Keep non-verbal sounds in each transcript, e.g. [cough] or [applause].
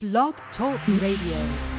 Blog Talk Radio.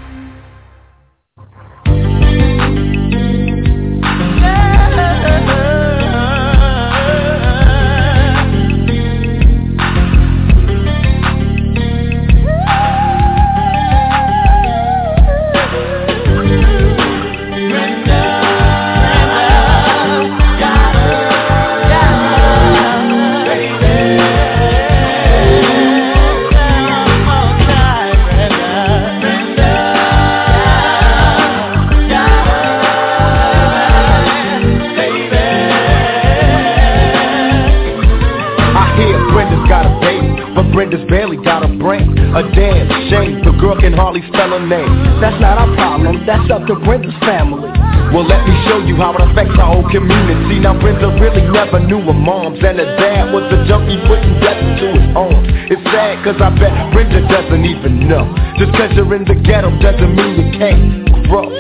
Barely got a brain. A damn shame, the girl can hardly spell her name. That's not our problem, that's up to Brenda's family. Well, let me show you how it affects our whole community. Now, Brenda really never knew her moms, and her dad was a junkie putting death into his arms. It's sad, cause I bet Brenda doesn't even know. Just cause you're in the ghetto doesn't mean you can't grow.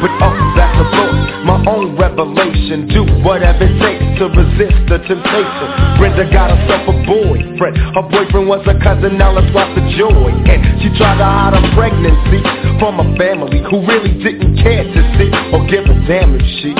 But oh, that's a thought, my own revelation. Do whatever it takes to resist the temptation. Brenda got herself a boyfriend. Her boyfriend was a cousin, now let's watch the joy. And she tried to hide her pregnancy from a family who really didn't care to see or give a damn if she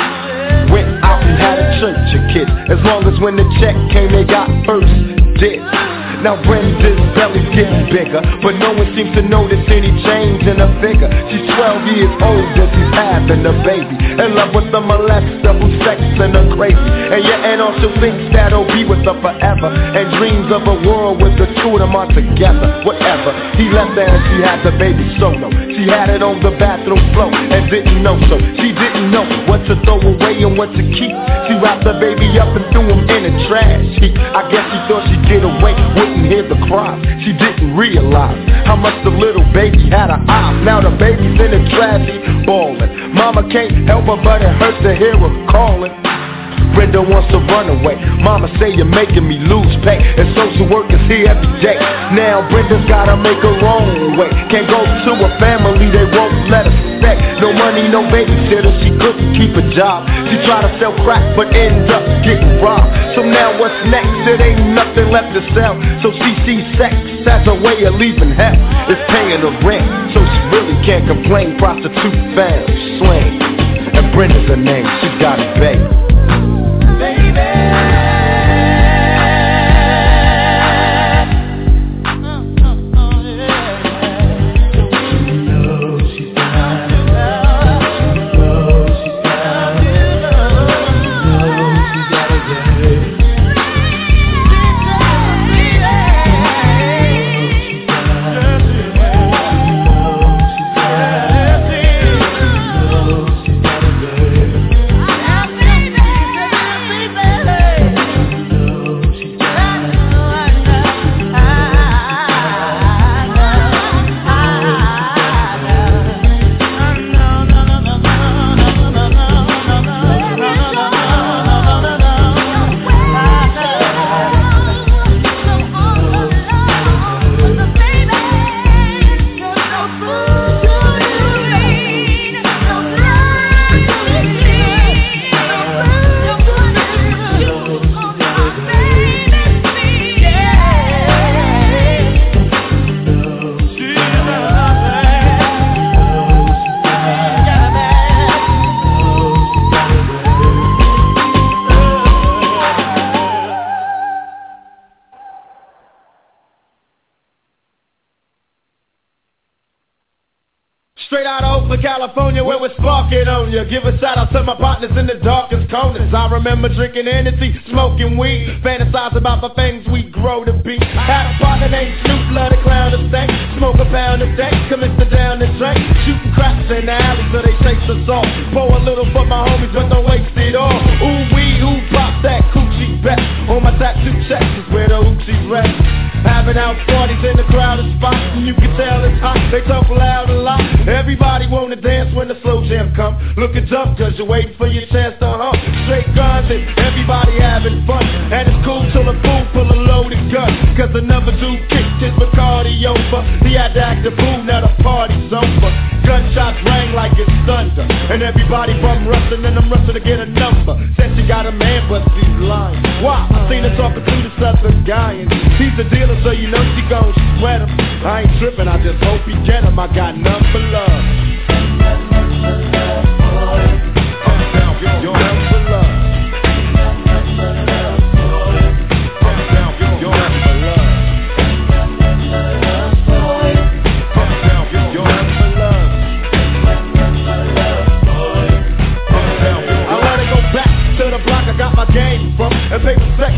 went out and had a church of kids. As long as when the check came, they got first dibs. Now Brenda's belly's getting bigger But no one seems to notice any change in her figure. She's 12 years old and she's having a baby. In love with a molester who's sexing her crazy And your aunt also thinks that'll be with her forever. And dreams of a world with the two of them are together Whatever, he left her and she had the baby solo. She had it on the bathroom floor and didn't know so. She didn't know what to throw away and what to keep. She wrapped the baby up and threw him in a trash heap. I guess she thought she'd get away, wouldn't hear the cries She didn't realize how much the little baby had her eyes. Now the baby's in trash heap bawling Mama can't help her but it hurts to hear her calling Brenda wants to run away. Mama say you're making me lose pay. And social workers here every day. Now Brenda's gotta make her own way. Can't go to a family, they won't let her stay. No money, no babysitter, she couldn't keep a job. She tried to sell crack, but ended up getting robbed. So now what's next? It ain't nothing left to sell. So she sees sex as a way of leaving hell. It's paying the rent, so she really can't complain. Prostitute found, slang. And Brenda's her name, she got a baby. Sparking. Give a shout out to my partners in the darkest corners. I remember drinking Hennessy, smoking weed, fantasize about the things we grow to be. Had a partner named Snoop, love the clown to stay. Smoke a pound a day, commit to down the track. Shooting craps in the alley so they chase us off. Pour a little for my homies, but don't waste it all. Ooh wee, who pop that back? On my tattoo chest is where the hoochie rest. Having out parties in the crowded spots, and you can tell it's hot. They talk loud a lot. Everybody wanna dance when the slow jam come. Look and cause you're waiting for your chance to hump. Straight guns and everybody having fun. And it's cool till the a loaded gun. Cause another dude kicked his Bacardi over. He had to act a fool, now the party's over. Gunshots rang like it's thunder. And everybody bum rustin' and I'm rustin' to get a number. Said she got a man, but she's lying. Why? I seen her talking to this other guy. And he's a dealer, so you know she gon' sweat him. I ain't trippin', I just hope he get him. I got for love.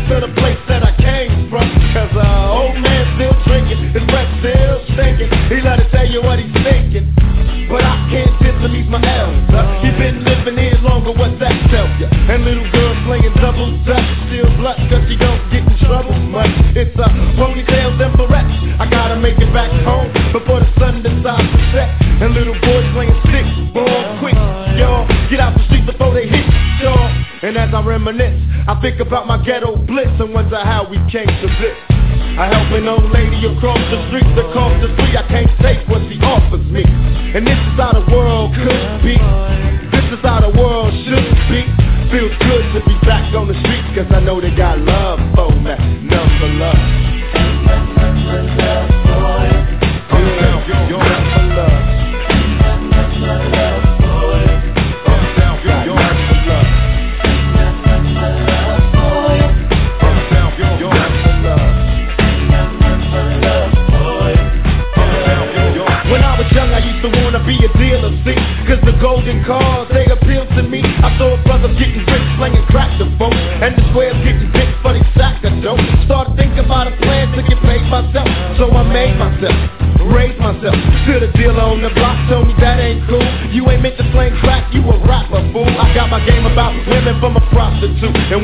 To the place that I came from. Cause uh, old man still drinking, his breath still stinking. He let to tell you what he's thinking. But I can't tell him he's my elder. He been living here longer, what's that tell ya? And little girl playing double dutch, still blush cause she don't get in trouble much. It's a ponytails and barrettes. I gotta make it back home before the sun decides to set. And little And as I reminisce, I think about my ghetto bliss and wonder how we came to this. I help an old lady across the street, across the street, I can't take what she offers me. And this is how the world could be. This is how the world should be. Feels good to be back on the street, cause I know they got love for me.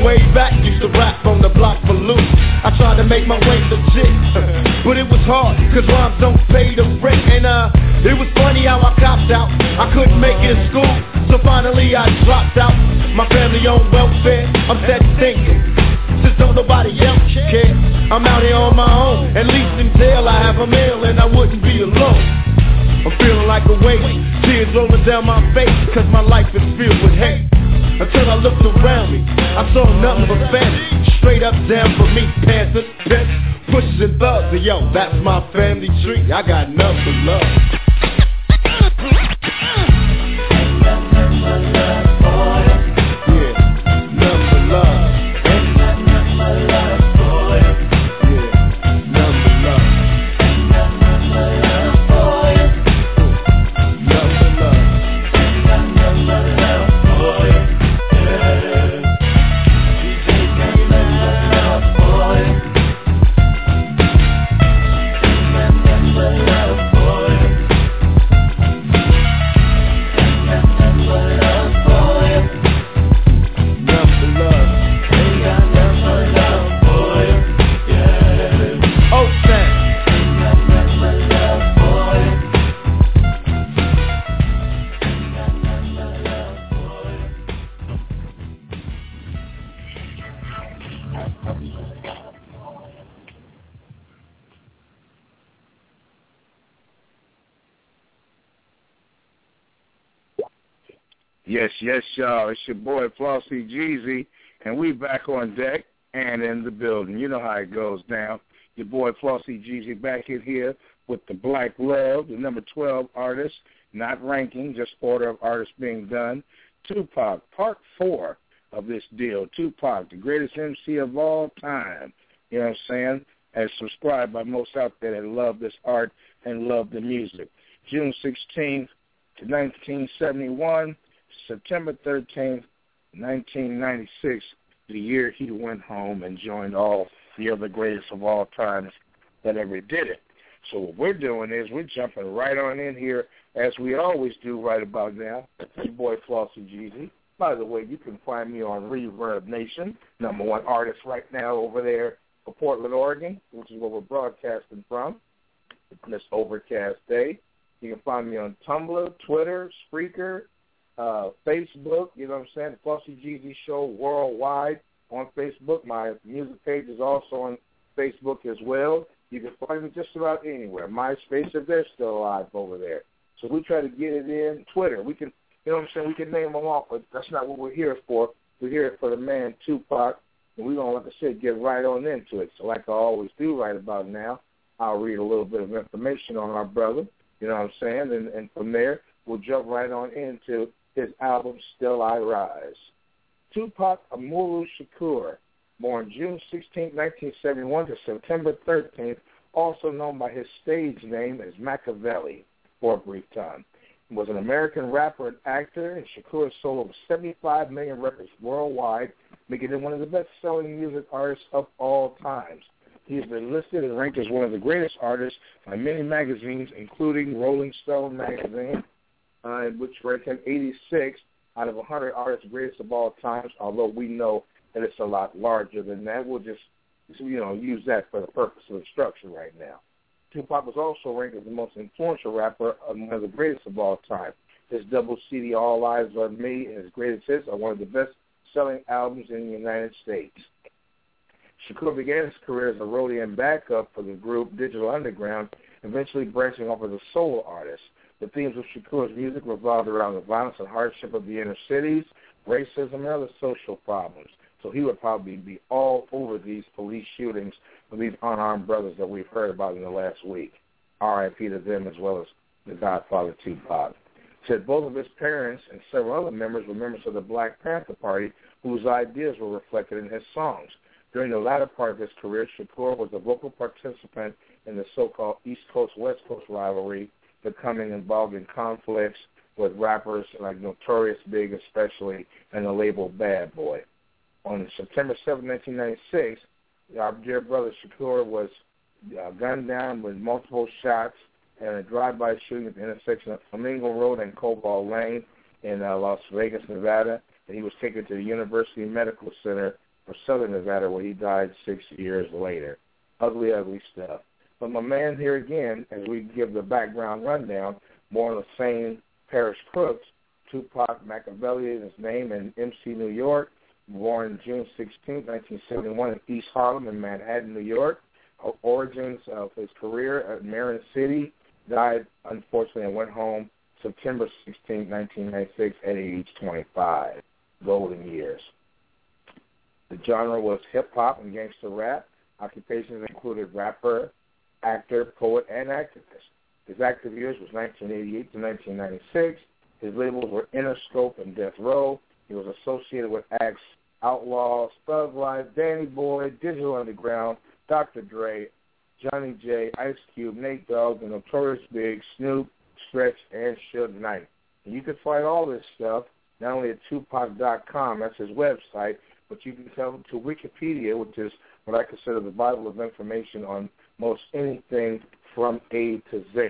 Way back used to rap on the block for loot I tried to make my way legit [laughs] But it was hard, cause rhymes don't pay the rent And uh, it was funny how I copped out. I couldn't make it in school, so finally I dropped out. My family on welfare, I'm steady thinking. Since don't nobody else care, I'm out here on my own. At least until I have a meal and I wouldn't be alone. I'm feeling like a weight, tears rolling down my face, cause my life is filled with hate. Until I looked around me, I saw nothing but family. Straight up down for me, Panthers, pimps, pushers and thugs. And yo, that's my family tree. I got nothing but love. Yes, yes, y'all. It's your boy Flossy Jeezy, and we back on deck and in the building. You know how it goes down. Your boy Flossy Jeezy back in here with the Black Love, the number 12 artist, not ranking, just order of artists being done. Tupac, part four of this deal. Tupac, the greatest MC of all time. You know what I'm saying? As subscribed by most out there that love this art and love the music. June 16th to 1971 September 13th, 1996, the year he went home and joined all the other greatest of all times that ever did it. So what we're doing is we're jumping right on in here, as we always do right about now. Your boy Flossy Jeezy. By the way, you can find me on Reverb Nation, number one artist right now over there for Portland, Oregon, which is where we're broadcasting from. This overcast day. You can find me on Tumblr, Twitter, Spreaker, uh, Facebook, you know what I'm saying? The Flossy Jeezy Show worldwide on Facebook. My music page is also on Facebook as well. You can find me just about anywhere. MySpace, if they're still alive over there. So we try to get it in. Twitter, we can, you know what I'm saying? We can name them off, but that's not what we're here for. We're here for the man Tupac, and we're going to, like I said, get right on into it. So like I always do right about now, I'll read a little bit of information on our brother, you know what I'm saying? And, and from there, we'll jump right on into his album, Still I Rise. Tupac Amaru Shakur, born June 16, 1971 to September 13th, also known by his stage name as Makaveli for a brief time. Was an American rapper and actor, and Shakur sold over 75 million records worldwide, making him one of the best-selling music artists of all times. He has been listed and ranked as one of the greatest artists by many magazines, including Rolling Stone magazine, uh, which ranked him 86 out of 100 artists greatest of all times, although we know that it's a lot larger than that. We'll just, you know, use that for the purpose of instruction right now. Tupac was also ranked as the most influential rapper of the greatest of all time. His double CD, All Eyez on Me, and his greatest hits are one of the best-selling albums in the United States. Shakur began his career as a roadie and backup for the group Digital Underground, eventually branching off as a solo artist. The themes of Shakur's music revolved around the violence and hardship of the inner cities, racism, and other social problems. So he would probably be all over these police shootings of these unarmed brothers that we've heard about in the last week. R.I.P. to them as well as the Godfather Tupac. Said both of his parents and several other members were members of the Black Panther Party whose ideas were reflected in his songs. During the latter part of his career, Shakur was a vocal participant in the so-called East Coast-West Coast rivalry, becoming involved in conflicts with rappers like Notorious Big especially and the label Bad Boy. On September 7, 1996, our dear brother Shakur was uh, gunned down with multiple shots in a drive-by shooting at the intersection of Flamingo Road and Koval Lane in uh, Las Vegas, Nevada. And he was taken to the University Medical Center for Southern Nevada, where he died six years later. Ugly, ugly stuff. But my man here again, as we give the background rundown, on the same parish crooks, Tupac Makaveli is his name in MC, New York, born June 16, 1971 in East Harlem in Manhattan, New York. Origins of his career at Marin City, died unfortunately and went home September 16, 1996 at age 25. Golden years. The genre was hip-hop and gangster rap. Occupations included rapper, actor, poet, and activist. His active years was 1988 to 1996. His labels were Interscope and Death Row. He was associated with acts Outlawz, Thug Life, Danny Boy, Digital Underground, Dr. Dre, Johnny J, Ice Cube, Nate Dogg, The Notorious Big, Snoop, Stretch, and Suge Knight. And you can find all this stuff not only at Tupac.com, that's his website, but you can come to Wikipedia, which is what I consider the Bible of information on most anything from A to Z.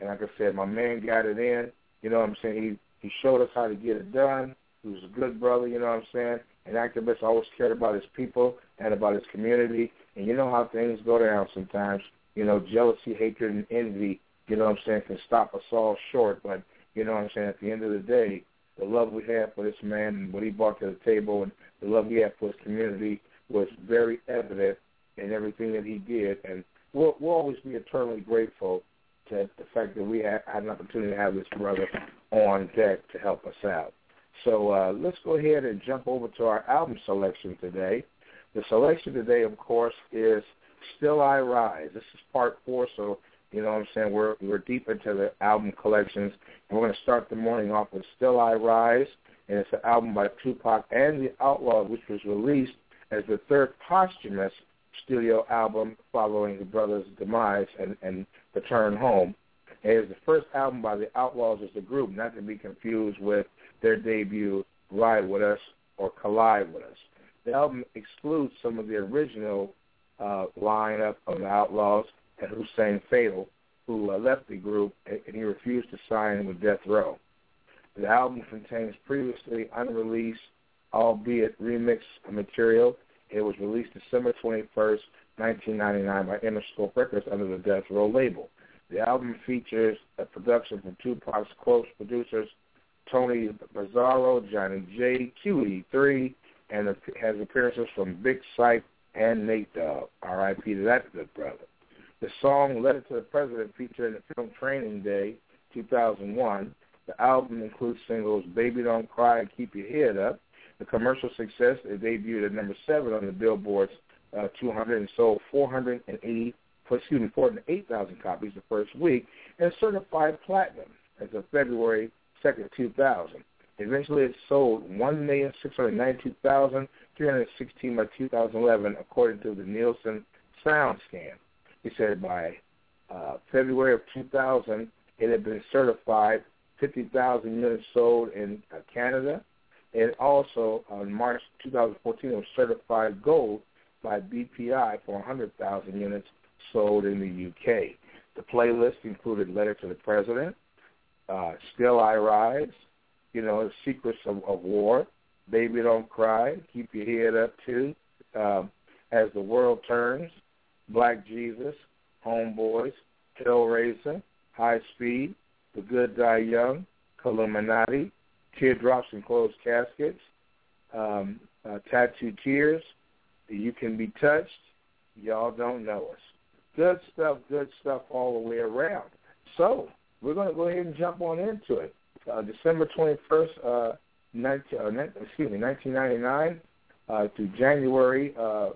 And like I said, my man got it in. You know what I'm saying? He he showed us how to get it done. He was a good brother, you know what I'm saying? An activist always cared about his people and about his community. And you know how things go down sometimes. You know, jealousy, hatred, and envy, you know what I'm saying, can stop us all short. But, you know what I'm saying, at the end of the day, the love we have for this man and what he brought to the table and the love he had for his community was very evident in everything that he did. And we'll, we'll always be eternally grateful to the fact that we had, had an opportunity to have this brother on deck to help us out. So uh, let's go ahead and jump over to our album selection today. The selection today, of course, is Still I Rise. This is part four, so you know what I'm saying? We're we're deep into the album collections, and we're going to start the morning off with Still I Rise, and it's an album by Tupac and the Outlaw, which was released as the third posthumous studio album following the brothers' demise and, and return home. It is the first album by the Outlawz as a group, not to be confused with their debut Ride With Us or Collide With Us. The album excludes some of the original uh, lineup of the Outlawz, and Hussein Fatal, who uh, left the group and he refused to sign with Death Row. The album contains previously unreleased, albeit remixed material. It was released December 21st, 1999 by Interscope Records under the Death Row label. The album features a production from Tupac's close producers Tony Mazzaro, Johnny J, QD3, and has appearances from Big Syke and Nate Dogg. R.I.P. to that good brother. The song Letter to the President featured in the film Training Day 2001. The album includes singles Baby Don't Cry and Keep Your Head Up. The commercial success, it debuted at number seven on the Billboard's uh, 200 and sold 480, excuse me, 408,000 copies the first week and certified platinum as of February 2nd, 2000. Eventually, it sold 1,692,316 by 2011, according to the Nielsen SoundScan. He said by uh, February of 2000, it had been certified 50,000 units sold in uh, Canada, and also on March 2014, was certified gold by BPI for 100,000 units sold in the UK. The playlist included Letter to the President, uh, Still I Rise, you know, Secrets of, of War, Baby Don't Cry, Keep Your Head Up Too, um, As the World Turns, Black Jesus, Homeboys, Hellraiser, High Speed, The Good Die Young, Illuminati, Teardrops and Closed Caskets, um, uh, Tattoo Tears, You Can Be Touched, Y'all Don't Know Us. Good stuff, good stuff all the way around. So we're going to go ahead and jump on into it. Uh, December 21st, uh, 19, uh, excuse me, 1999 uh, to January, uh,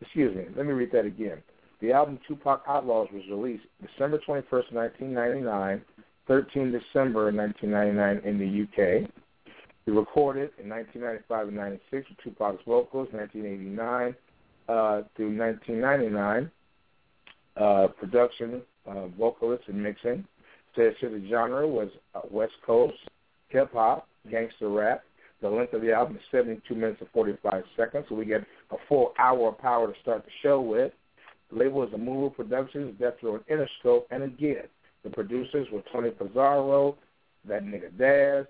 excuse me, let me read that again. The album Tupac Outlawz was released December 21st, 1999, 13 December 1999 in the UK. He recorded in 1995 and 96 with Tupac's vocals, 1989 uh, through 1999. Uh, production, uh, and mixing. Said the genre was uh, West Coast hip hop, gangster rap. The length of the album is 72 minutes and 45 seconds, so we get a full hour of power to start the show with. The label is Amaru Productions, Death Row, and Interscope, and again, the producers were Tony Pizarro, That Nigga Daz,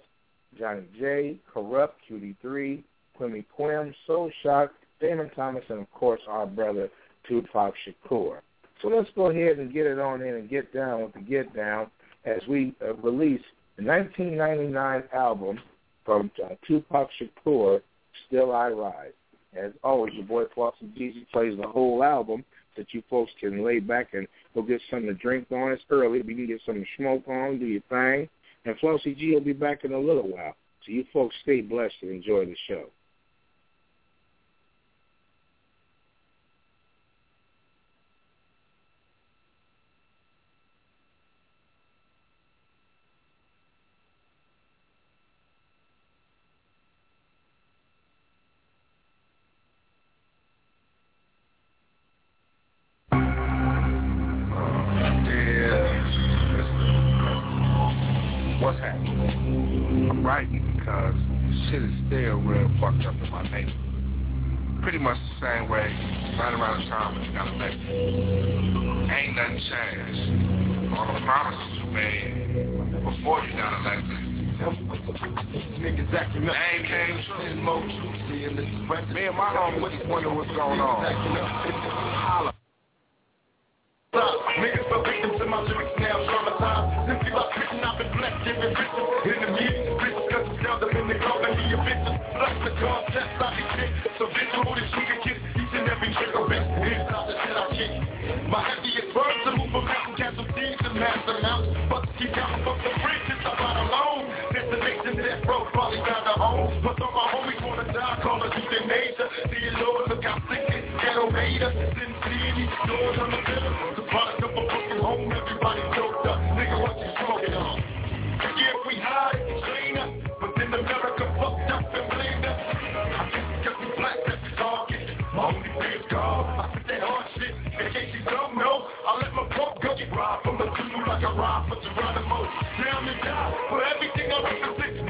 Johnny J, Kurupt, QD3, Quimmy Quim, Soul Shock, Damon Thomas, and of course our brother Tupac Shakur. So let's go ahead and get it on in and get down with the get down as we uh, release the 1999 album from uh, Tupac Shakur, Still I Rise. As always, your boy Flossie Jeezy plays the whole album that you folks can lay back and go get something to drink on. It's early, but you can get something to smoke on, do your thing. And Flossie G will be back in a little while. So you folks stay blessed and enjoy the show. fucked up with my neighbor. Pretty much the same way, right around the time when you got elected. Ain't nothing changed. All the promises you made before you got elected Niggas acting up. Came true. Me and my homies wonder what's going on. Holla. Niggas are victims to my lyrics now. doors on the bill. The product of a fucking home, everybody choked up. Nigga, what you smoking on? Yeah, we hide, it, clean up But then America fucked up and blamed us. I guess because we black, that's the target. My only fear is God. I said that hard shit. In case you don't know, I let my pump go. Ride from the two like I ride for Geronimo. Now I'm in die for everything I represent.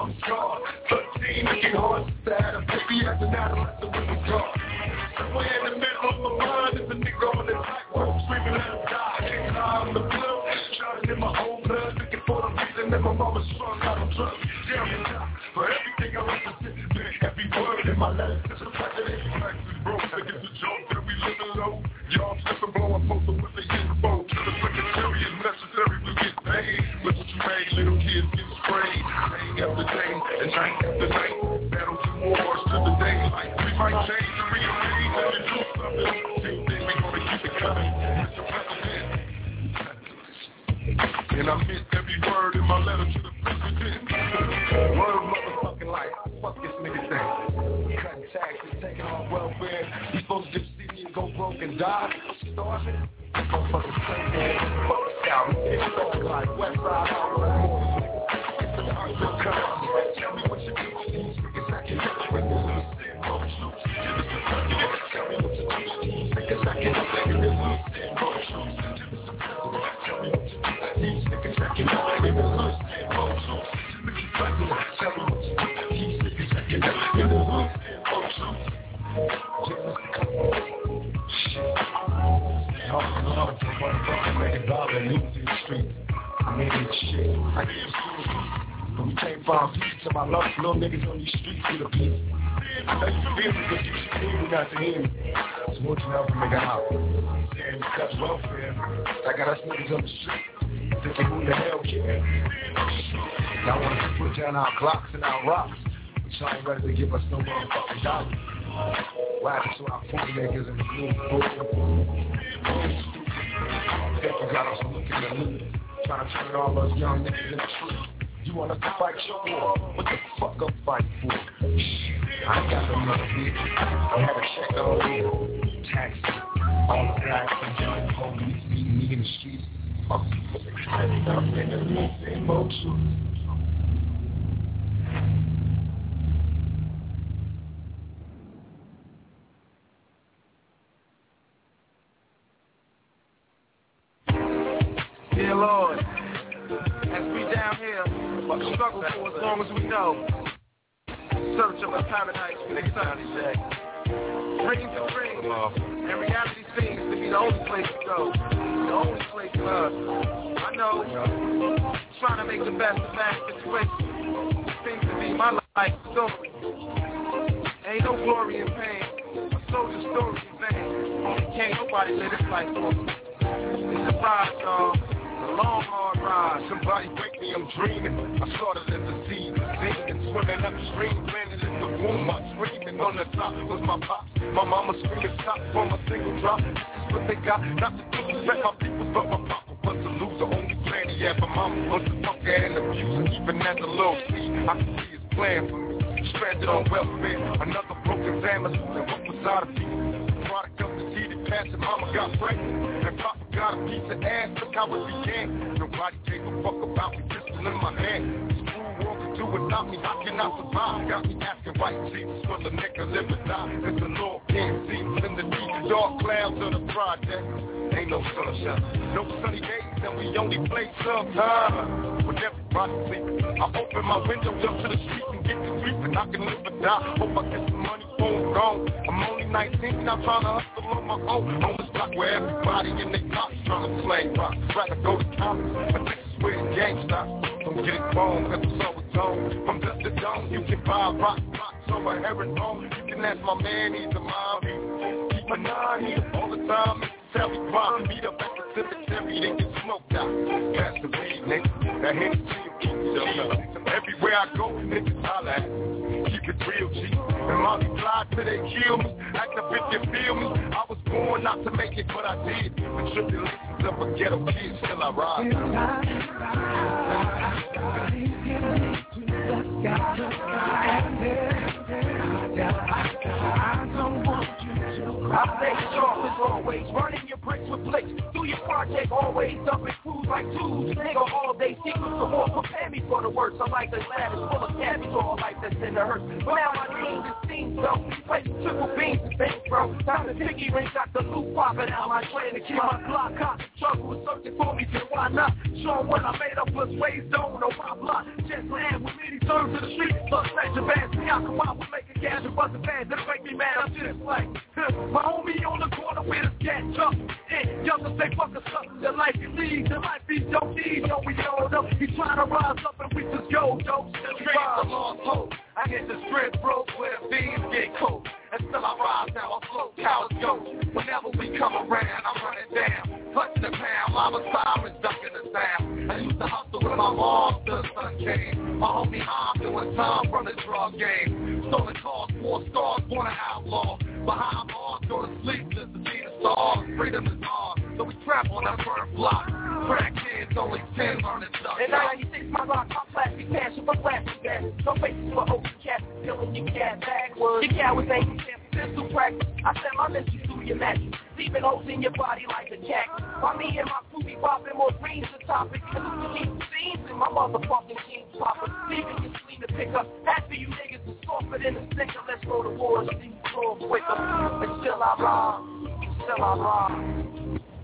out God. 13, looking hard sad. A baby as an adolescent with a God. Niggas on the street. Thinking who the hell cares? Y'all want us to put down our clocks and our rocks. But y'all ain't ready to give us no motherfucking dollars. Happened to our food makers blue book? People got us looking at me, trying to turn all us young niggas into truth. You want us to fight your war? What the fuck I'm fighting for? I ain't got no another bitch. I had a check on me. Taxes. All the blacks and police meeting me in the streets. Dear Lord, as we down here, struggle for as long as we know. Search of a paradise for the sunny day. Dreams and and reality seems to be the only place to go. The only place to love. I know, trying to make the best of that situation seems to be my life story. Ain't no glory in pain, a soldier's story in vain. Can't nobody live this life for me. It's a ride, y'all. A long, hard ride. Somebody wake me, I'm dreaming. I started as a seed, swimming upstream, landed in the womb. I'm screaming on the top was my pop. My mama screaming stop from a single drop. This is what they got, not to disrespect my people, but my papa was a loser. Only plan he had for mama was the fucker and abuser. Even as a little seed, I could see his plan for me. stranded on welfare. Another broken family, and what was out of me? Product of the seed that passed, and mama got pregnant. And papa got a piece of ass, look how it began. Nobody gave a fuck about me, pistol in my hand. Screw do without me, I survive? Got me asking white Jesus, was a nigga live or die? Cause the Lord can't see in the deep dark clouds of the project. Ain't no sunshine, no sunny days, and we only play sometimes. When everybody sleeping, I open my window up to the street and get to creeping. I can live or die, hope I get some money, boom, gone. I'm only 19, I'm trying to hustle on my own. On the block where everybody in their cops trying to play rock. Rather go to college, but the game stops. Don't get it wrong, cause it's always on. From just a dawn, you can buy rock, rocks over herringbone. You can ask my man, he's a mom. He keep a nine, he's all the time. Me why, meet up at the cemetery, they get smoked out. Pass the weed, nigga. That hate to you, keep up. Everywhere I go, niggas holla at me. Keep it real, G. And multiply till they kill me. Act up if you feel me. I was born not to make it, but I did. The tribulations of a ghetto kid, still I rise. I stay sharp as always, running your bricks with flicks. Project always, dumping crews like tubes. Nigga all day, secrets of war, prepare me for the worst. I'm like the lad is full of cabbage, all life that's in the hurt. But now my name just seems so. Play triple beans and things, bro. Time to piggy ring, got the loop popping out my train to keep my block hot. Trouble was searching for me, then why not? Show 'em what I made up, plus ways don't know my block. Just land with me, turn to the street. Plus, let your bands me out, come out, we make a cash and bust the fans. That'll make me mad, I'm just like, my homie on the corner with his cat jump. And y'all just fuck us up. The life he leads, the life he don't need. Yo, we don't know. He trying to rise up and we just go, yo. The lost hope. I hit the strip broke where the beans get cold. And still I rise now, I float, cows go. Whenever we come around, I'm running down. Clutching the pound, lava sirens ducking the sound. I used to hustle with my mom till the sun came. My homie Hom doing time from the drug game. Stolen cars, four stars, born an outlaw. Behind bars, go to sleep just to see the stars. Freedom is ours, so we trap on that first block. Crack kids, only 10 learning stuff. In 96, my rock, my plastic passion for plastic gas. No faces for open cats, killing your cat backwards. Your cat was angry, pistol practice. I sent my message through your mattress, leaving holes in your body like a jack. While me and my crew be popping more greens the topic. Hallucinating scenes in my motherfucking jeans popping. Leaving your sleep to pick up. After you niggas is softer than a snicker, let's go to war. and See you grow quicker. And still I rhyme, still I rhyme.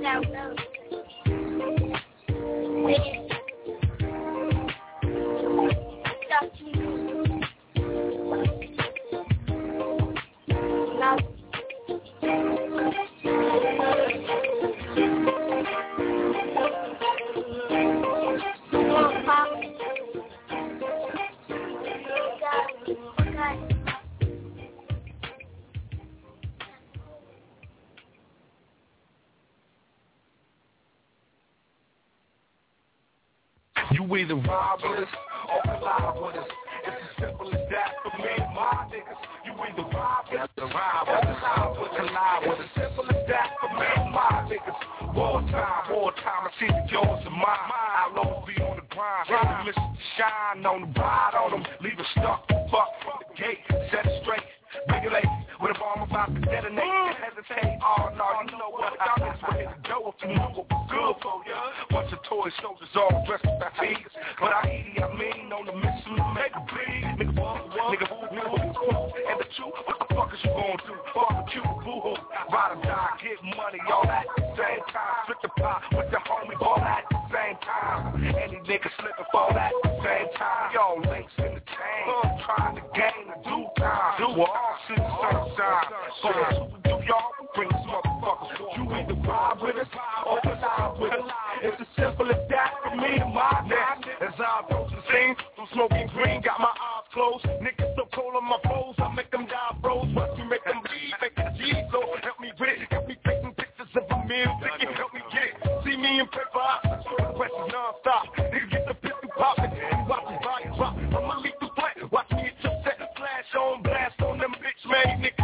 Now I You either ride with us or collide with us. It's as simple as that for me and my niggas. You either ride with us or ride with us. Collide with us. Simple as that for me and my niggas. Wartime, wartime, I see the yours and mine. Outlawz be on the grind. Listen to shine on them, ride on them. Leave it stuck, fuck from the gate. Set it straight. Regulate with a bomb about to detonate. Can't hesitate. Oh no, you know what? I'm just ready to go if you know what was good for ya. Of toy all dressed as figures. But I eat I mean on the mission to make a bleed. Nigga, what? Nigga, who? Nigga, who? And the truth, what the fuck is you gonna do? Barbecue, boo-hoo. Ride or die, get money, all at the same time. Split the pot with the homie, all at the same time. Any nigga slipping, fall at the same time. Yo, links in the chain. Trying to gain the due time. Do all shit sunshine. So do y'all bring these motherfuckers. You either ride with Simple as that for me and my neck. As I approach the scene, I'm smoking green, got my eyes closed. Niggas so cold on my foes, I make them die bros. Once you make them bleed, make them G's low. Help me with it, help me taking pictures of a meal. it help me get it. See me in paper, I questions non-stop. Nigga get the pistol poppin', watch his body drop. I'ma leave the flat, watch me hit your set. Flash on, blast on them bitch made niggas.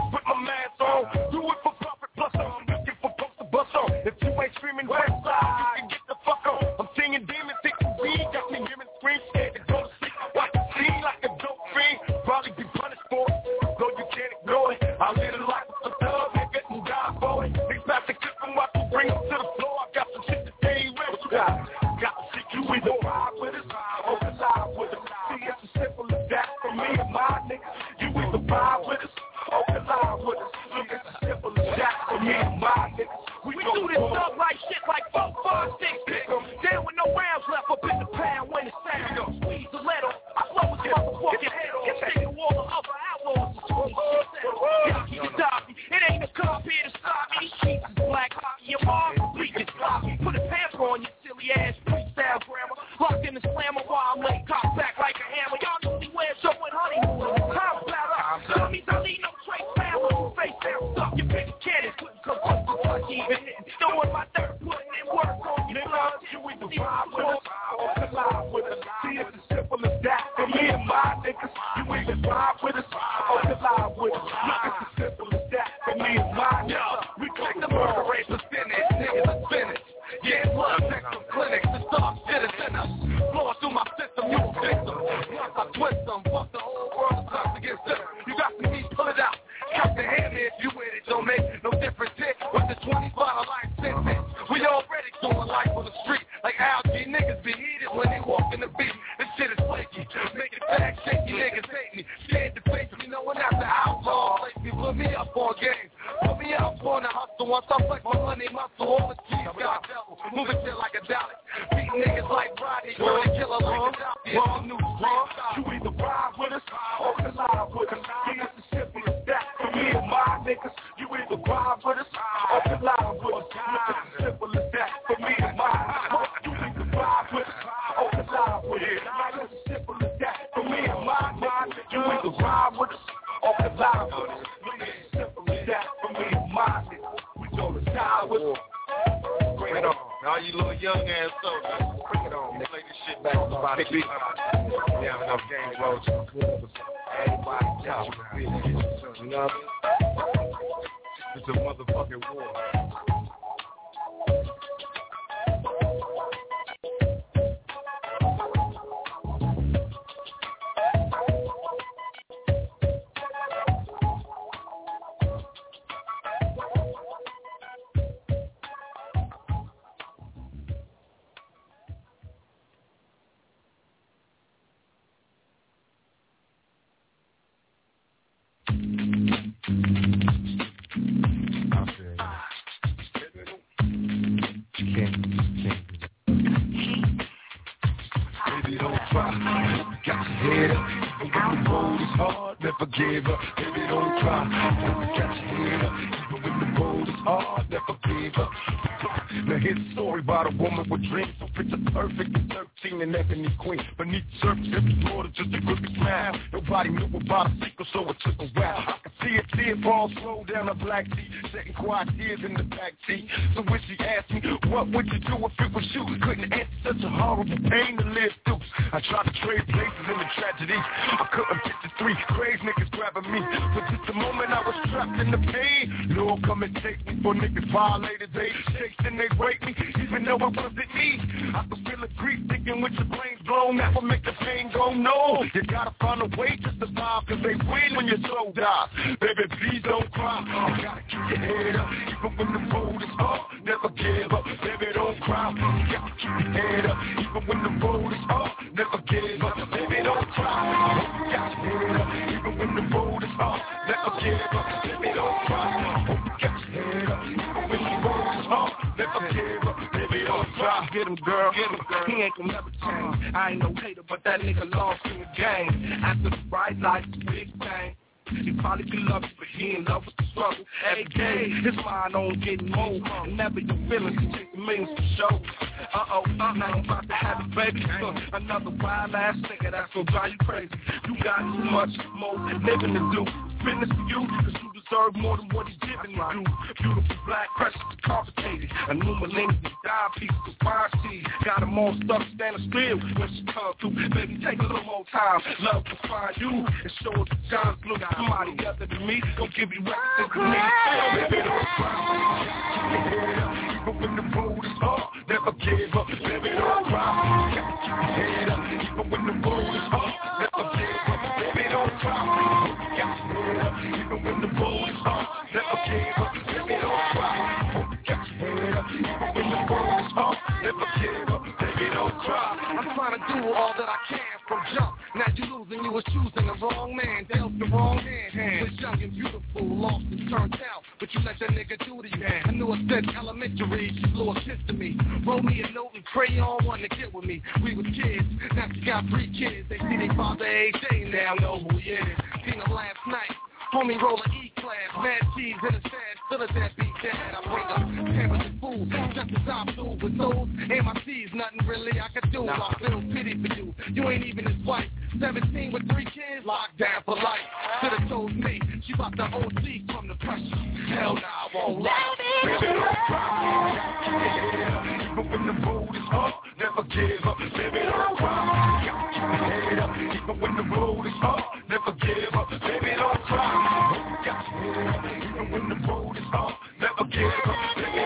Wrote me a note and crayon, wanted to get with me. We was kids, now she got three kids. They see their father AJ, now know who he is. Seen him last night. Homie roll a E-class, mad cheese in a stand, still a deadbeat dad. I bring up pampers and food, just as I'm through with those MICs, nothing really I can do. I feel pity for you, you ain't even his wife. 17 with three kids, locked down for life. Should've told me, she about the OC from the pressure. Hell nah, I won't lie. Baby, don't cry. Even when the road is hard, never give up. Baby, don't cry. Keep your head up. Even when the road is hard, never give up. Baby, don't cry. Your head. Even when the road is hard, never give up. Baby,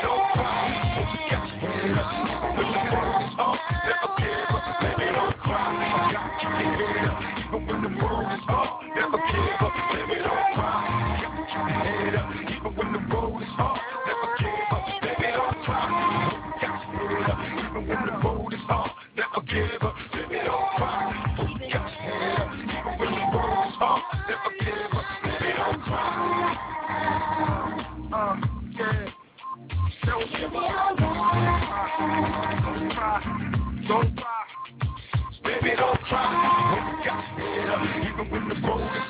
when the road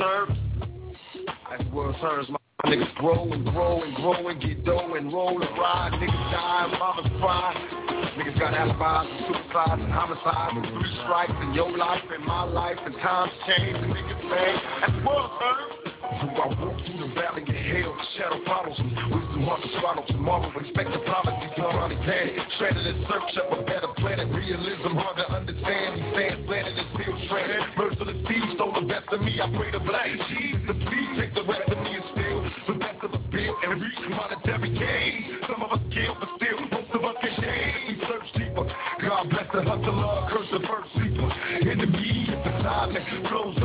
World as the world turns, my niggas grow and grow and grow and get dough and roll and ride. Niggas die, mamas cry. Niggas got alibis and suicides and homicides and three strikes in your life and my life and times change and niggas say, as the world turns. I walk through the valley of hell, the shadow follows me. Wisdom hard to swallow tomorrow, expect the prophecies to probably panic. Stranded in search of a better planet, realism hard to understand. These fans planted and still stranded. Merciless thieves stole the best of me, I pray to black Jesus, please take the rest of me and steal the best of the bill and reach monetary gain. Some of us kill, but still, most of us paid. We search deeper. God bless the hustler, curse the first sleeper. Enemy is beside me, flows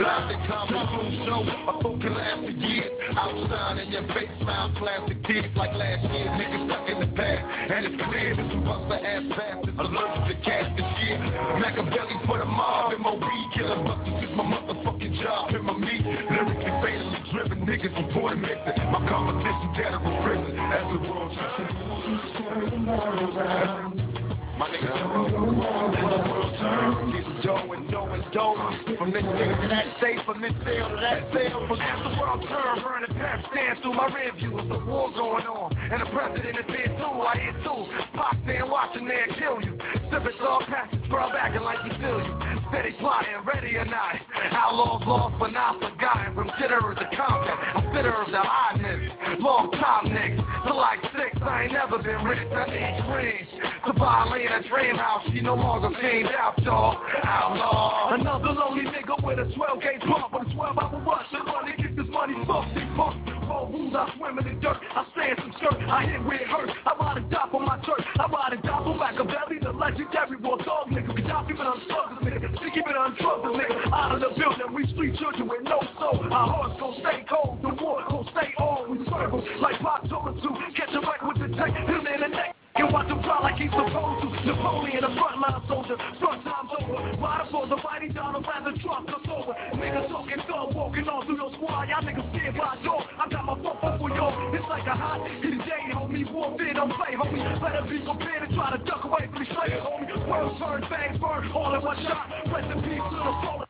blind. To soon show. My folk can last for years. Outside in your face, smile, plastic teeth like last year. Niggas stuck in the past, and it's clear that you bust the ass bastards. Allergic to cash this year. Makaveli for the mob, MOB, killer busters is my motherfucking job. Him or me, lyrically fatally driven niggas from Port Mixon. My competition dead in prison as the world turns. My niggas turn the world turn. Dough and dough and dough. From this nigga to that safe, from this sale to that sale. As the world turn, burning past stands through my rear view. There's a war going on, and the president is there too. I hear too. Pop stand watching there kill you. Sipping all passes, scrub acting like you feel you. Steady plotting, ready or not. Outlawz lost but not forgotten. From jitterers to combat, I'm bitter of the oddness. Long time niggas, to like six, I ain't never been rich. I need dreams. To violate a dream house, she no longer came out, y'all outlaw. Another lonely nigga with a 12 gauge pump, but a 12 hour rush. I'm gonna get this money fucked and pumped. Roll rules, I swim in the dirt. I stand some skirt, I hit where it hurts. I ride and die for my church. I ride and die for Makaveli, the legendary war dog nigga. Kadafi been on slugs, nigga. She keep it on drugs, nigga. Out of the building, we street children with no soul. Our hearts gon' stay cold, the war gon' stay on. We struggle, like Pop Torah 2. Catch a wreck with the tank, hit him in the neck. You want to crawl like he's supposed to. Napoleon, a frontline soldier. Front time's over. Rider for the mighty Donald, rather drop us over. Niggas talking, thug walking on through your squad. Y'all niggas scared by door. I got my bump up for y'all. It's like a hot heated day, homie. Warfare don't play, homie. Better be prepared to try to duck away from the slave, homie. World turn, bangs burn, all in one shot. Rest in peace little.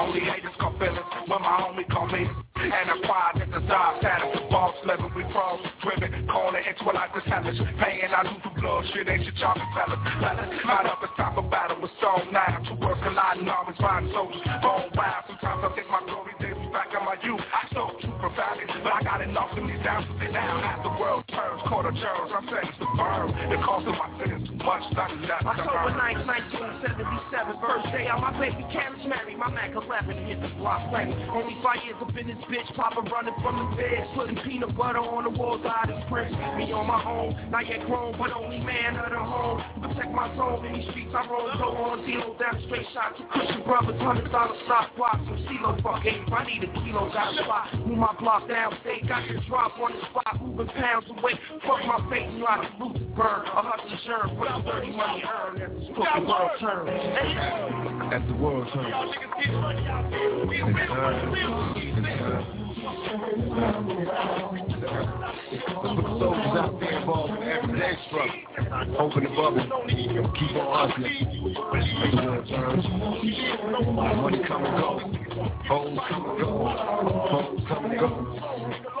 Only haters call feelings when my homie call me. And I quiet at the side status. Boss level, we cross driven. Call it equalize the challenge. Paying I lose the blood, shit ain't your job, fellas. Fellas, line up, it's time for battle with stone now. Two words colliding, armies, fine soldiers. Bone wild, sometimes I think my glory back in my youth. I so too profoundly, but I got enough in these down to sit down. As the world turns, quarter turns, I'm sentenced to burn. The cost of my sins too much, not enough. October 9th, 1977, first day out my baby carriage married. My Mac 11 hit the block lane. Only five years up in this bitch, Papa running from the bed, putting peanut butter on the walls out his prints. Me on my own, not yet grown, but only man of the home. Protect my zone in these streets, I roll, go on, deal down straight shot. Two Christian brothers, hundred dollar stock blocks, some CeeLo fuck eight. I need a kilo, got a spot. Move my block down, state, got the drop on the spot, moving pounds away. Fuck my fate, you out of loot, burn. A hustle insurance, the dirty money earned as the world turns. As the world turns. Let's the soldiers out there involved in everyday struggle. Open the bubble. Keep on hustling. Money come and go. Hoes come and go. Come and go.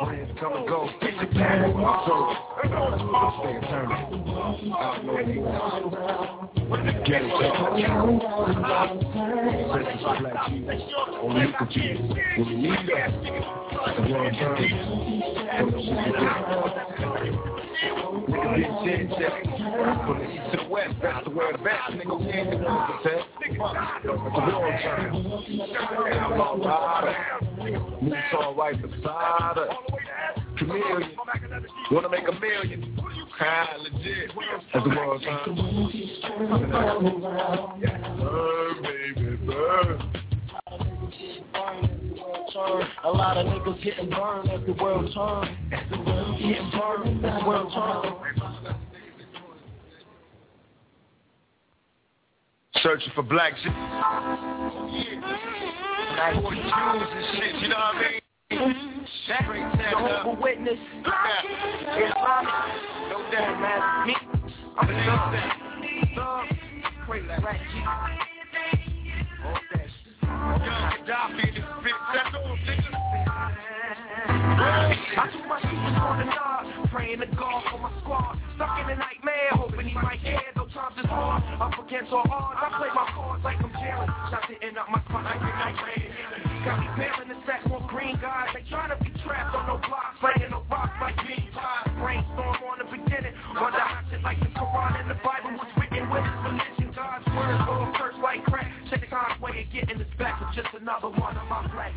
Friends come and go. Get it, Jesus. Only you can. When you need the world turns. Nigga get shit, shit. From the east to the west, that's the word best. Nigga, we ain't the ones that said. The world turns. Move all right beside us. Chameleon. Wanna a million. Legit. As the world turns. Burn, baby, burn. A lot of niggas getting burned as the world turns. Getting burned as the world turns. Searching for black shit. Black Jews and shit, you know what I mean? Jehovah Witness, Islamic, no doubt, man. Me, I'm a thug, thug, crazy black Jesus. All that shit. Young Kadafi I took my shoes on the nod, praying to God for my squad. Stuck in a nightmare, hoping he might care. Though times is hard, up against all odds. I play my cards like I'm Jalen. Shots hitting up my spot like a nightmare. Got me bailing the sack more green guys. They trying to be trapped on no blocks, laying no rocks like me. Brainstorm on the beginning. Wonder how shit like the Quran and the Bible was written with religion. God's words go first like crack. Check the God's way of getting this back with just another one of my black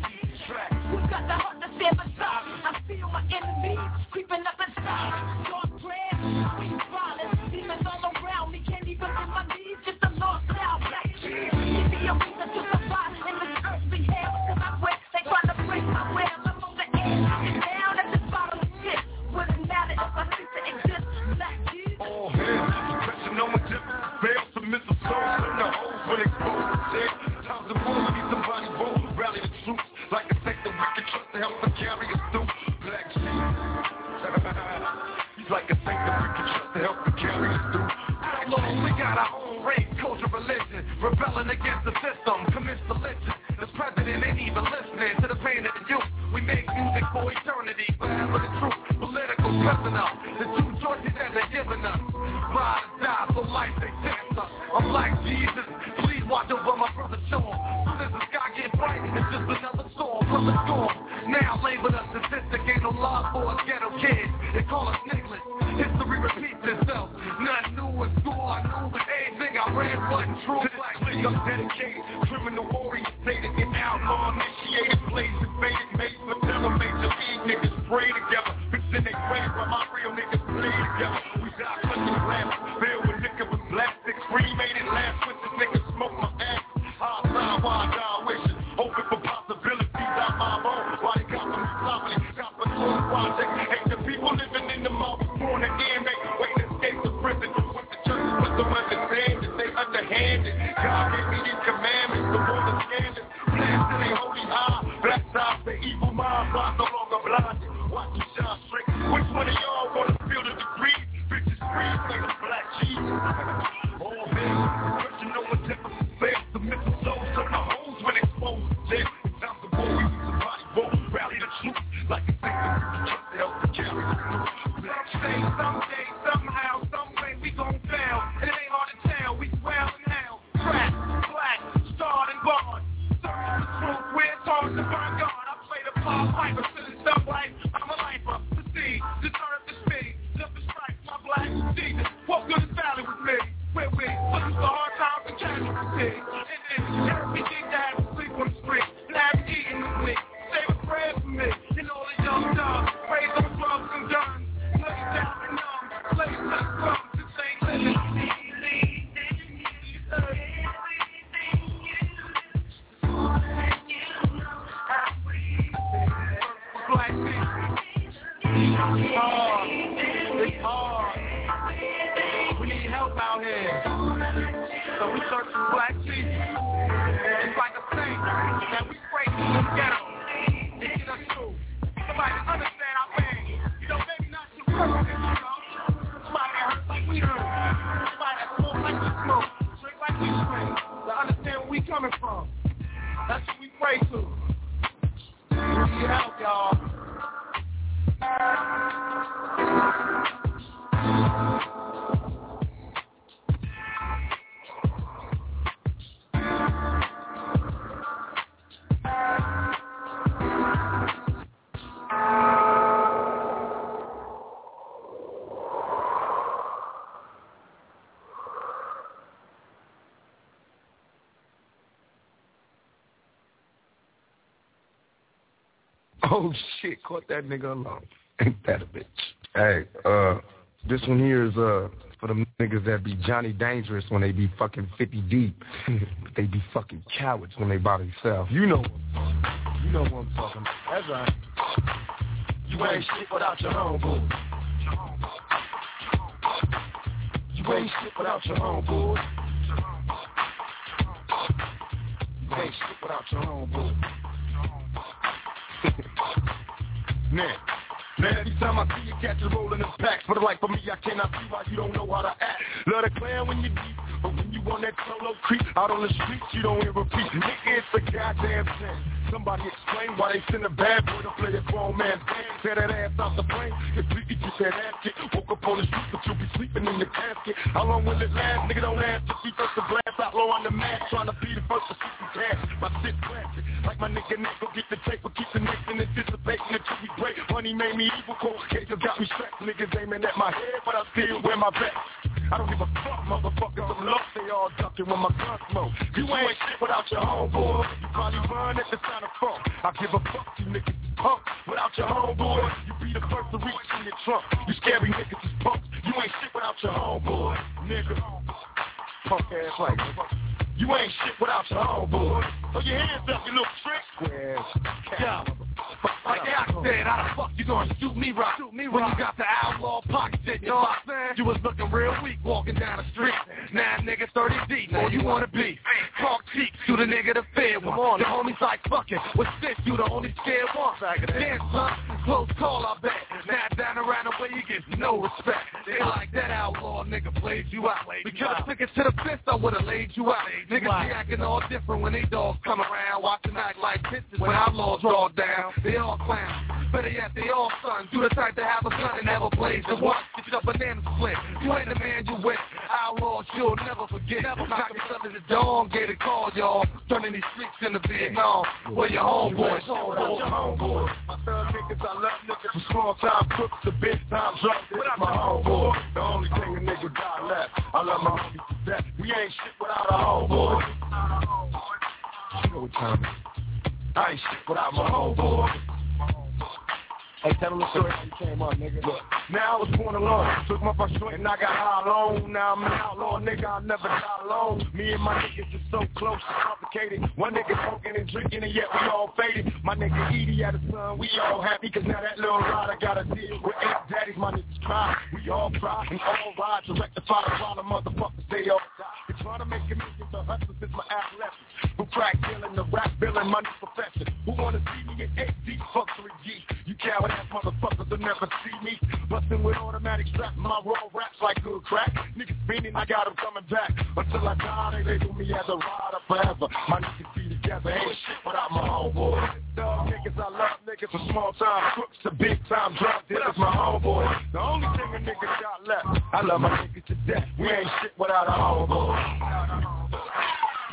that nigga alone. [laughs] Ain't that a bitch? Hey, uh, this one here is uh for them niggas that be Johnny Dangerous when they be fucking 50 deep. but [laughs] they be fucking cowards when they by themselves. You know what? You know what I'm talking about. That's right. You ain't shit without your homeboy. You ain't shit without your homeboy. You don't hear a beat. Nigga, it's a goddamn sin. Somebody explain why they send a bad boy to play a grown game. Tear that ass out the plane frame, completely get that ass kicked. Woke up on the street, but you'll be sleeping in the casket. How long will it last? Nigga, don't ask to see first the blast out low on the mask, trying to be the first to see some cash. My shit classic, like my nigga Nick, go get the tape, but keep the next and anticipating until we break. Money made me evil, cold cases got me strapped. Niggas aiming at my head, but I still wear my vest. I don't give a fuck, motherfuckers. I'm lost, they all ducking when my gun smoke. You ain't shit without your homeboy. You probably run at the sound of funk. I give a fuck, you niggas punk. Without your homeboy, you be the first to reach in your trunk. You scary niggas is punks. You ain't shit without your homeboy, nigga. Punk ass like you ain't shit without your homeboy. Put your hands up, you little trick. Squares. Yeah. Like I said, how the fuck you gonna shoot me right? Shoot me when you got the outlaw pockets in your box. You was looking real weak walking down the street. Now nigga 30 deep, all you wanna be. Talk cheap, shoot a nigga the fair one. The homies like fucking, with this you the only scared one. Damn son, close call I bet. Now down around the way you get no respect. They like that outlaw nigga played you out. We could've took it to the fist, I would've laid you out. Niggas be acting all different when they dogs come around. Watching act like bitches when outlaws draw down. They all clowns. Better yet, they all sons. You the type to have a gun and never blaze the what? Get your banana split. You ain't the man you with. Outlawz you'll never forget. Never knock yourself to the dawn. Get a call, y'all. Turning these streets into Vietnam. Where your homeboys. Without your homeboy. My thug niggas, I love niggas. From small time crooks to big time drunks. It's my homeboy. The only thing a nigga got left. I love my homies to death. We ain't shit without a homeboy. You know what time it is. I ain't shit without my homeboy. Hey, tell them the story you came up, nigga. Look, now I was born alone. Took my first joint and I got high alone. Now I'm an outlaw, nigga. I never die alone. Me and my niggas is so close, it's complicated. One nigga smoking and drinking and yet we all faded. My nigga Edi had a son. we all happy. Cause now that little ride I gotta deal with eight daddies. My niggas cry, we all cry we all ride to rectify the problem. Motherfuckers, they all die. They trying to make a million, the hustlers is my adolescence. Who crack dealing, the rap dealing, my new profession. Who wanna see me in 8 deep fuckery G? You coward ass motherfuckers will never see me. Bustin' with automatic strap, my raw raps like good crack. Niggas meaning I got them coming back. Until I die, they label me as a rider forever. My niggas be together, ain't shit without my homeboy. Dog niggas, I love niggas from small time crooks to big time drug dealers, my homeboy. The only thing a nigga got left, I love my niggas to death. We ain't shit without a homeboy.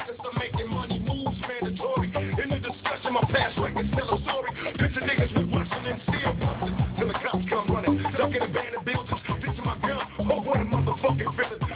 focus on making money moves mandatory. In the discussion, my past record's tell a story. Picture niggas with watching and steel watching. Till the cops come running, ducking abandoned buildings. Ditching my gun, oh what a motherfucking villain.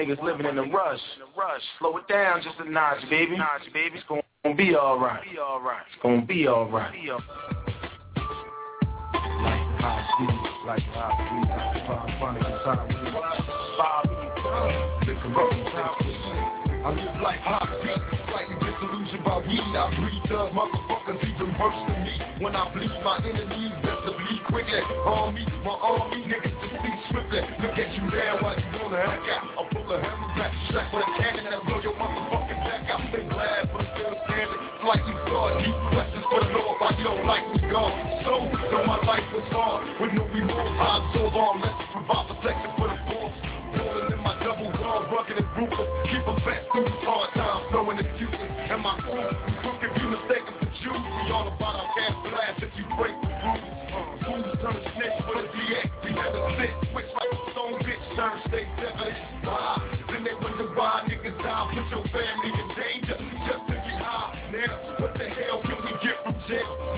niggas living in a rush. rush. Slow it down just a notch, baby. Notch, baby. It's gonna be alright. It's gonna be alright. Like I live like hot beat, slightly disillusioned by weed. I breathe up, motherfuckers even worse than me. When I bleed my enemies, better bleed quickly. Army, my army, niggas to see swiftly. Look at you now, why you wanna? I out? pull a hammer back, check for the cannon that blow your motherfucking back. I've been glad, but still standing like you thought. Deep questions for the Lord, why you don't like me, God? So, though my life was hard, with no remorse, I'm so absorb let's provide protection for the force. Rolling in my double dog, rugged and ruthless, keep a fast through these hard times, knowing the future. And my crew, crook if you mistaken for Jews, we all about our cash blast if you break the rules. Uh, fools turn snitch for the DX, we never sit, switch like a stone bitch, turn state devilish. Wow. the hell can we get from jail?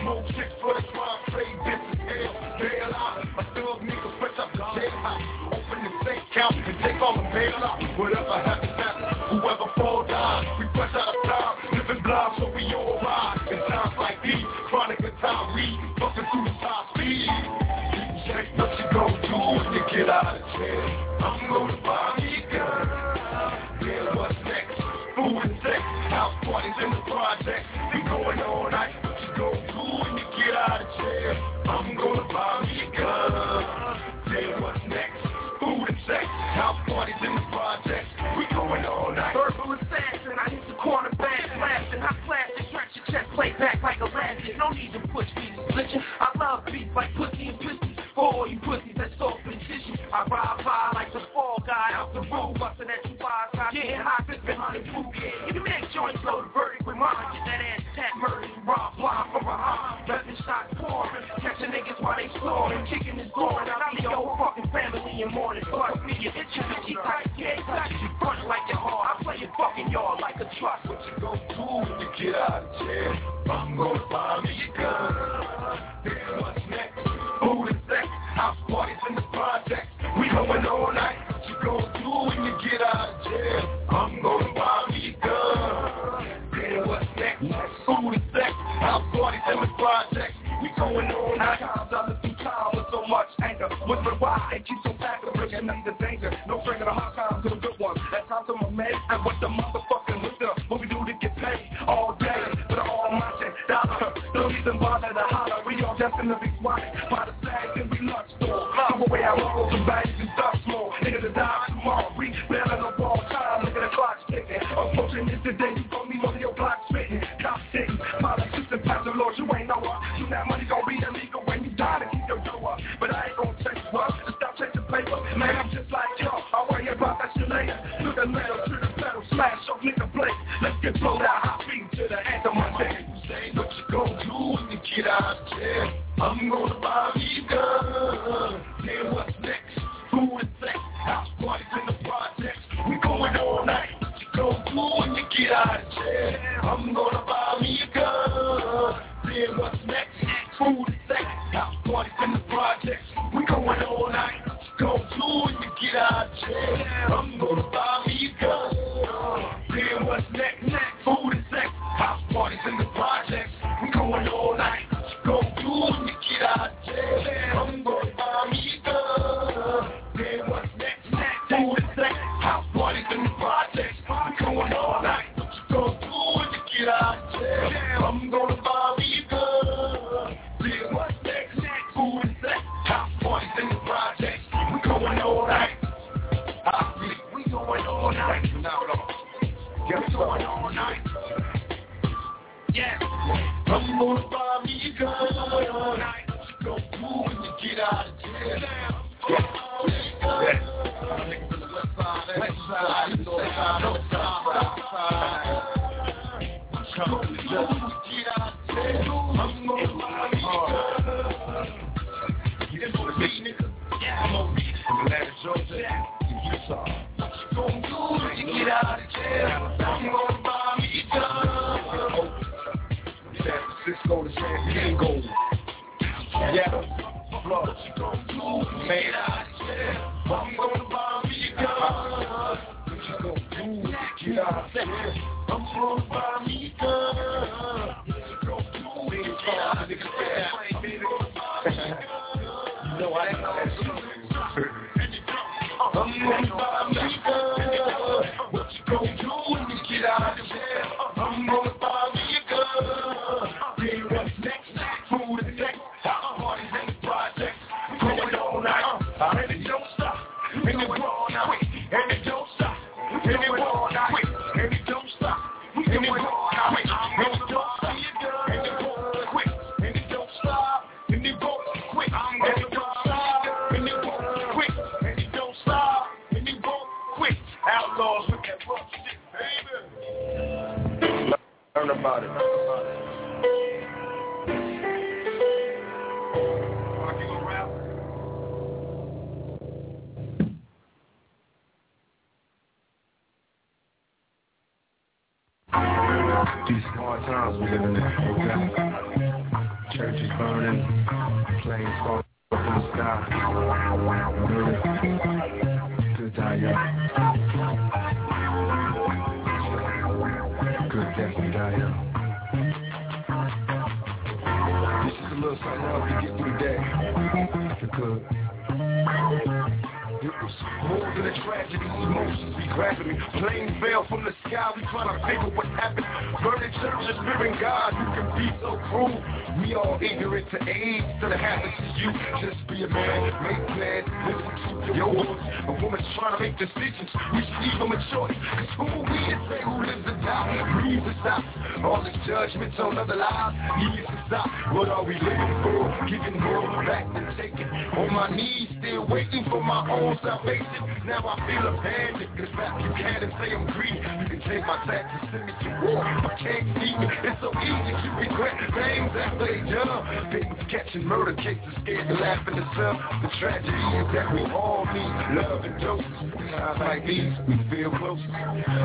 After they catching murder cases, scared to laugh in the sun. The tragedy is that we all need love and doses. Times like these, we feel closer.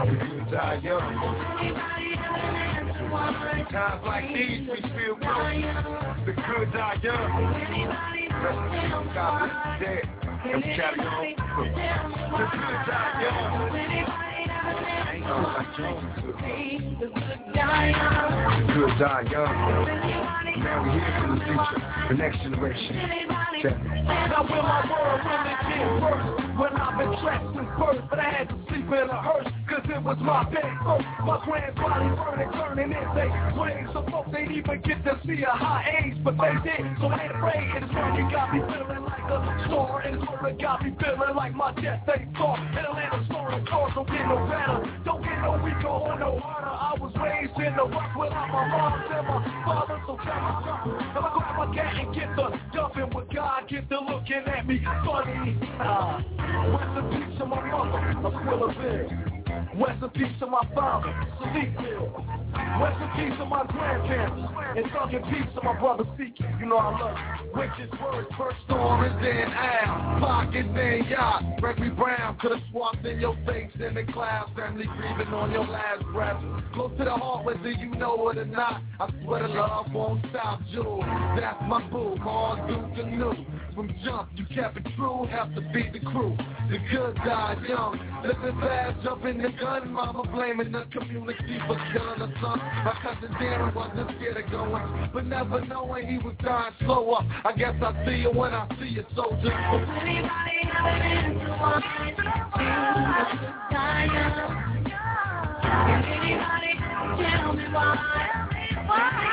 We could die young. Times like these, we feel closer. The good die young. God bless the dead. And we carry on. The good die young. Good die young. Now we're here for the future, the next generation. Check when my world get When I've been trapped since birth But I had to sleep in a hearse Cause it was my bed first. My grandbody burning, turning in they ways. So folks ain't even get to see a high age But they did, so ain't afraid It's when you got me feeling like a star And murder got me feeling like my death ain't far. In Atlanta, storing cars don't get no better. Don't get no weaker or no harder. I was raised in the rock without my mom and my father So tell me something. If I grab my cat and get the dumping with God Get the looking at me funny. uh, Aquila Big Rest in peace to my father, Sadiq Bill. Rest in peace to my grandparents. And in peace to my brother Seeky. You know I love you. Witches words, first stories, then Al. Pockets, then Yacht. Gregory Brown could've swapped in your face in the clouds. Family grieving on your last breath. Close to the heart, whether you know it or not. I swear the love won't stop, Jewel. That's my boo, hard Duke and new. From jump, you kept it true, have to beat the crew. The good die young. Living fast, jumping the gun. Mama blaming the community for killing her son. My cousin Darren wasn't scared of going, but never knowing he was dying slower. I guess I see you when I see you, soldier. Anybody ever been to one Anybody tell me why? I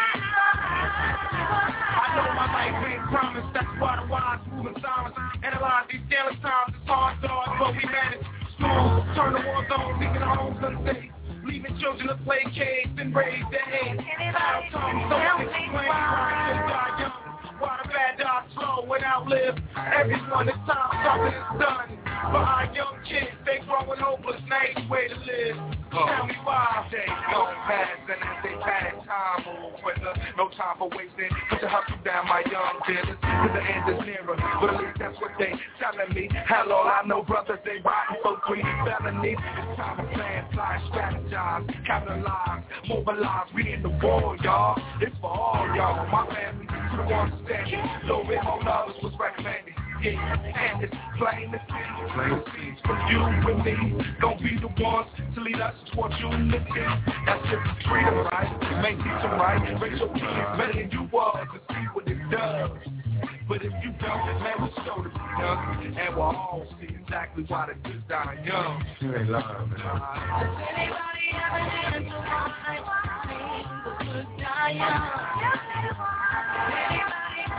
know my life ain't promised, that's why the wise moving silence. Analyze these daily times, it's hard, dog, but we manage. Strong, turn the war on, leaving homes unsafe. Leaving children to play caves and raise their hands. How come someone explain why they die young? Why the bad die slow and outlive everyone? It's time something is done. For our young kids, they growing hopeless, ain't way to live. Tell me why. Days go past and as they pass, time moves. No time for wasting. Put your hustle down, my young dealers. Cause the end is nearer. But at least that's what they telling me. Hell, all I know, brothers, they riding for three felonies. It's time to plan, fly, strategize, capitalize, mobilize. We in the war, y'all. It's for all y'all. My family, to the ones standing. Little bit more knowledge was recommended. Yeah, and it's plain to see. Plain to see. For you and me, gon' be the ones to lead us towards unity. That's just freedom, right? You may teach them right. Raise your kids better than you was and see what it does. But if you don't, man, we'll show to be young. And we'll all see exactly why the good die young. You ain't lying, man. Anybody ever been to one night the good die young?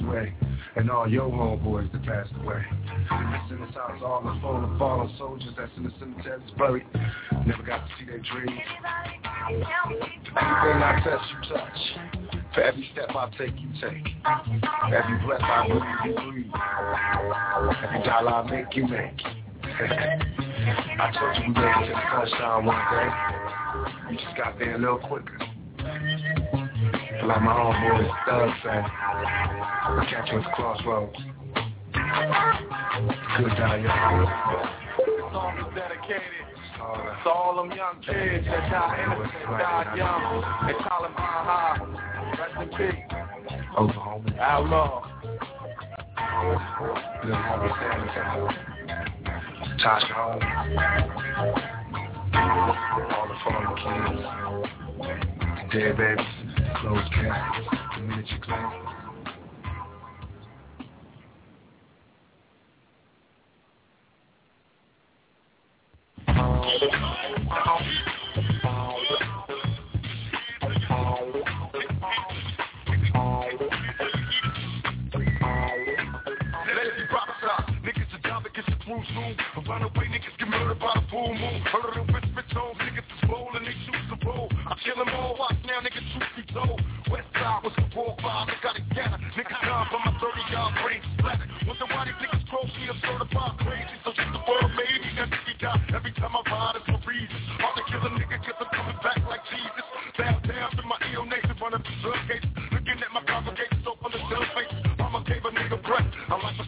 passed away, and all your homeboys that passed away. Send us out to all the fallen, fallen soldiers that's in the cemeteries buried. Never got to see their dreams. Everything I touch, you touch. For every step I take, you take. For every breath I breathe, you breathe. Every dollar I make, you make. [laughs] I told you we made it to the sunshine one day. You just got there a little quicker. Like my homeboy Thug say, we catch you at crossroads. Good young. This song is dedicated to all them young kids that die innocent, died young. Call him High Rest in peace. Oklahoma. Outlaw. Little homie Tasha Holmes. All the fallen kids. Dead babies. Closed caskets. The clay. Let it soon. Run away, niggas get murdered by the full moon. Heard of the rich, hoes, niggas is rolling, they choose to roll. I kill them all, watch now, niggas truth be told. West side was the four five, they got it gather. Niggas down from my 30 yard range splatter. Wonder why these niggas me, I'm certified crazy. So just the world made me, that nigga die. Every time I ride, it's for reason. All to kill a nigga, cause I'm coming back like Jesus. Bow down to my ill nation, running through drug cases. Looking at my congregation, so full of dumb faces. Mama gave a nigga breath. I like the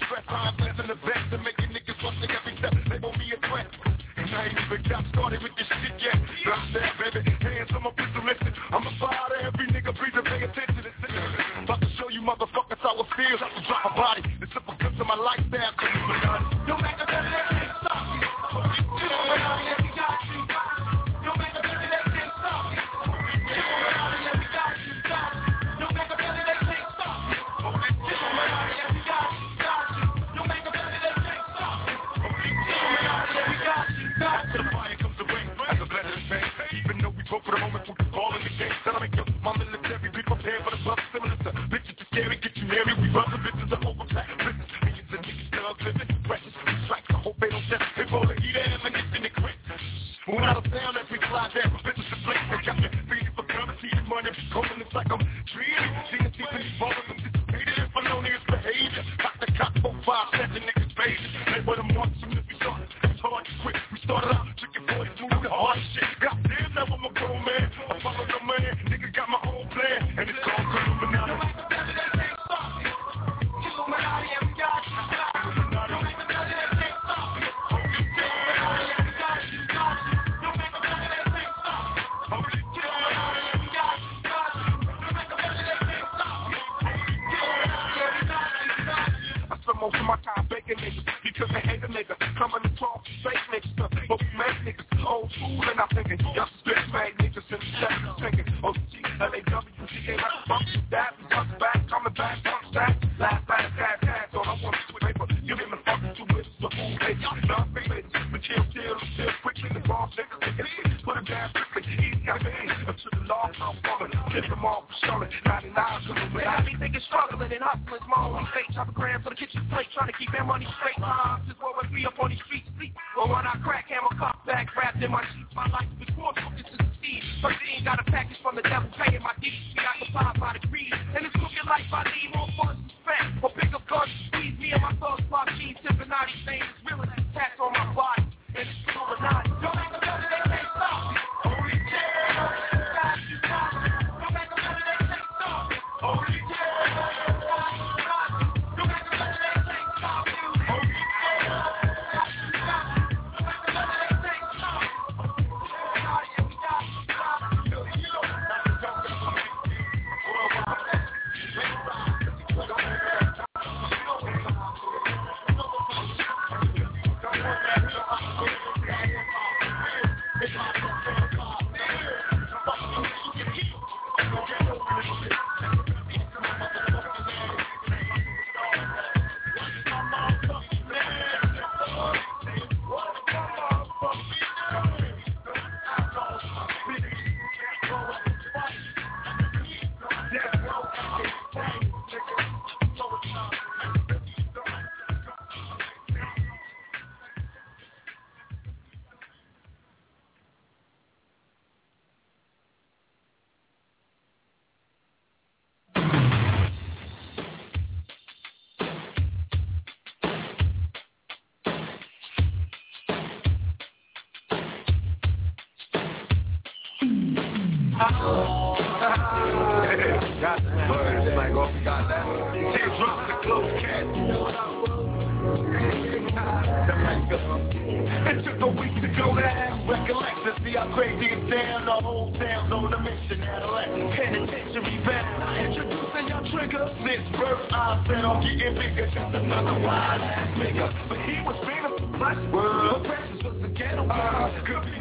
I even got started with this shit yet. I'm there, baby. Hands on my pistol, listen. I'm a fire to every nigga, please pay attention. this. About to show you motherfuckers how it feels to drop a body. It's simple because of my lifestyle.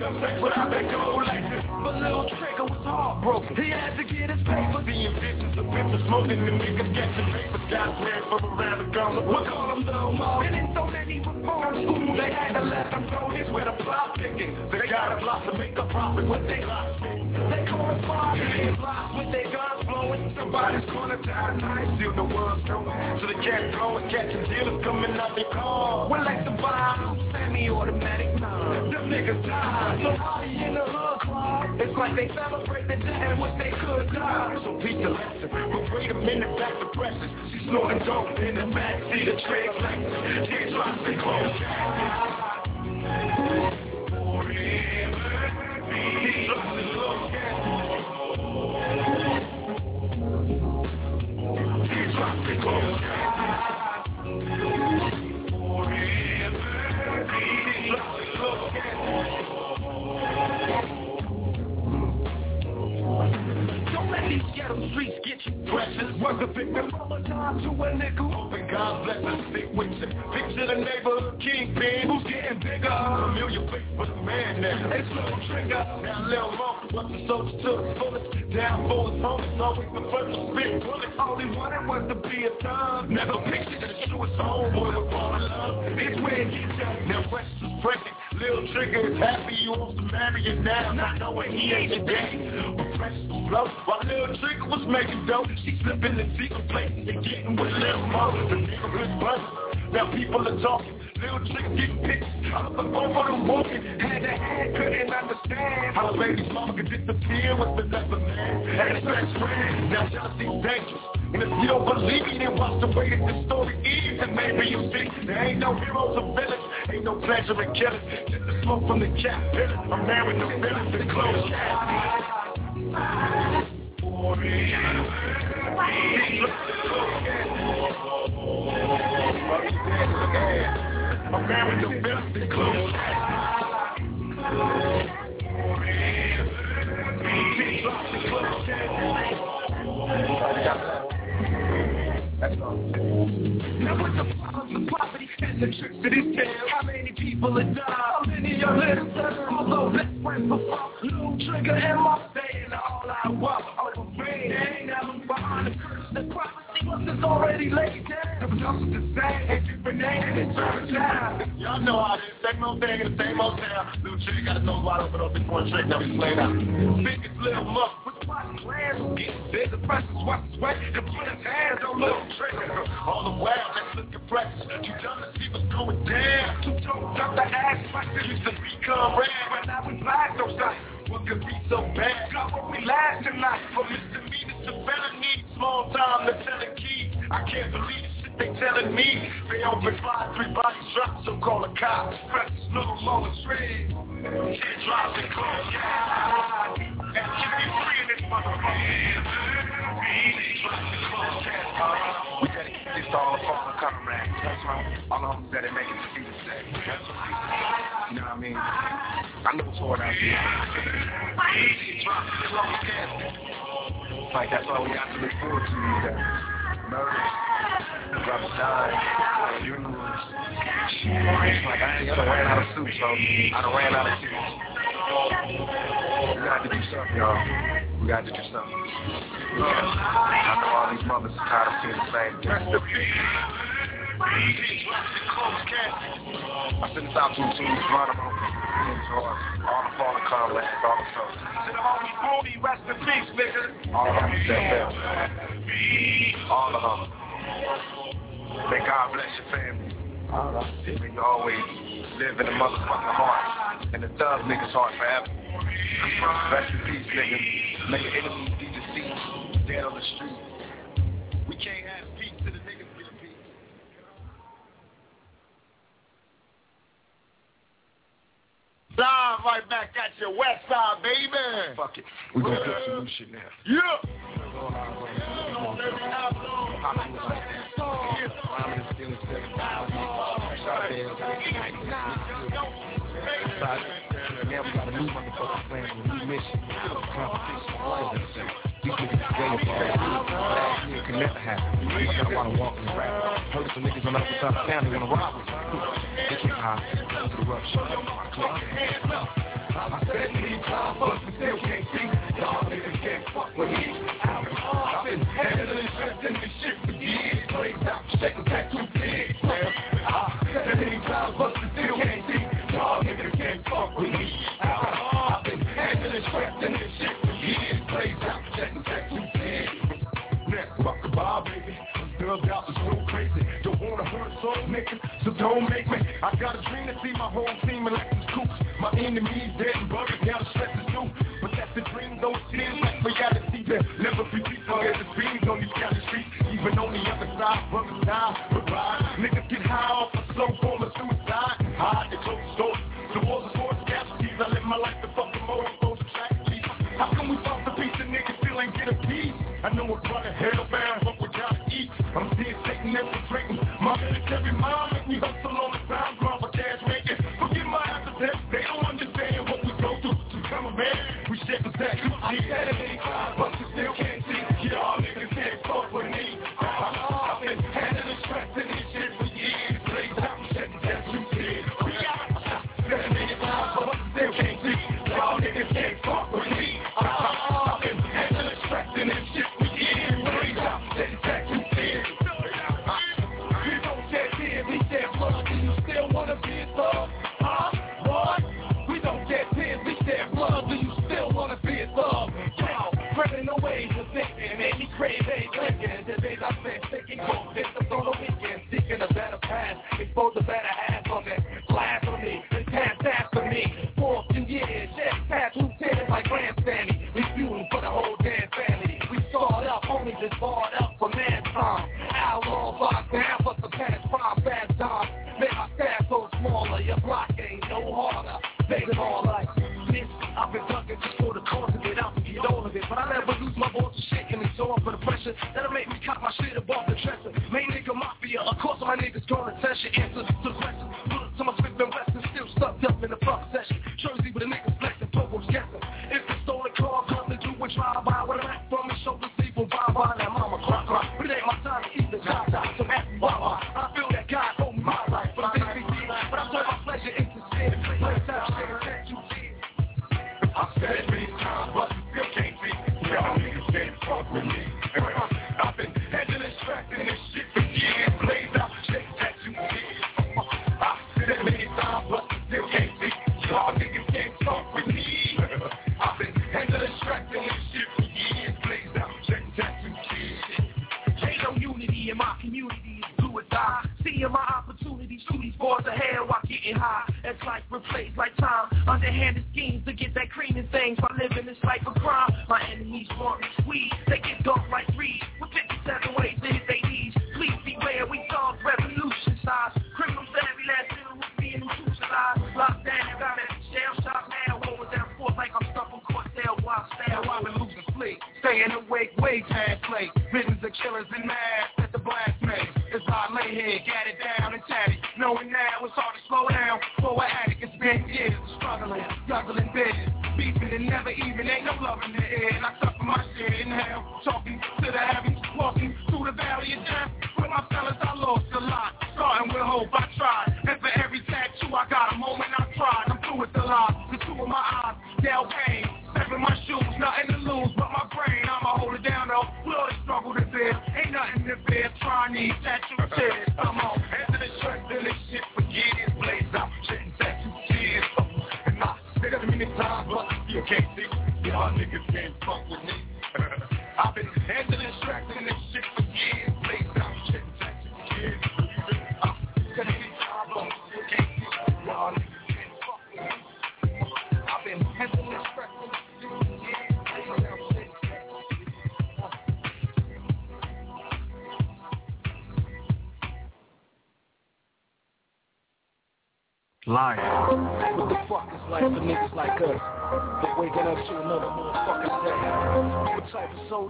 Could be no sex without that gold like. But little trigger was heartbroken. He had to get his paper. Seeing visions of people smoking. The niggas catching papers. Guys ran from around the corner. We call them Lil Mo. And in so many reform schools, they had to let them go. Here's where the plot picking. They got a plot to make a profit with they lost. They correspond in blocks with their guns blowing. Somebody's gonna die tonight. Still the world's going. So they can't go and catching dealers coming out their car. We're like the bomb, semi-automatic nine. Niggas die. Somebody in the hood cry. It's like they celebrate the day and which they could die. So beat the lesson. But wait a minute, back to precious. She's snorting dope in the backseat of Trey Flex. Teardrops and close. Don't streets get you precious. Was a victim of a time to a nickel. Hoping God bless us, stick with you. Picture the neighborhood kingpin who's getting bigger. Familiar face for the man now. It's little trigger. Now Lil Mo, what's the soldier to the fullest? Down for his homies, always the first to spit bullets. All he wanted was to be a thug. Never pictured that the truest homeboy fall in love. It's where it gets you. Now West is pregnant. Lil Trigger is happy he wants to marry you now, not knowing he ain't your daddy. But Precious was low while Lil Trigger was making dough. She slipping in secret places and getting with Lil Mo. The neighborhood buzz. Now people are talking. Lil Trigger getting pictures of the both of them walking. Had to hand, couldn't understand how a baby's mama could disappear with another man and his best friend. Now jealousy's dangerous. And if you don't believe me, then watch the way that this story ends And maybe you see. There ain't no heroes or villains Ain't no pleasure in killing. Just the smoke from the pillar I'm there with the villains and close. I'm there with the villains and close. Now what's the problem? The property and the tricks to this town. How many people have died? How many are living? Although let's bring the fuck. Little trigger and my saying all I want. Over they ain't never behind the curtain. The prophecy was already laid down. It was also the same, a different name, and it turned down. Y'all know how this same old thing in the same old town. Little trigger got his nose wide open up in one trick. Now he's playing out. Biggest little muff. The watch plans. Getting bigger, presses, watch the sweat, and put his hands on little trigger. All the while, let's look at practice. Too dumb to see what's going down. Too dumb to ask questions. Used to become red, but now we black, no sight. What could be so bad? Got what we last tonight. From misdemeanors to felony, small time to tell the key. I can't believe the shit they telling me. They open five, three bodies dropped, so call a cop. Press no more street. Close, yeah. And keep this. We all the fallen comrades. That's right. All of them that make it to be the same. You know what I mean? I know it's hard out here. Like that's all we got to look forward to is that murders, brothers dying, funerals. It's like I ain't ran out of suits, so I done ran out of suits. We got to do something, y'all. We got to do something. I know all these mothers are tired of seeing the same thing. I send this out to the team, Geronimo, all the fallen comrades, all the soldiers. To the rest in peace, nigga. All of them, all of them. May God bless your family. May you always live in the motherfucking heart, and the thug nigga's heart forever. Rest in peace, nigga. May your enemies be deceased, dead on the street. We can't have peace to the niggas get a peace. Live right back at your west side, baby. Fuck it. We gonna put some new shit now. Yeah. I said need time, but we still can't see. Y'all niggas can't fuck with me. Handling this shit for years. Can't see. Can't fuck with me. I've been handling this shit for years. Baby. Thugged out crazy. Don't wanna hurt niggas, so don't make me. I got a dream to see my whole team in like some scoops. My enemies dead and buried, now the stress is new. The dream, those seem like reality. There never be people as the dreams on these county streets. Even on the other side, brothers die, ride. Niggas get high off a slow form of suicide. Hide the close doors. The walls are for casualties. I live my life to fucking of those tragedies. How can we fuck the piece of niggas still ain't get a piece? I know it's running hell bound, but we gotta eat. I'm seeing Satan infiltrating my military mind. Make me hustle on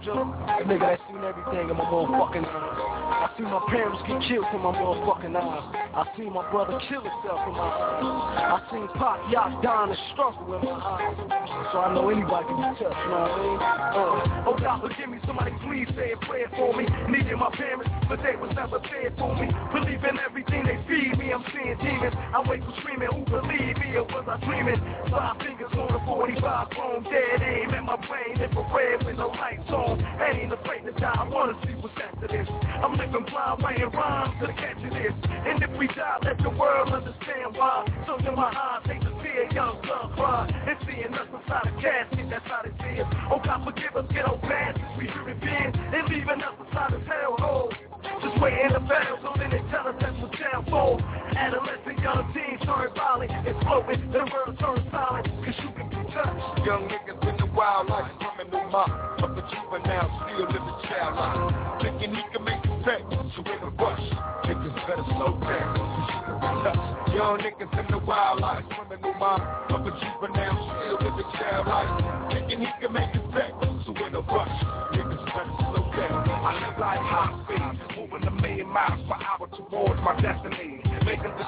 soldier? A nigga that seen everything in my motherfucking eyes. I seen my parents get killed from my motherfucking eyes. I seen my brother kill himself from my eyes. I seen Pop Yacht die in the struggle in my eyes. So I know anybody can be touched, you know what I mean? Uh, oh God, forgive me, somebody please say a prayer for me. Needed my parents, but they was never there for me. Believe in everything they feed me, I'm seeing demons. I wake up screaming, who believe me or was I dreaming? Five fingers on a 45 chrome, dead aim in my brain, infrared with no lights on. Ain't afraid to die, I wanna see what's after this. I'm living blind, writing rhymes to the catch this. And if we die, let the world understand why. So in my eyes, they to see a young son cry. And seeing us inside a casket, that's how they see us. Oh God, forgive us, get old bastards, we human beings. And leaving us inside this hellhole. Just waiting to battle, so then they tell us that's what's downfall. Adolescent young teens turn violent, exploding, the world turns silent, cause you can be touched. Young niggas in the wild life, criminal mob. Up a juvenile, still living child life. Thinking he can make it back, so in a rush. Niggas better slow down. Young niggas in the wild life, criminal mob. Up a juvenile, still living child life. Thinking he can make it back, so in a rush. I live like high speed, moving a million miles per hour towards my destiny. Making this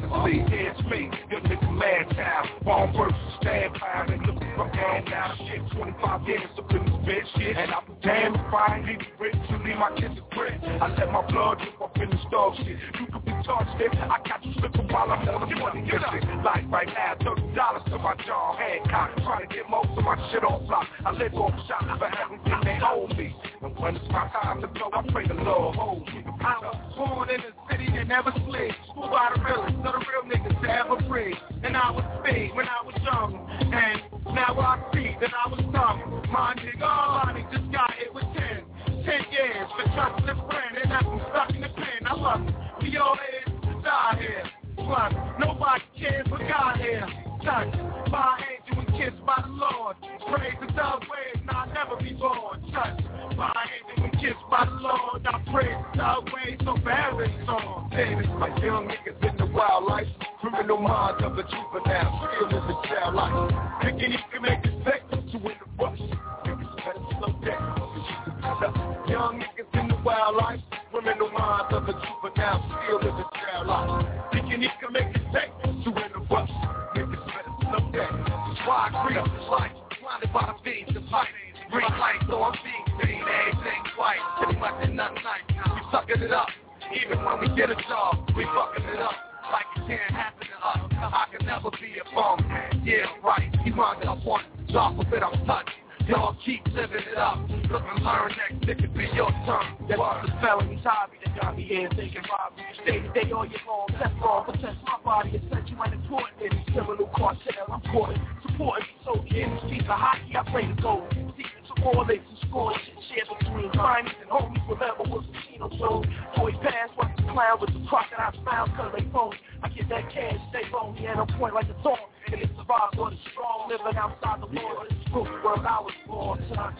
to see, yeah, it's me, your nigga mad child. Born birth, stand by, and look for hand now. Shit, 25 years up in this bitch, shit. And I'm damn if I ain't even rich to leave my kids a grit. I let my blood drip up in the stove, shit. You could be charged it, I got you slipping while I'm on the money, get shit. Like right now, $30 to my jaw, Hancock. Trying to get most of my shit off lock. I live off shots for everything they owe me. And when it's my time to go, I pray the Lord hold me. I was born in a city that never slid. School by the realest, so the real niggas to ever breathe. And I was big when I was young. And now I see that I was dumb. My nigga, Lonnie just got it with 10. 10 years for trusting a friend. And I'm stuck in the pen. I love it. We all to die here. Plus, nobody cares but God here. Touch by angel and kissed by the Lord. Praise the dove ways, and I'll never be born. Touch by angel and kissed by the Lord. I praise the ways, so very song. David, my young niggas in the wild life. Criminal minds of a juvenile, still in the child life. Thinking he can make it back to in the rush. Niggas better slow down, cause you can. Young niggas in the wild life. Criminal minds of a juvenile, still in the child life. Thinking he can make it back to in the rush. Niggas better slow down. That's why I creep up this life. Blinded by the fiends and fight. Green light, so I'm being seen. Everything white. Pretty much in nothing night. We sucking it up. Even when we get a job, we fucking it up. Like it can't happen to us. I can never be a bum. Yeah, right. You mind up one. Drop a bit, I'm touched. Y'all keep living it up. And learn next, it could be your turn. That was the felony's hobby that got me here thinking robbery. Stay day all year long, that's wrong, test my body. It said you ain't important criminal cartel. I'm caught supporting so this piece of hockey, I play the goal. Seeking to correlate and score shit shared between crimes and homies. Remember was Chino shows. Boys pass, watch the clown with the crocodile smiles, cause they phone. I get that cash, stay lonely and on point like the thorn. It's survival for the strong, living outside the law. This is where I was born, son.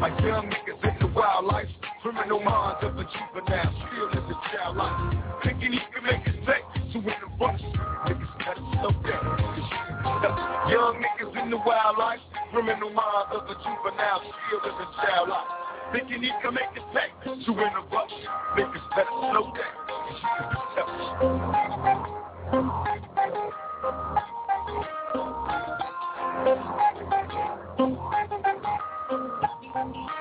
Like young niggas in the wildlife, criminal minds of a juvenile, still in the child life. Thinking he can make it safe, so in the bus, niggas better slow down. Young niggas in the wildlife, criminal minds of a juvenile, still in the child life. Thinking he can make it safe, so in the bus, niggas better slow down. Yo,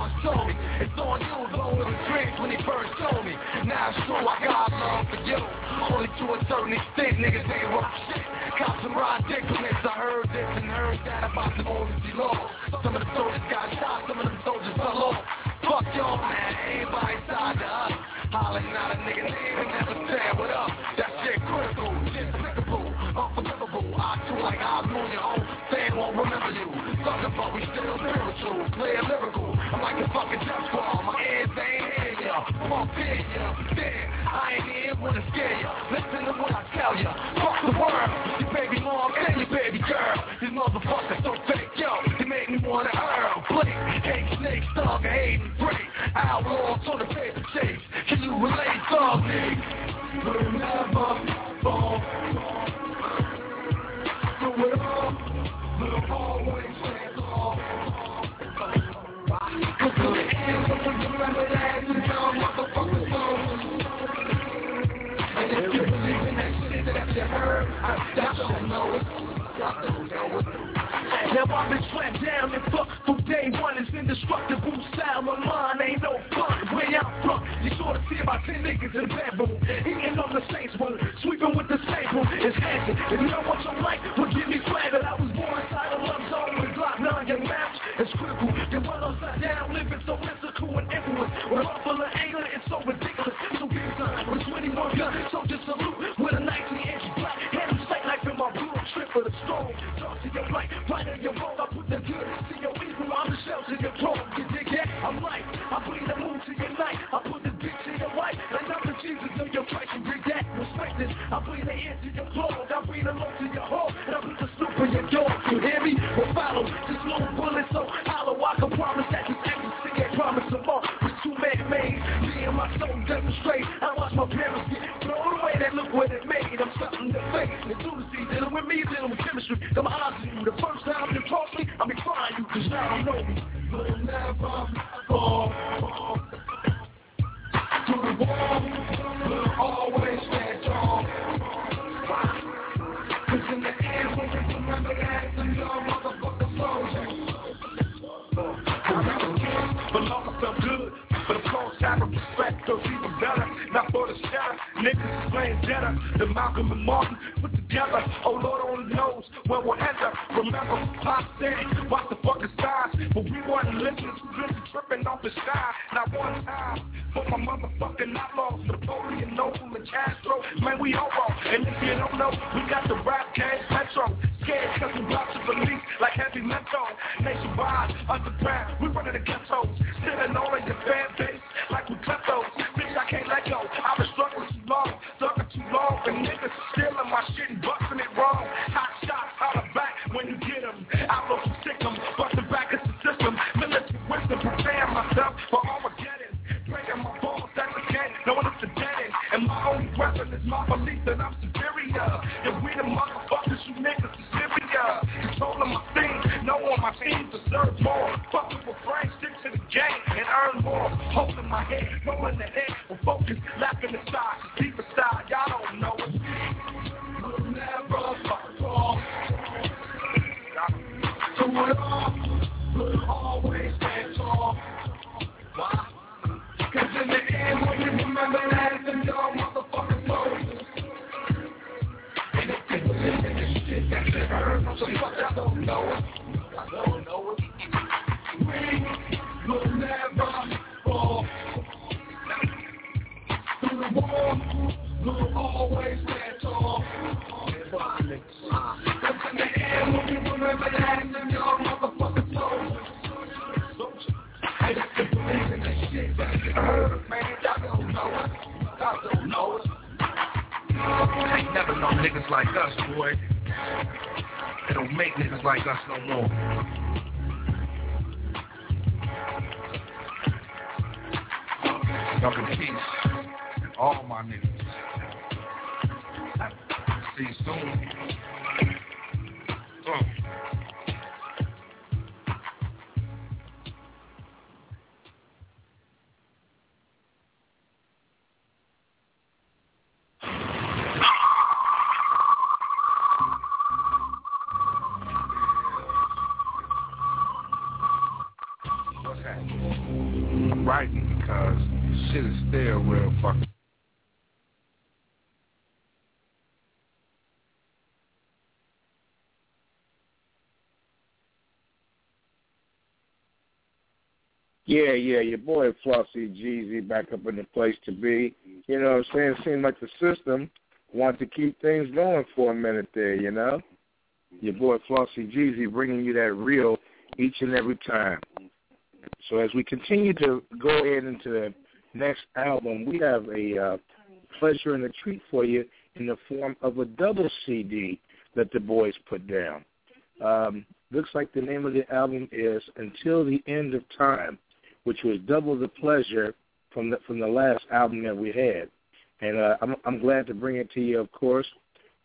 once told. It's on you, it was dreams when he first told me. Now it's true, I got love for you. Only to a certain extent, niggas ain't worth shit. Cops and ridiculous. I heard this and heard that about the honesty law. Some of the soldiers got shot, some of them soldiers fell off. Fuck y'all, man, everybody side to us. Hollering out a nigga name and never saying what up. That shit critical, despicable, unforgivable. I do like I was on your own, saying won't remember you. Talking about we still spiritual, play lyrical. I'm like a fucking death ball, my ears ain't hear ya. Pump in ya, damn, I ain't here wanna scare ya. Listen to what I tell ya. Fuck the world, your baby mom and your baby girl. These motherfuckers so fake, yo. They make me wanna earl, blink, hate snake, thug, hate and break. Outlaws on the paper chase. Can you relate, dog, nigga? We'll you know don't know it. Now I've been strapped down and fucked from day one. It's indestructible style. Mind ain't no fun. Where I'm from, you sure to see about ten niggas in the bedroom. Eating on the Saints room, sweeping with the staple. It's handsome. If you know what you like, for the storm. Talk to your right, right in your wrong. I put the good to your evil. I'm the shells in your throne. You dig that? I'm light. I bring the moon to your night. I put the bitch in your wife. And I'm the Jesus of your Christ. You dig that? Respect this. I bring the ear to your clothes. I bring the love to your home. And I put the snoop in your dog. You hear me? Well, follow this long bullet so hollow. I can promise that this ecstasy ain't promise of more. It's too many made. Me and my soul demonstrate. I watch my parents get thrown away. That look what it made. I'm something to face. Me, with chemistry. Got my eyes on you. The first time you talk to me, I'm defying you. Cause now I know me. But I'll never fall. The niggas playing better than Malcolm and Martin put together. Oh Lord only knows where we'll end up. Remember, Pop said, watch the fucking stars, but we wasn't listening, busy tripping off the sky. Not one time but my motherfucking outlaws, Napoleon, Noble, and Kastro. Man, we all wrong, and if you don't know, we got the rap cash metro. Scared cause we about to release like heavy metal. Nationwide, underground, we running the ghettos. Sitting all in your fan base like we kleptos. Bitch, I can't let go. I've for Armageddon. Breaking my balls, that's a game, knowing it's a dead. And my only weapon is my belief that I'm superior. If we the motherfuckers, you niggas are superior. Controlling my things, knowing my team deserve more. Fucking with brains, stick to the game and earn more. Holding my head, rolling the head, with focus, laughing aside, from some fucking don't know it. I don't know it. We will never fall. Through the war, we'll always stand tall. In the air when we remember that and y'all motherfucking soldiers. I to believe in shit that you heard, don't know it. Ain't never no niggas like us, boy. They don't make niggas like us no more. Y'all can peace. And all my niggas. See you soon. Yeah, yeah, your boy Flossy Jeezy back up in the place to be. You know what I'm saying? It seemed like the system wanted to keep things going for a minute there, you know? Your boy Flossy Jeezy bringing you that real each and every time. So as we continue to go ahead into the next album, we have a uh, pleasure and a treat for you in the form of a double CD that the boys put down. Um, looks like the name of the album is Until the End of Time, which was double the pleasure from the from the last album that we had. And uh, I'm I'm glad to bring it to you, of course.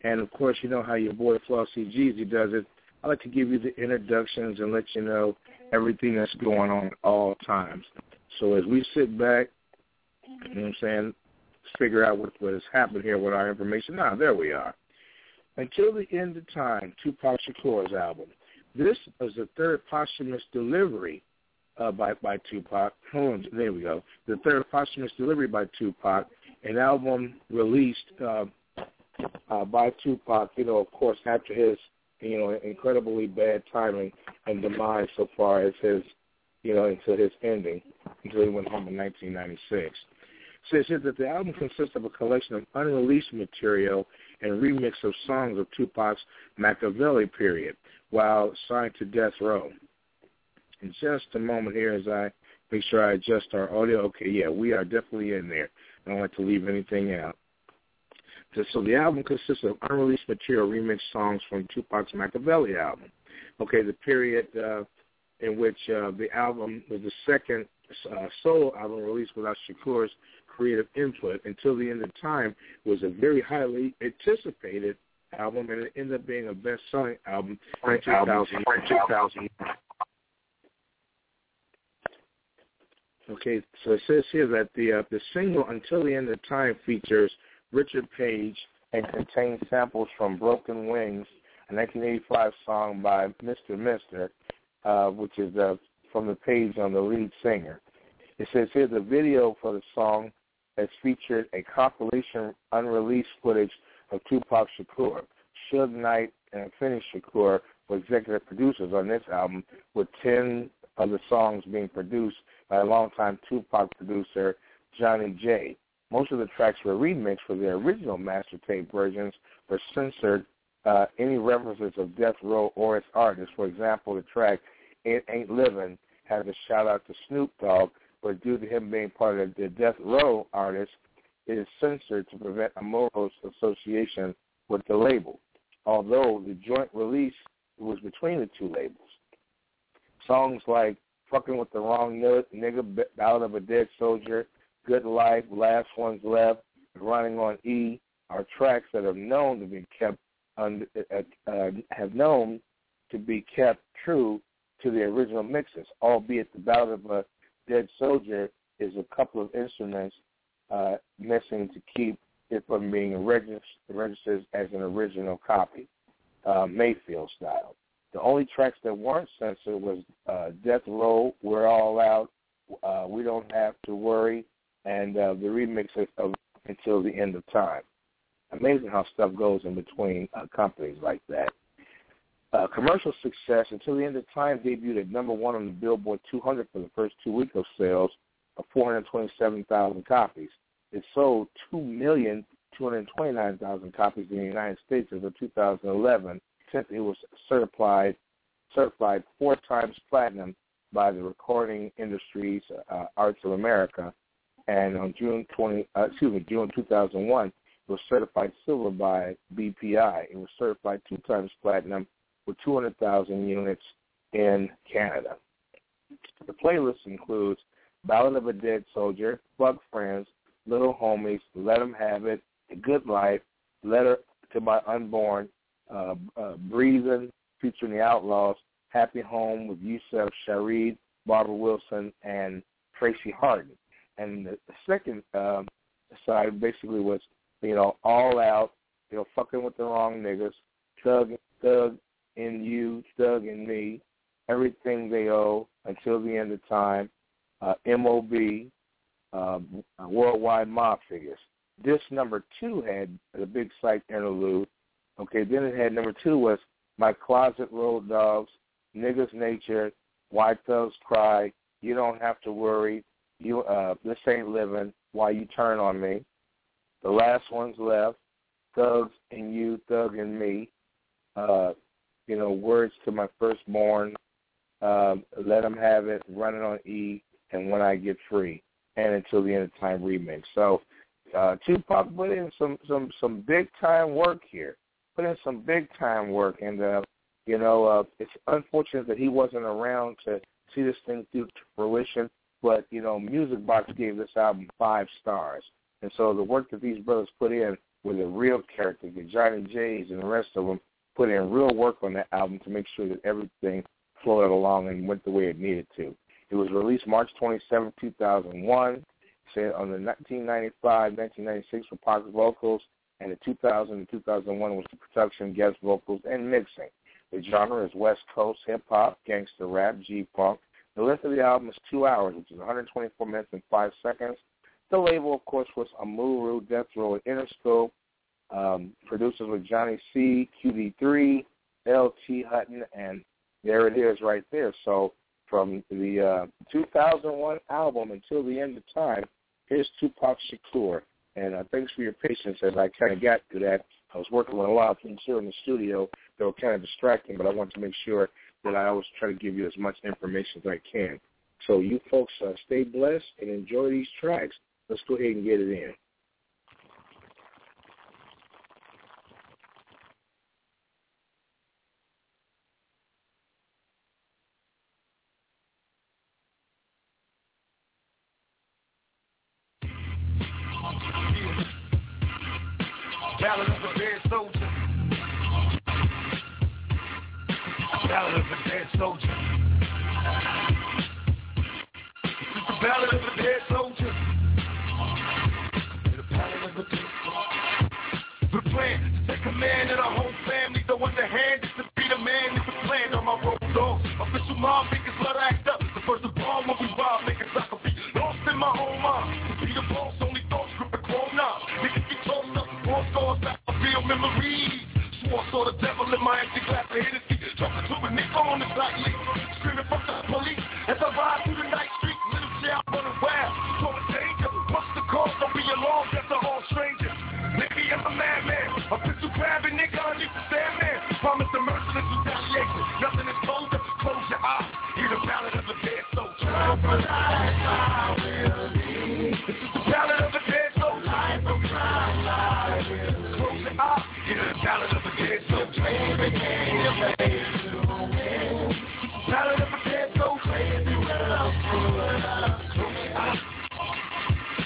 And of course, you know how your boy Flossy Jeezy does it. I like to give you the introductions and let you know everything that's going on at all times. So as we sit back, you know what I'm saying, figure out what, what has happened here with our information. Now, there we are. Until the End of Time, Tupac Shakur's album. This is the third posthumous delivery uh, by by Tupac. There we go. The third posthumous delivery by Tupac, an album released uh, uh, by Tupac. You know, of course, after his you know incredibly bad timing and demise so far as his you know until his ending until he went home in 1996. So it says that the album consists of a collection of unreleased material and remix of songs of Tupac's Makaveli period while signed to Death Row. In just a moment here as I make sure I adjust our audio. Okay, yeah, we are definitely in there. I don't like to leave anything out. So the album consists of unreleased material remix songs from Tupac's Makaveli album. Okay, the period uh, in which uh, the album was the second uh, solo album released without Shakur's creative input until the end of time was a very highly anticipated album, and it ended up being a best-selling album in 2000. 2000. Okay, so it says here that the uh, the single "Until the End of Time" features Richard Page and contains samples from "Broken Wings," a 1985 song by Mr. Mister, uh, which is uh, from the page on the lead singer. It says here the video for the song has featured a compilation unreleased footage of Tupac Shakur. Suge Knight and Afeni Shakur were executive producers on this album, with 10 of the songs being produced by longtime Tupac producer, Johnny J. Most of the tracks were remixed for their original master tape versions, but censored uh, any references of Death Row or its artists. For example, the track It Ain't Living has a shout out to Snoop Dogg, but due to him being part of the Death Row artists, it is censored to prevent a moral association with the label, although the joint release was between the two labels. Songs like Fucking with the Wrong Nigga, Ballad of a Dead Soldier, Good Life, Last One's Left, Running on E are tracks that have known to be kept under, uh, uh, have known to be kept true to the original mixes, albeit the Ballad of a Dead Soldier is a couple of instruments uh, missing to keep it from being registered as an original copy, uh, Mayfield style. The only tracks that weren't censored was uh, Death Row, We're All Out, uh, We Don't Have to Worry, and uh, the remix of, Until the End of Time. Amazing how stuff goes in between uh, companies like that. Uh, commercial success until the end of time debuted at number one on the Billboard 200 for the first two weeks of sales of 427,000 copies. It sold 2,229,000 copies in the United States as of 2011 it was certified certified four times platinum by the Recording Industries uh, Arts of America, and on June 20, uh, excuse me, June 2001, it was certified silver by BPI. It was certified two times platinum with 200,000 units in Canada. The playlist includes Ballad of a Dead Soldier, Bug Friends, Little Homies, Let 'Em Have It, The Good Life, Letter to My Unborn, uh, uh, Breathing, featuring the Outlawz, Happy Home with Yusef Sharid, Barbara Wilson, and Tracy Harden. And the, second um, side basically was, you know, all out, you know, fucking with the wrong niggas, thug, thug in you, thug in me, everything they owe until the end of time, uh, MOB, um, worldwide mob figures. This number two had the Big Syke interlude. Okay, then it had number two was My Closet Road Dogs, Niggas Nature, Why Thugs Cry, You Don't Have to Worry, You uh This Ain't Living, Why You Turn on Me. The last one's left, Thugs and You, Thug and Me. Uh, you know, Words to My Firstborn, Let Them Have It, Running on E, and When I Get Free, and Until the End of Time remix. So uh, Tupac put in some some some big time work here. Put in some big time work, and uh, you know, uh, it's unfortunate that he wasn't around to see this thing through to fruition. But you know, Music Box gave this album five stars, and so the work that these brothers put in with a real character, the Johnny J's and the rest of them put in real work on that album to make sure that everything flowed along and went the way it needed to. It was released March 27, 2001. Said on the 1995, 1996 for Pac's vocals, and the 2000 and 2001 was the production, guest vocals, and mixing. The genre is West Coast hip hop, gangster rap, G funk. The length of the album is two hours, which is 124 minutes and five seconds. The label, of course, was Amaru, Death Row, and Interscope. Um, producers were Johnny C, QD3, L.T. Hutton, and there it is right there. So from the uh, 2001 album until the end of time, here's Tupac Shakur. And uh, thanks for your patience as I kind of got to that. I was working on a lot of things here in the studio that were kind of distracting, but I want to make sure that I always try to give you as much information as I can. So you folks uh, stay blessed and enjoy these tracks. Let's go ahead and get it in.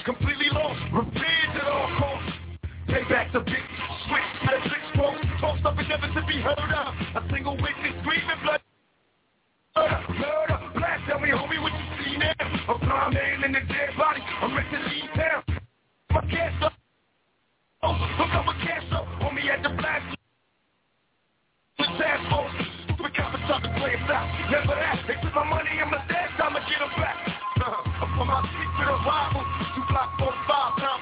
Completely lost. Revenge at all costs. Switch. Six up never to be heard of. A single witness screaming blood. Murder, blast, tell me homie what you see now A blind man in a dead body, I'm ready to leave town My oh, cancer Homie at the play us out Never that, they took my money and my dad, I'ma get them back. Uh, I'm from my secret arrival, two block 45 now.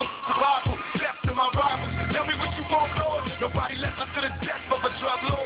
Survival, left to my rivals. Tell me what you want, Lord. Nobody left us to the death of a drug lord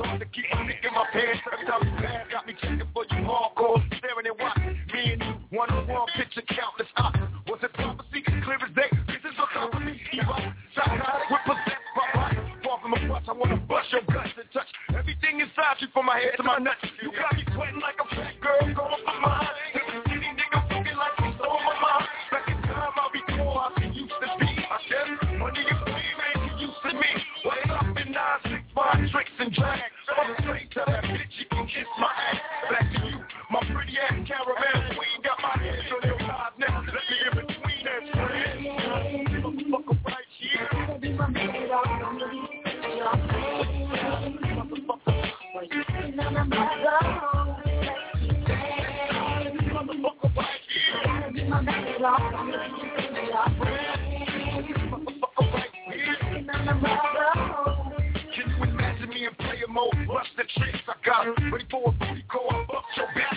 hard to keep my dick in my pants every time you pass. Got me checking for you hardcore, staring at what? Me and you, one on one, picture countless eyes. Was it prophecy? Clear as day. This is what's up with me, Eva. Psychotic, we're possessed by life. Far from a bus, I wanna bust your guts and touch everything inside you from my head to my nuts. You got me sweating like out. Ready for a booty call, bust your back.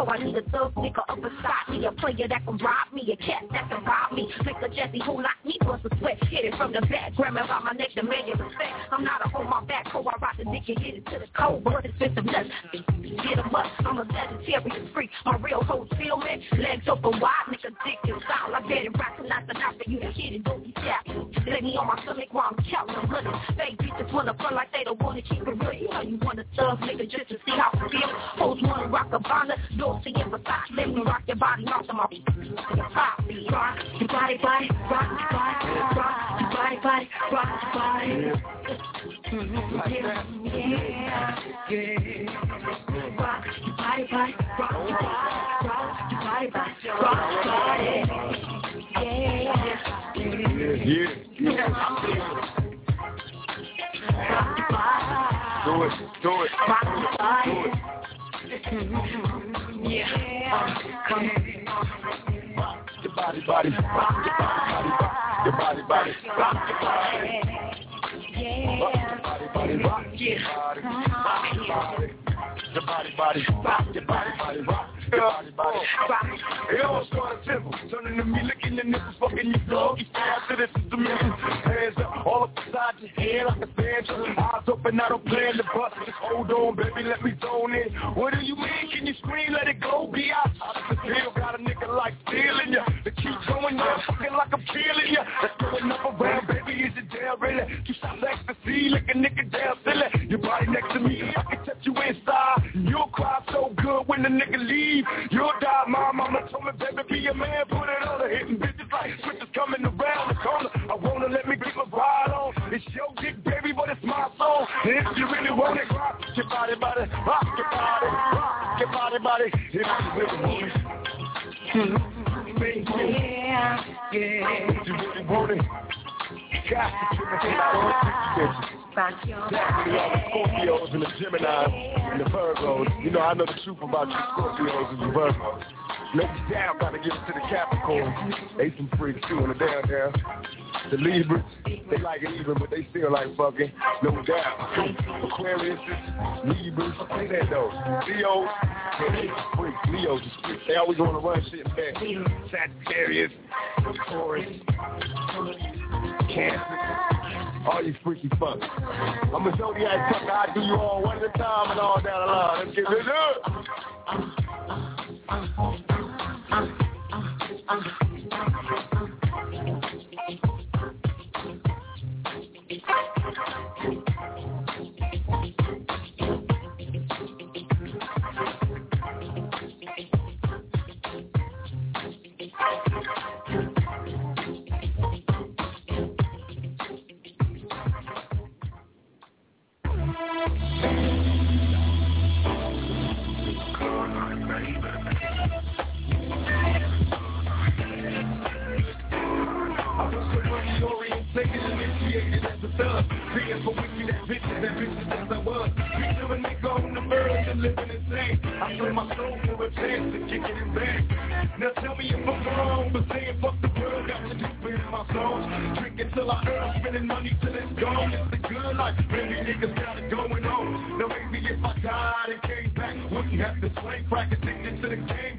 I need a thug nigga up beside me. A player that can rob me, a cat that can rob me. A Jesse who like me bust a sweat. Hit it from the back, grab me by my neck, demand your respect. I'm not a hoe, my back hoe, I rock the dick and hit it to the cold. Blood expensive nuts. Get em up, I'm a vegetarian freak. My real hoes feel me. Legs open wide, nigga dick is foul. I bet it rock tonight, enough for you to hit it, don't be shy. Lay me on my stomach while I'm counting a hundred. Fake bitches wanna front like they don't wanna keep it real. You know you wanna thug nigga just to see how it feel. Hoes wanna rock a bonnet, Dolce and Versace. Let me rock your body, mouth to my pop beat. Rock your body, body, rock your body, rock your body, body, rock your body. Yeah, yeah, yeah. Rock your body, body, rock your body, rock your body, body, rock your body. Yeah, yeah, yeah. Do it, do it, do it. Yeah, come Rock your body, body, rock your body, body, your body, body, rock your body. Yeah. Body, body, rock your body, body. Your body, body, rock your body, body, rock body. It all started simple. Turning to me, licking your nipples, fucking your doggy style. So this is the. Hands up, all up beside your head like a banjo. Eyes open, I don't plan to bust. Just hold on, baby, let me zone in. What do you mean? Can you scream? Let it go. Be out. I still got a nigga like stealing ya. To keep going, yeah, fucking like I'm killing ya. Let's go enough around, baby. Is it down, really? You stop ecstasy, lick a nigga down, silly. Your body next to me, I can touch you inside. You'll cry so good when the nigga You'll die, my mama told me, baby, be a man, put it on the hitting bitches like switches coming around the corner. I wanna let me get my ride on. It's your dick, baby, but it's my song. And if you really want it, rock your body, body, rock your body, rock your body, body. If you really want it. Yeah, yeah. If you really want it. All the Scorpios and the Geminis and the Virgos. You know, I know the truth about you Scorpios and the Virgos. Ladies down, gotta give it to the Capricorn. They some freaks too on the down down. The Libras, they like it even, but they still like fucking. No doubt. Aquarius, Libras, say that though. Leos, they freaks. Leos is freaks. They always want to run shit back. Sagittarius, Taurus, Cancer. All you freaky fucks. I'm a zodiac fucker. I do you all one at a time and all the line. Let's get this up. Thug. Being for wicked and bitches and bitches as I was. Picture a nigga on the verge and living insane. I sold my soul for a chance to kick it in back. Now tell me if I'm wrong, but saying fuck the world got to deep in my songs. Drinking till I earn, spending money till it's gone. It's the good life, many niggas got it going on. Now maybe if I died and came back, wouldn't have to swing crack addicted to the game.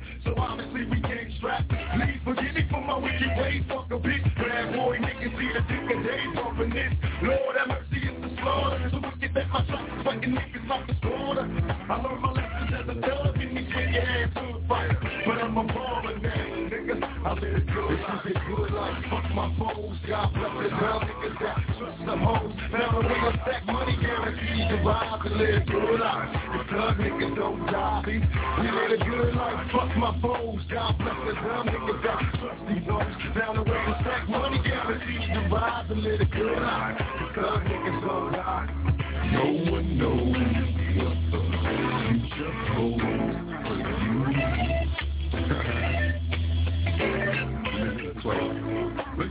I learned my lessons as a dub in these shit, yeah, to a fight. But I'm a baller now, nigga. I live good, I live good life. Fuck my foes, God bless the dumb niggas that trust the hoes. Now way I stack money guaranteed to rise and live good life. The thug niggas don't die, see? We live a good life, fuck my foes. God bless the dumb niggas that trust these hoes. Now the way I stack money guaranteed to rise and live a good life. The thug niggas don't die. No one knows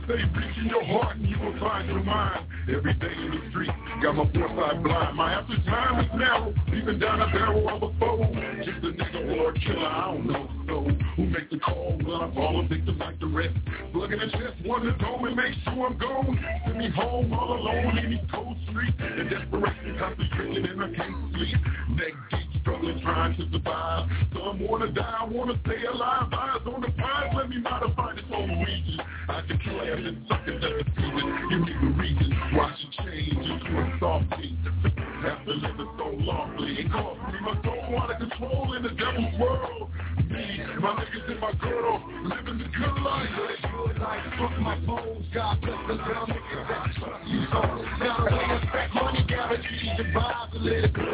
say reach in your heart and you will find your mind. Every day in the street, got my foresight blind. My after time is narrow, even down a barrel of a foe. Just a nigga or a killer, I don't know. So who make the call when I fall and victim like the rest? Plug in the chest, one to go and make sure I'm gone. Send me home all alone in these cold streets. The desperation concentrating and I can't sleep. Neck deep, struggling, trying to survive. Some wanna die, wanna stay alive. Eyes on the prize, let me modify this old region. I can clash and suck at the season. You me the reason why should change into a soft to After living so lawfully, it cost me my soul out of control in the devil's world. My niggas and my girl living the good life. Good life. Fuck my bones, God bless the little niggas that trust you so. Now the way I stack money guarantees the vibe to little good.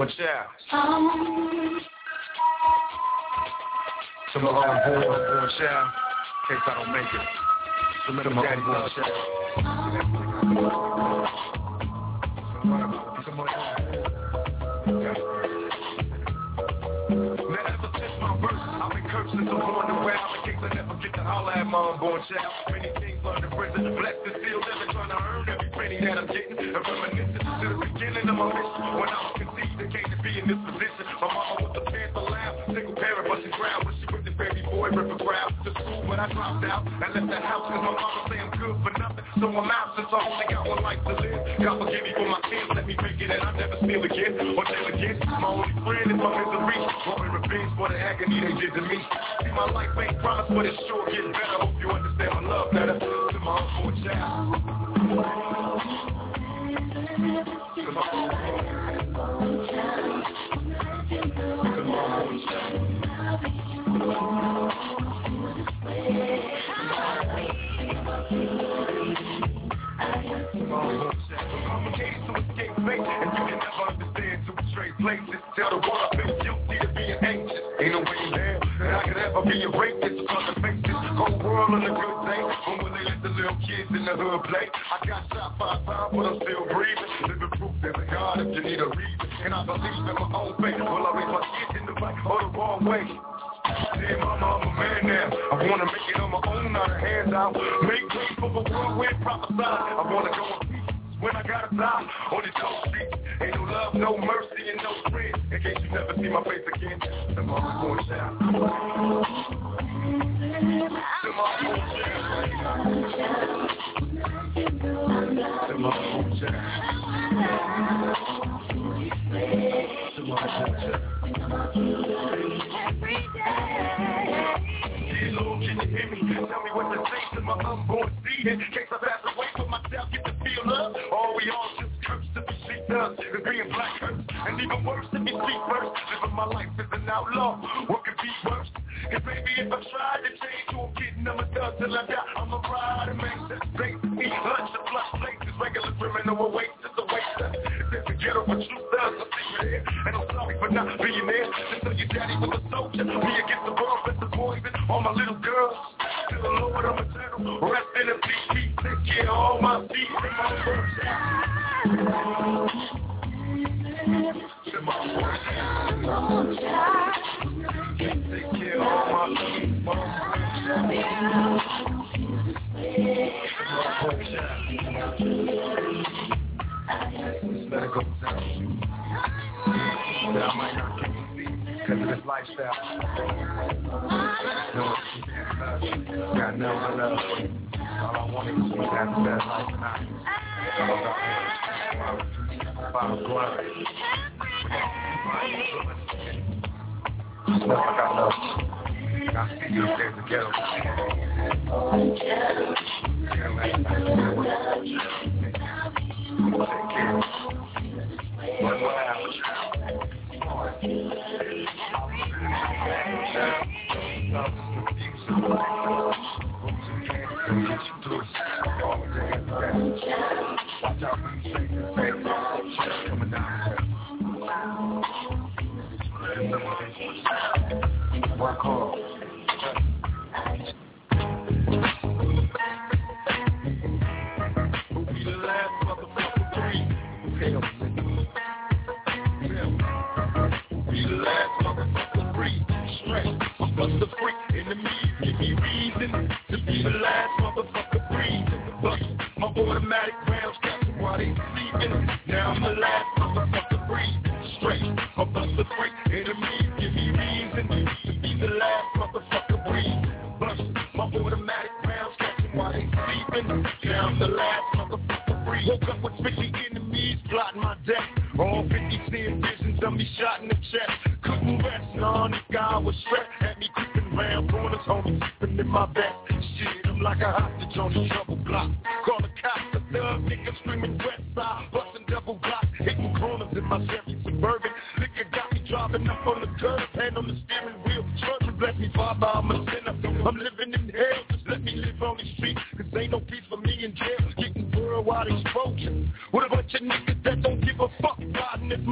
going down. Some of our boys going down. In case I don't make it. Some of them boys. down.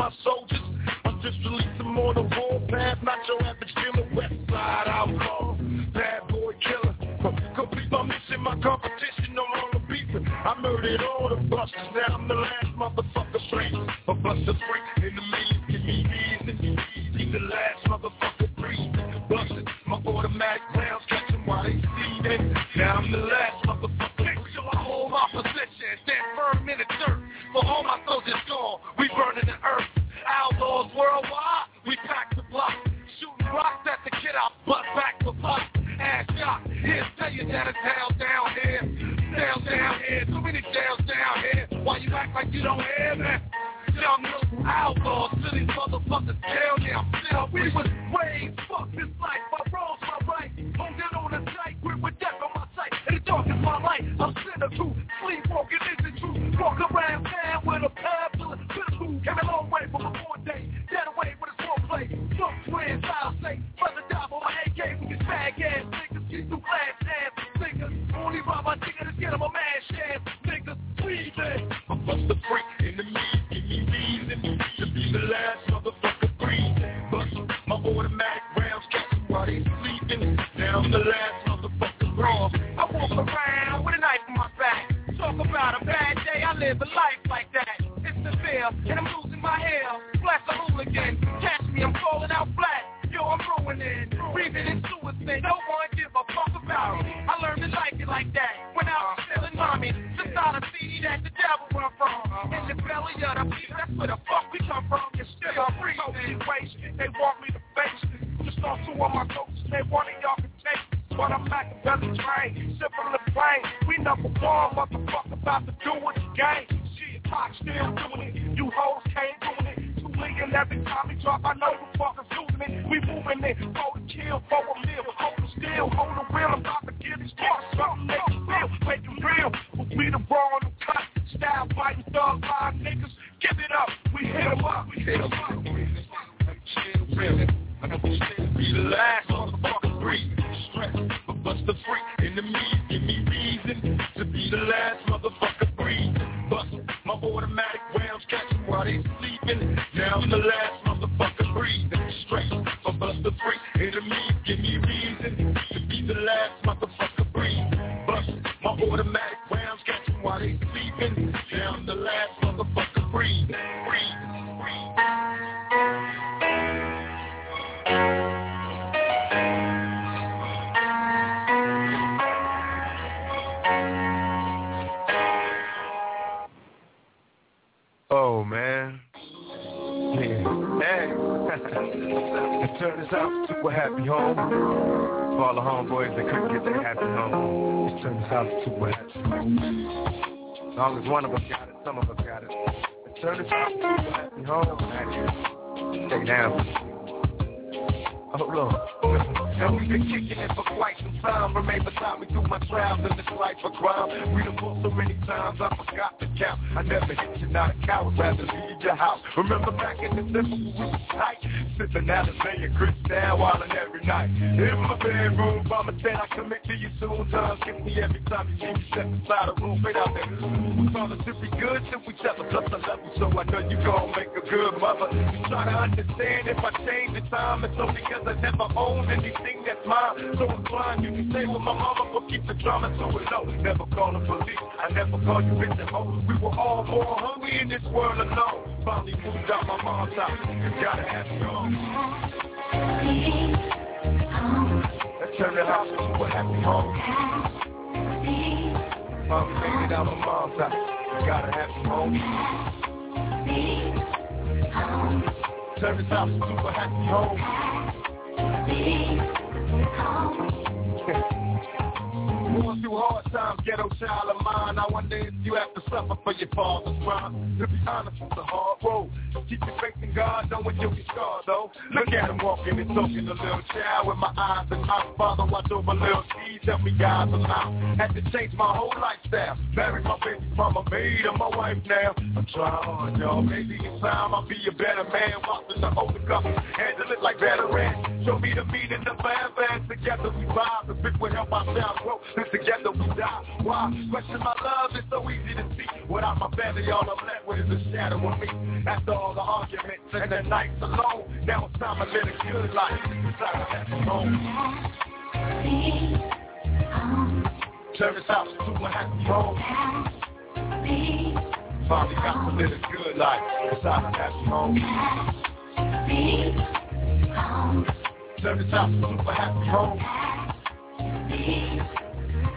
My soldiers. House. Remember back in December when we was tight? Sipping Alizé and Chris down, wildin' every night. In my bedroom, Mama said I commit to you soon. Times get me every time you see me step inside a room. Straight out there. We promise to be good to each other, plus I love you, so I know you gon' make a good mother. You try to understand if I change the time, it's only cause I never owned anything that's mine. So inclined, you can stay with my mama, but keep the drama to a low. Never call the police, I never call you bitch and hoe. We were all more hungry in this world alone. Finally moved out my mom's house, you gotta have me on. Turn the house into a happy home. Made it out my mom's house, gotta have me home. Turn this [laughs] house into a happy home. Going through hard times, ghetto child of mine. I wonder if you have to suffer for your father's crime. To be honest, it's a hard road. Keep your faith in God, knowing you'll be scarred though. Look at him walking and talking, a little child with my eyes and my Father, watch over little seeds, help me guide them out. Had to change my whole lifestyle. Married my baby mama, made her my wife now. I'm trying hard, y'all. Maybe in time I'll be a better man. Watching the older couple, handle it like veterans. Show me the meaning of advance. Together we vibe. The big will help ourselves grow. Together we die. Why? Question my love is so easy to see. Without my family, all I'm left with is a shadow of me. After all the arguments and the nights alone, now it's time to live a good life. It's time to have home. This house into a happy home. Finally got to live a good life. It's time to have home. This house into a happy home.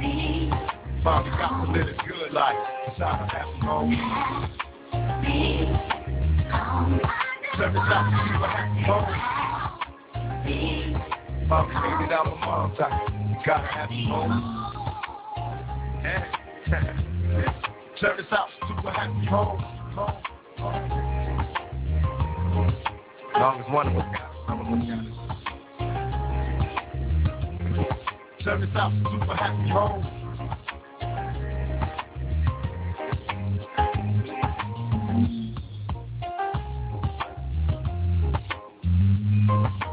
Mommy got to live a good life. It's to happy home. Turn this house into a happy home. Mommy made it out mom's house. Gotta a happy home. Hey. Turn this house into a happy home. home. As long as one of us got it, some of us got it. This house into a happy home. We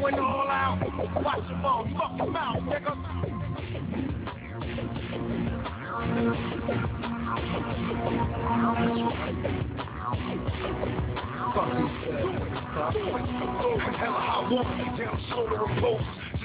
going all out. Watch your mouth, fucking mouth, nigga. Hella hot water, down shoulder and post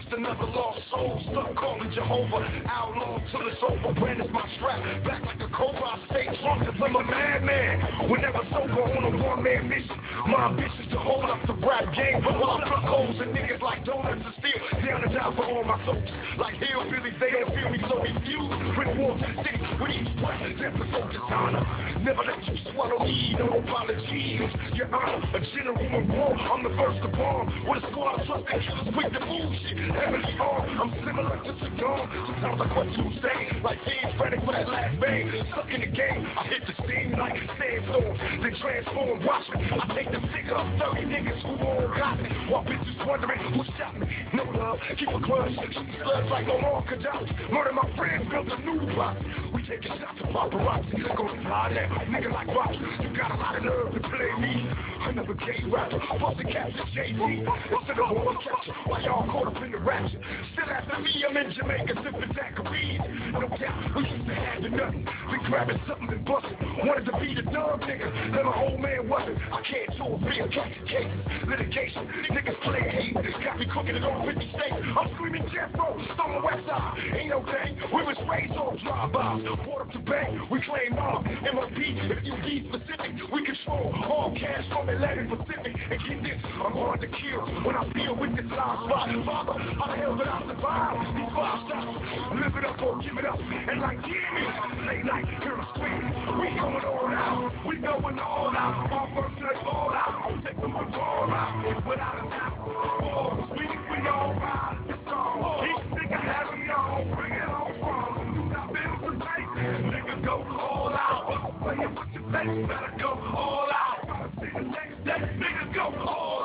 Just another lost soul, stuck calling Jehovah Outlaw till it's over, brandish my strap Back like a cobra, I stay drunk cause I'm a madman. Whenever sober on a one-man mission My ambition's to hold up the rap game. While I pluck holes and niggas like donuts and steel Down and down for all my folks Like hillbillies, they don't feel me, so refuse Bring war to the city with each breath That's the soldier's honor Never let you swallow me, no apologies. Your honor, a general of war. I'm the first to bomb. With a squad of trusted killers quick to bullshit Heavenly arm, I'm similar to Saddam. Sometimes I question who's saying Like Dean Frederick for that last bang. Stuck in the game, I hit the steam like a sandstorm. Then transform, watch me. I take the figure of 30 niggas who all got me. While bitches wondering who shot me. No love, keep a Shoot slugs like Omar Gaddafi Murder my friends, built a new block We taking shots of paparazzi. Gonna fly now, nigga like Rocky. You got a lot of nerve to play me. I Another gay rapper, busting cats at JT Instead of horn catcher, why y'all caught up in the rapture Still after me, I'm in Jamaica sipping daiquiris No doubt, we used to have the nothing We grabbing something and busting. Wanted to be the dumb nigga Then my old man wasn't. I can't do a real catching cases Litigation, niggas play hate Got me cooking it on 50 states I'm screaming Death Row, Stone West Side. Ain't no thing, we was raised on drive-bys Port up to bank, we claim mob MOP, if you be specific We control all cash from Atlantic Pacific. And get this, I'm hard to kill When I feel with this live spot. Father, how the hell did I survive? These five shots, live it up or give it up And like Jimmy, late night, hear them scream We going all out, we going all out Our first night all out, take them all out Without a doubt, oh, we, we all ride It's all, each nigga has me on Bring it on from, do not build the night Nigga go all out, play it with your face Better go all out, see the next day Nigga go all out,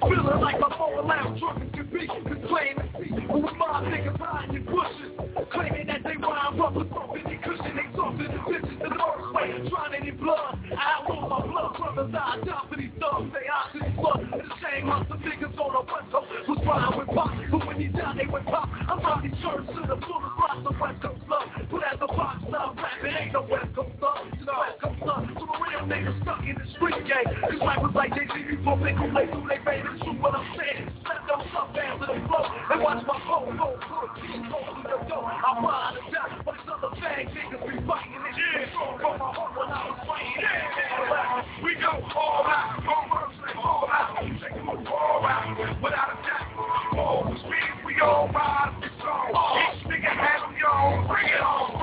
Feeling like my phone loud drunk and the seat with my niggas hiding in bushes Claiming that they rhyme rubber thumping and cushion They talking the bitches the North way. Drowning in blood. I outlaw my blood brothers I die for these thugs. They out to these blood It's a shame how some niggas on the west coast Was riding with Pac But when he died they went pop I'm probably church to the fullest lots of west coast love. But as a pop star rapping. Ain't no west coast love. No west coast love. So the real niggas stuck in the street game Cause rappers like Jay-Z before they go play through they made it true what I'm saying. Slap those up down to the floor. And watch my phone go through the these fighting this shit From my heart when I was fighting Yeah, we go all out, all mercy, all out, take them all out, without a doubt. All we all ride the song. Each nigga has them on, bring it on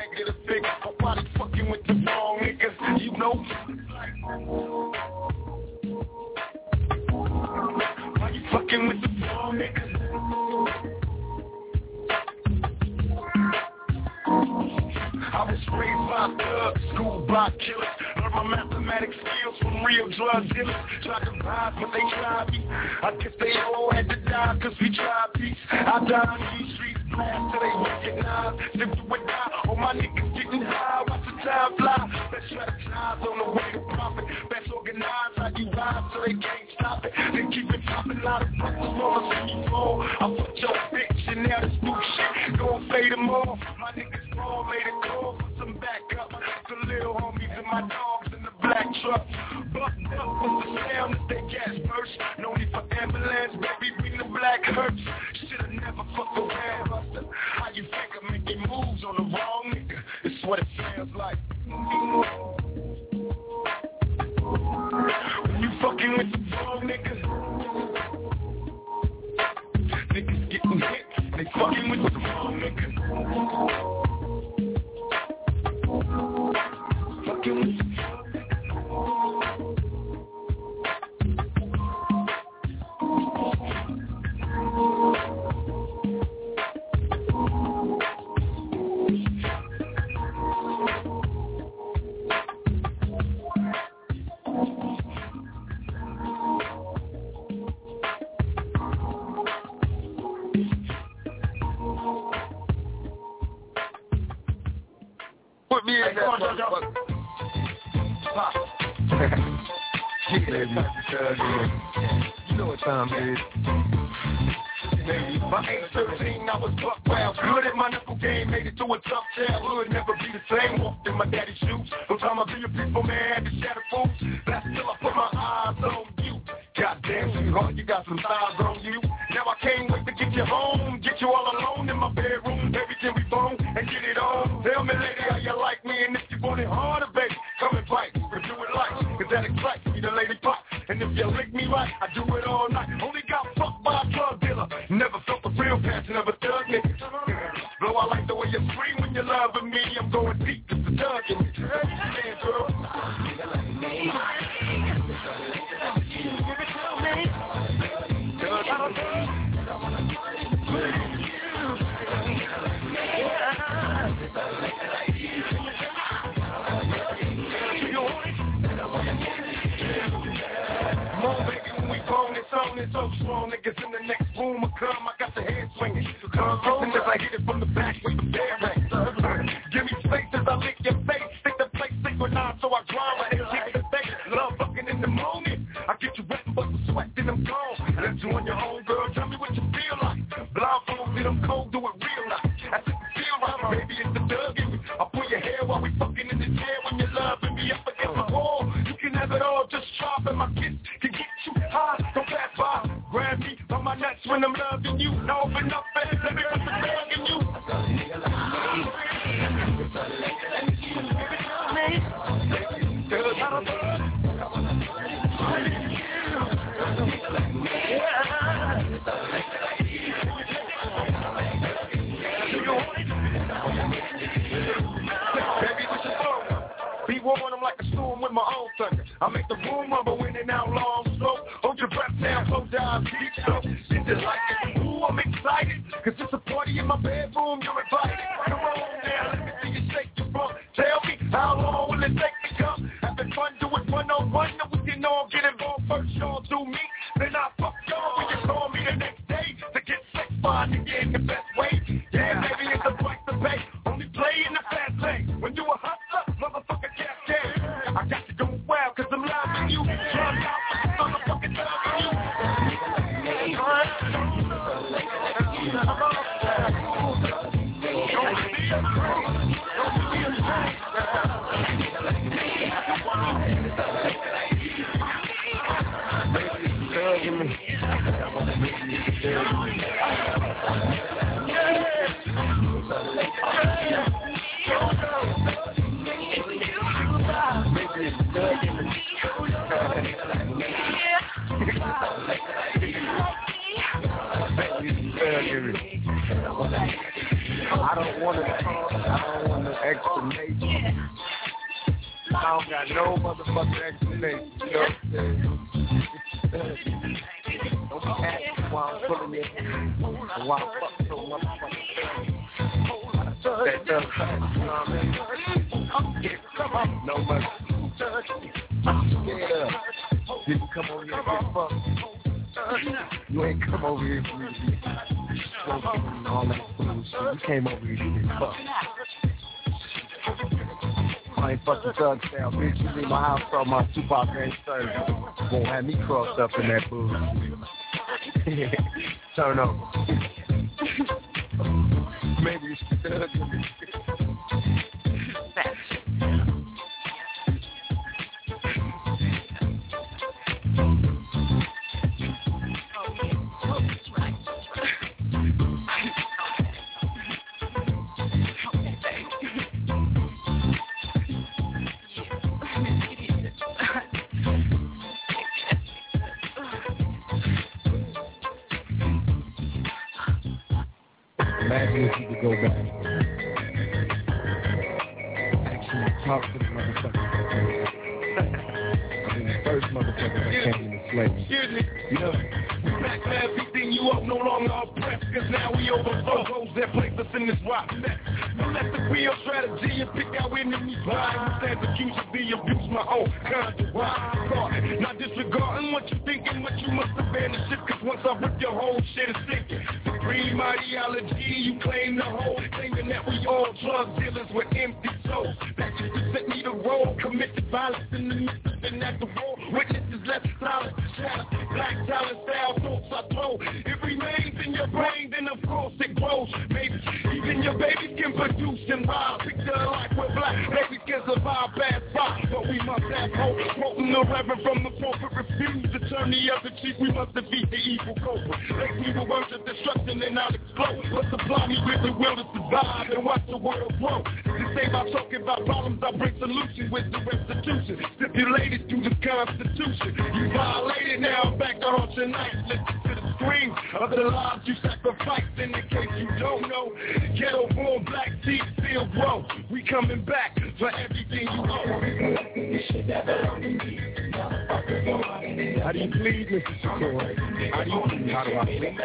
negative thing. Nobody fucking with the wrong niggas, you know. Why you fucking with the wrong niggas? I was raised by thugs, school by killers. Learned my mathematics skills from real drug dealers. Tried to rise, but they tried me. I guess they all had don't know. must defeat the evil cobra. Make me the words of destruction and I'll explode. But supply me with the will to survive and watch the world grow. To save by talking about problems, I bring solutions with the restitution. Stipulated through the Constitution. You violated, now I'm back on tonight. Listen to scream of the lives you sacrifice in the case you don't know. Ghetto born black deep still grow. We coming back for everything you owe. How do you plead, Mr. Shakur? How do you How do I plead?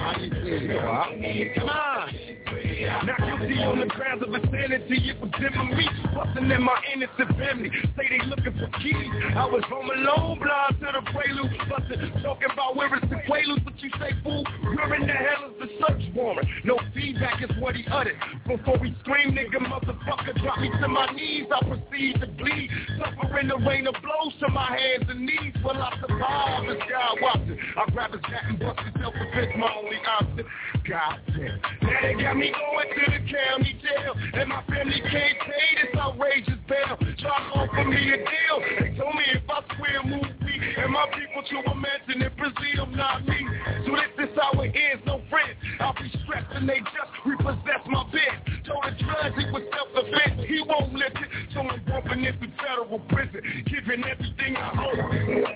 How do you plead? Come on. Now guilty on the grounds of insanity It was them and me Busting in my innocent family Say they looking for keys I was home alone Blind to the prelude Busting Talking about where it's the quaaludes. But you say, fool, you're in the hell is the search warrant. No feedback is what he uttered. Before we scream, nigga, motherfucker, drop me to my knees. I proceed to bleed. Suffering the rain of blows to my hands and knees. Will I survive? This God watching. I grab his hat and bust his self-defense, my only option. God damn. Now they got me going to the county jail. And my family can't pay this outrageous bail. Drop to for me a deal. They told me if I swear move and my people to mansion in Brazil, not me. So this is how it is, no friends. I'll be stressed and they just repossess my bed. Told the judge it was self-defense. He won't listen. So I'm bumping into federal prison. Giving everything I owe.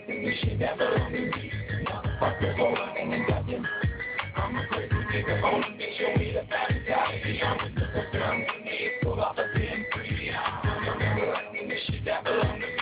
We should never Motherfucker, go on and them. I'm a crazy nigga on a bitch, show me the fatality. I'm a super dumb, pull out the pin, pretty out. This shit that belong to me.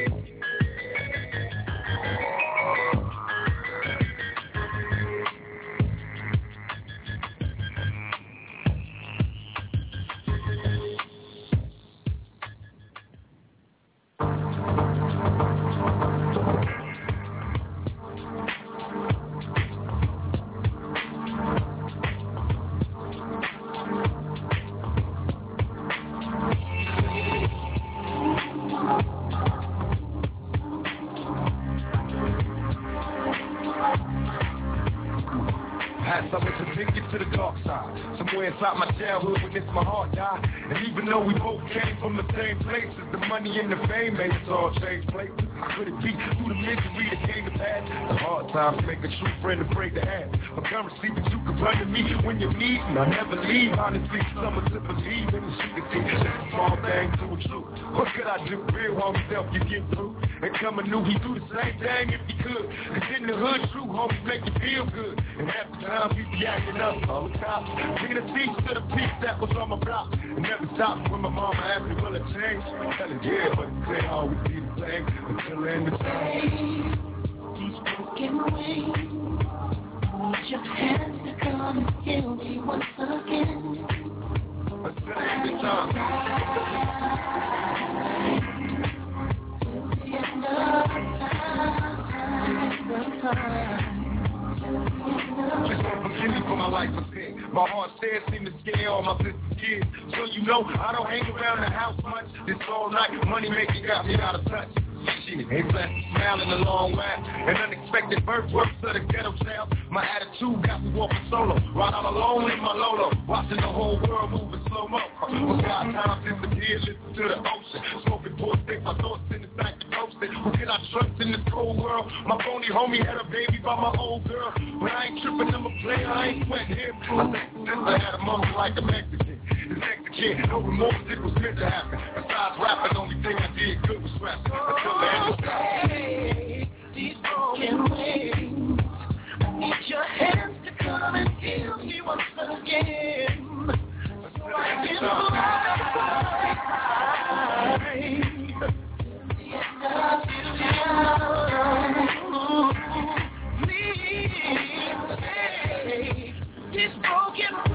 Though we both came from the same places, the money and the fame made us all change places. Could it be through the misery that came to pass? The hard times make a true friend afraid to ask. Currency that you can run to me when you need me. I never leave, honestly, someone to believe in the shit that teach a small thing to a truth. What could I do? Real himself, you get through. And coming knew he do the same thing if he could. Cause in the hood, true homies make you feel good. And half the time, you be acting up all the time. Bringing a piece to the piece that was on my block. And never stopped when my mama asked me, will it change? I tell her, yeah, but it can't always be the same until the end of time. These broken wings Need your hands to come and heal me once again Until end. The time Just want to forgive me for my life of sin. My heart says seem to scare all my sister's kids. So you know I don't hang around the house much. This all night money making got me out of touch. Shit, ain't plastic smile in a long while. An unexpected birth works of the ghetto child. My attitude got me walking solo. Ride out alone in my Lolo. Watching the whole world move in slow mo. Was five times disappeared, listen to the ocean. Smoking poor stick, my thoughts in the back to coasting. Who can I trust in this cold world? My phony homie had a baby by my old girl. But I ain't tripping, I'm a player, I ain't sweating him. I think sister had a mother like a Mexican. No remorse, it was meant to happen. Besides rapping, only thing I did good was. Until the end of time. I need your hands to come and heal me once again So I can Please These broken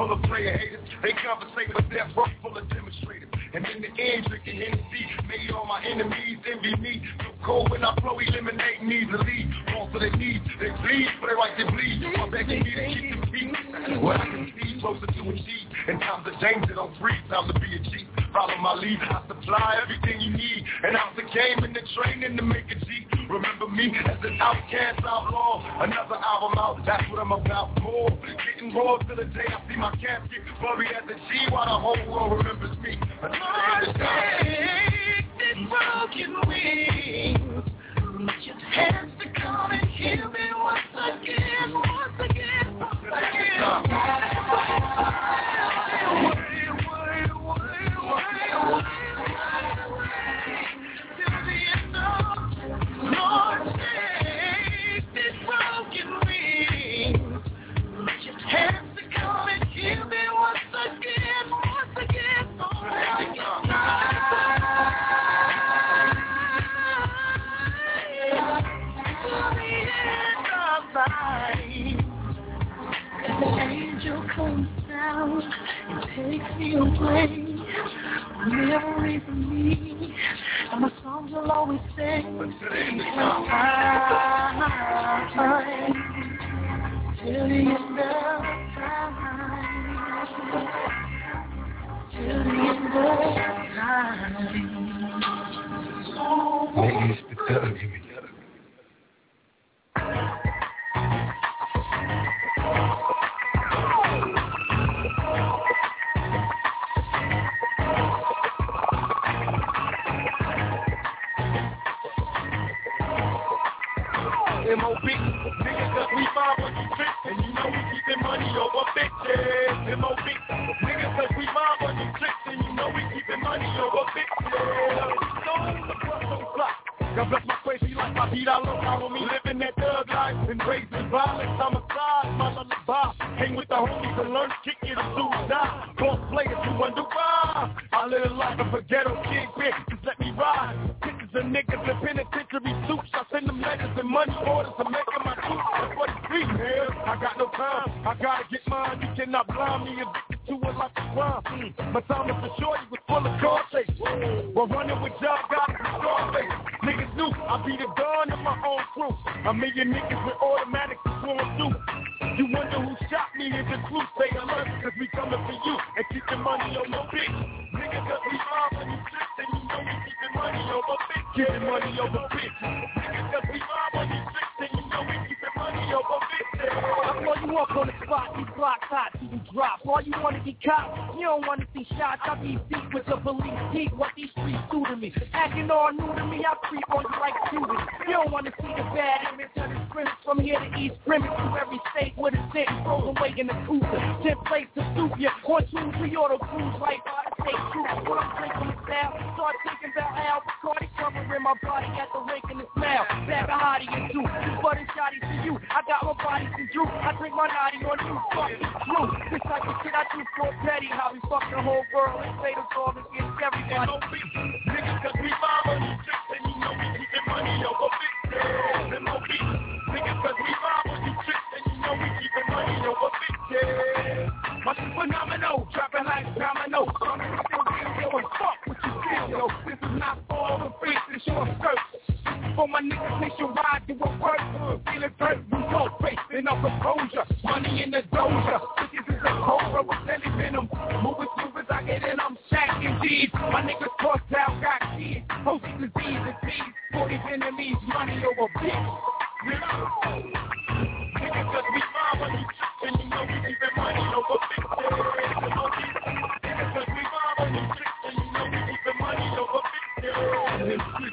full of player haters. They conversate with death full of demonstrators. And in the end, drinking Hennessy made all my enemies envy me. So cold when I flow, eliminate needs to lead. Fall to their knees, they bleed, but they like to bleed. I'm begging me to keep the peace. What I can see, closer to achieve. In times of danger, don't breathe, time to be a G. Follow my lead, I supply everything you need. And out the game and the training to make a G. Remember me as an outcast outlaw. Another album out, that's what I'm about. More, getting raw till the day I see my casket. Buried as a G while the whole world remembers me broken wings. Reach your hands to come and heal me once again, once again, once again. takes me away. Memory for me, and my songs will always sing. Till the end of time, till the end of time. Niggas, the thug, you big nigga, cause we five when these trick. And you know we keepin' money over bitches. M.O.B. Nigga, cause we five on these trick. And you know we keepin' money over bitches. So, so block. God bless my crazy life, My beat all up, follow me living that thug life and raising violence. I'm a side, my lullaby. Hang with the homies and learn to kick it or suicide. Boss players, you wonder why. I live a life of a ghetto kid, bitch. Just let me ride. Pictures of niggas in penitentiary suits in the magazine, money orders, I'm making my two for the street, man. I got no time, I gotta get mine. You cannot blind me, addicted to a life of crime. Mm. My time is for sure, you was full of car chase. But running with y'all got the star face. Niggas knew I be the gun in my own crew. A million niggas with automatically is going through. You wonder who shot me in the crew, say alert, cause we coming for you and keep your money on your beat. Niggas Giving money over bitches. Cause we live on these tricks and you know we keep keeping money over bitches. I blow you up on the spot, block hot till you drop. All you wanna be cops, you don't wanna see shots. I be deep with the police, deep what these streets do to me. Acting all new to me, I creep on you like Cuban. You don't wanna see the bad image of the scrimmage from here to East Grimmage to every state with a dick thrown away in the cooler. Ten plates to soup you, or two three auto cruise right by the state troops. When I'm drinking the sound, start thinking about Al Bacardi covering my body at the wake in the smell. Back a hottie and two, but it's shotty to you. I got my body to you. I drink my naughty on you fucking it's like type of shit I do for petty. How we fuck the whole world and play the song against everybody. No Niggas, cause we mama, you tricks and you know we keepin' money over fix No beef, Niggas, cause we mama, you tricks and you know we keepin' money over fix it. My shit phenomenal, dropping like domino. I'm still, still, fuck what you feel, yo. This is not for all the freaks, this your skirt. For my niggas, take your ride to a work. Feeling dirt, we go face in our composure. Money in the doja. Bitches is a cobra with deadly venom. Moving as I get in, I'm shack indeed. My niggas crossed out, got kids. Host disease and peace. For these enemies, money over bitch. Niggas just be fine you and you know we keeping money over bitch. Niggas just be you and you know we keeping money over bitch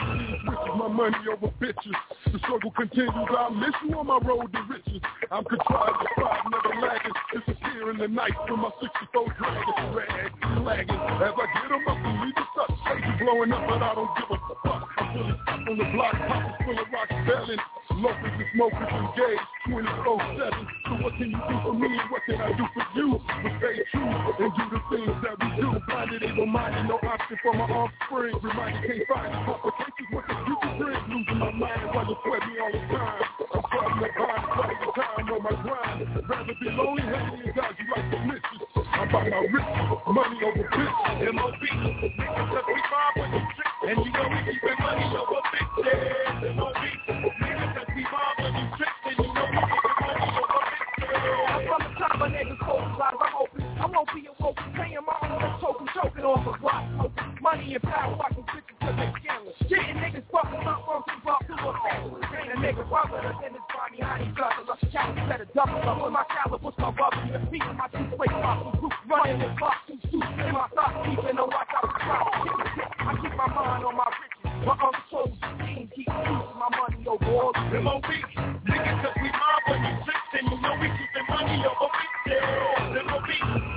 money over bitches. The struggle continues. I miss you on my road to riches. I'm contrived, deprived, never lagging. Disappear in the night from my 64 dragon. Rag, lagging. As I get them up and leave the suck. Blowing up, but I don't give a fuck. I'm really on the block, pockets full of rocks, selling. Locals is smokers engaged 24-7 So what can you do for me? And what can I do for you? We stay true and do the things that we do. Blinded, able minded, no option for my offspring. Reminded can't find the complications. What the future brings. Losing my mind while you sweat me all the time. I'm fighting the body, fighting the time on my grind. Rather be lonely, hating and God, you like the mission I buy my riches, money over bitches. M.O.B. Niggas, that be fine with and you know we keep it money over bitches. No beats, niggas that be bombing you tricks. And you know we keep it money over bitches. From the time a nigga cold live, I'm open. I'm open, you're open. Paying my own token, choking off a block. Money and power, I can fix it to the camera. Shitting niggas fucking up from the bar to a family. Ain't a nigga rubber, and it's Bonnie Honey Guzzler. Callous better double up with my calibers, my rubber. Beating my two-way box, running the clock, two suits in my thoughts, even though I got a clock. I keep my mind on my riches. My unsold scheme keep losing My money over all the M.O.B. Niggas, cause we mob when we tricks. And you know we keep the money over bitches. M.O.B.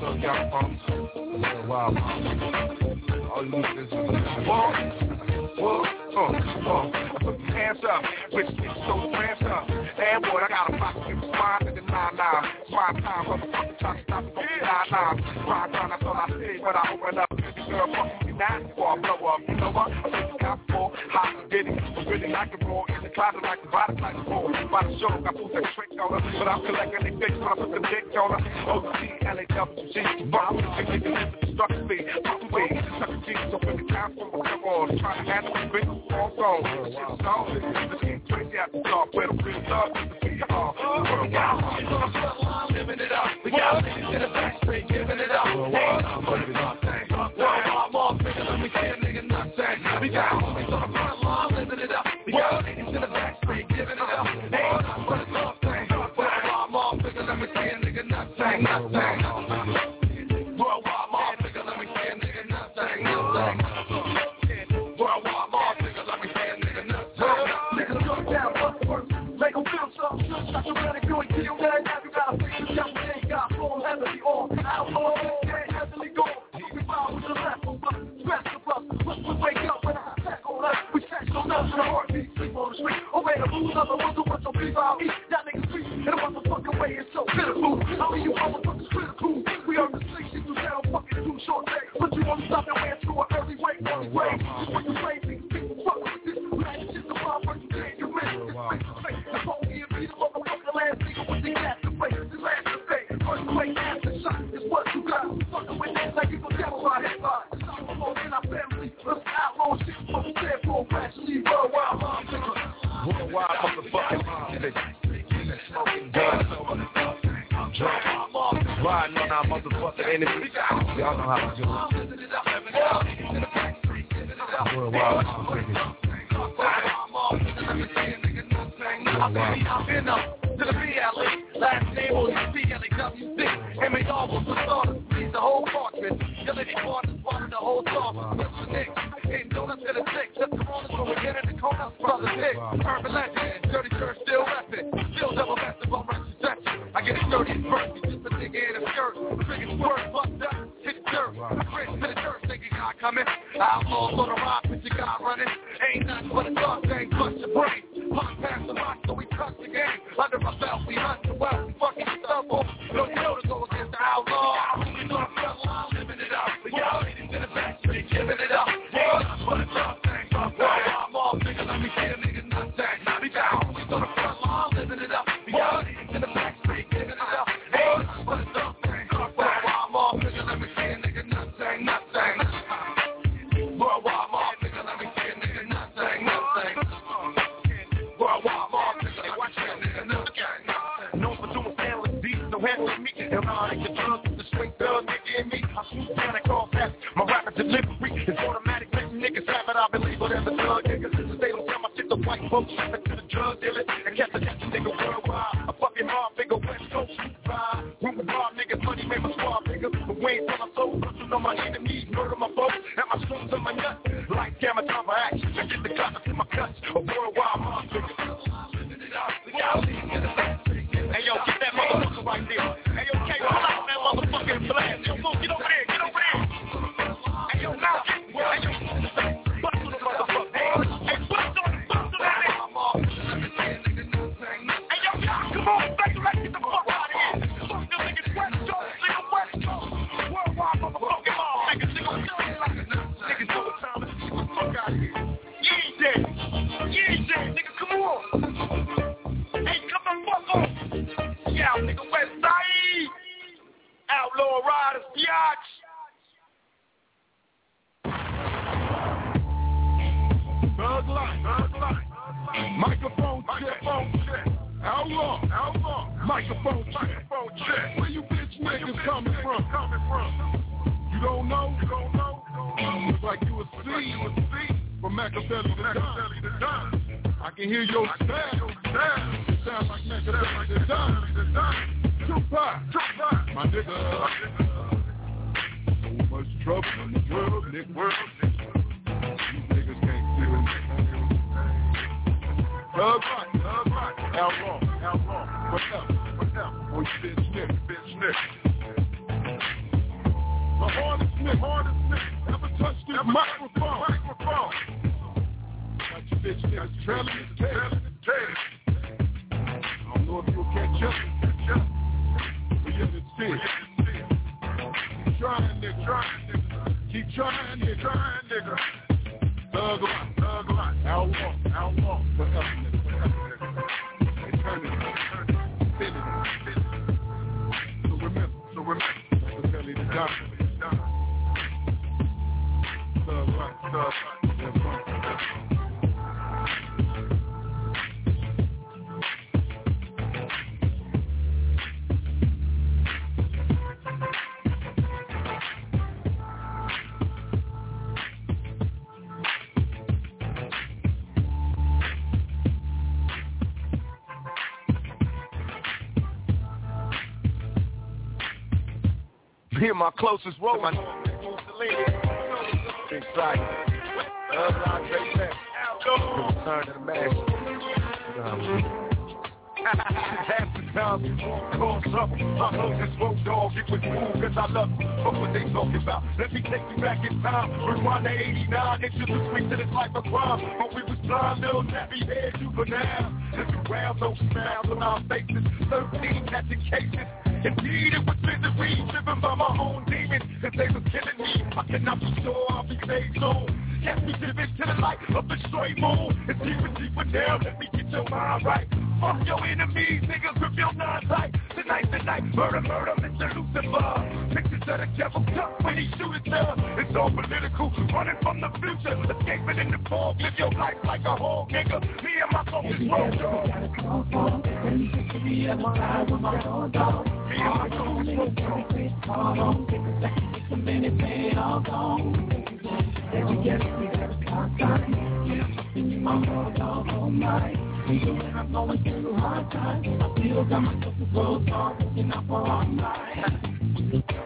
suck y'all wild pumps. All you need is walk, walk, uh, walk. Put your hands up, which it, so hands up. And boy, I got a box in spine to the nine nine. Swine time, motherfucker, try to stop me Nah, nah, nine nine. Swine time, that's all I say when I open up. This girl fucking me now, or I blow up. You know what? I'm just got four, hot and diddy. But really like it raw, in the closet like the body like the raw. By the show, got food that trick on her. But I'm collecting the bitch, but I put the dick on her. OC up some a chick, stuck me, pop away, a chick, time for my come on, big, false on, shit's all, let's get crazy politics, turbulent my closest role, my Mussolini. Excited. Love Andre Beck. The return of the master. Half the time, call something. My closest road dog, it was cool cause I love you. Fuck what they talking about. Let me take you back in time. Rewind to 89, niggas was sweet to this life of crime. But we was blind, little nappy head juvenile. Looking around, no smiles on our faces. 13 catching cases. Sure I'll be saved soon. Catch me living to the light of the straight moon. It's deeper, deeper down. Let me get your mind right. Fuck your enemies, niggas with your nine tight. Tonight, tonight, murder, murder, Mr. Lucifer. Pictures of the devil cut when he shoot his. It's all political, running from the future. Escaping fog, live your life like a whole nigga. Me and my focus road dog. Me and my focus road dog. Every guest we have a contact. In my world, all night. I'm going through hard times, I still got my dog. For all night.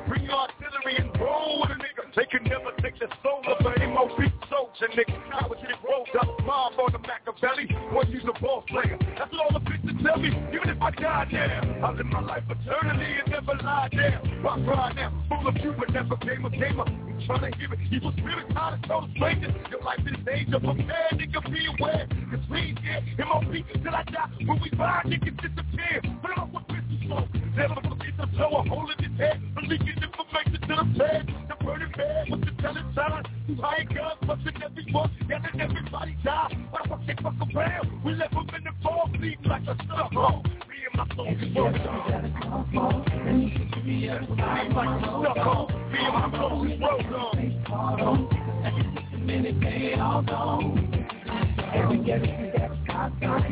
Bring artillery and roll with a nigga. They can never take the soul of an MOP soldier, nigga. I was getting rolled up, mob on the Makaveli. One use a ball player. That's all the bitches tell me. Even if I die now, I live my life eternally and never lie down. Rock right now, full of you, but never came a gamer. I'm trying to hear it. Evil spirits out of total strangers. Your life is danger. Prepare, nigga, be aware. Cause we get MOP till I die. When we find niggas disappear. Put them up with pistol smoke. Never forget the flow, a hole in his head. Leaking information to the feds. The burning with the telling. Too high guns, busting everyone. Yelling everybody die. Why they like a stuff. Me and my soul is broken. Me and my day, all gone. Every guest we have a contact.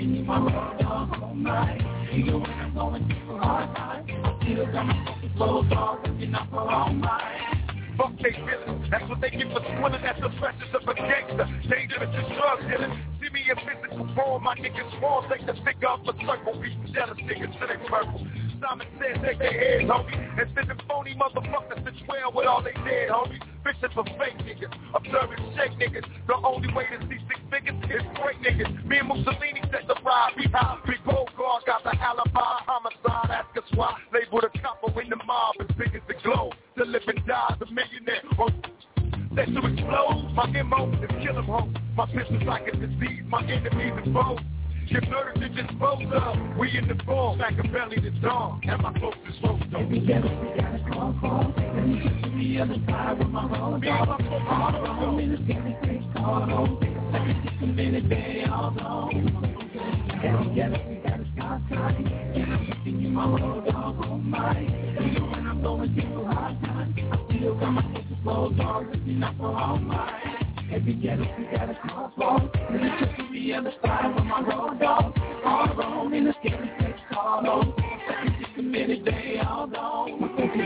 In my dog, all night. Even when I'm going through hard times, still got my focus road dog. Looking out for all night. Fuck they feelings. That's what they get for swilling at the pressures of a gangster. Dangerous as drug dealing. See me in physical form, my niggas small. Take the stick off the circle. Be jealous niggas to they purple. Simon said take their heads, homie. And send them phony motherfuckers to twelve with all they dead, homie. Bitches for fake niggas. Observing shake niggas. The only way to see six figures is great niggas. Me and Mussolini set the ride. We high. Big Gold Guard got the alibi. Homicide. Ask us why. Label the copper in the mob as big as the globe. The living dies a millionaire. Oh, let to explode. My MO is kill them home. My business like a disease. My enemies and foes. Get murdered and disposed of. We in the fall, Makaveli the dawn. And my folks is folks don't. Every guest we got a call. Let me get to the other side with my road dog. All alone in the scary face, call home. Let me get some minute, day, all gone. Every we got a contact. In my road dog, all night. Even when I'm going through hard times, I still got my focus road dog. Looking out for all night. Every jealous we got a smartphone And it took me to the spot with my road dog. All wrong in the scary text call on. Thanks just a minute, they all gone. Every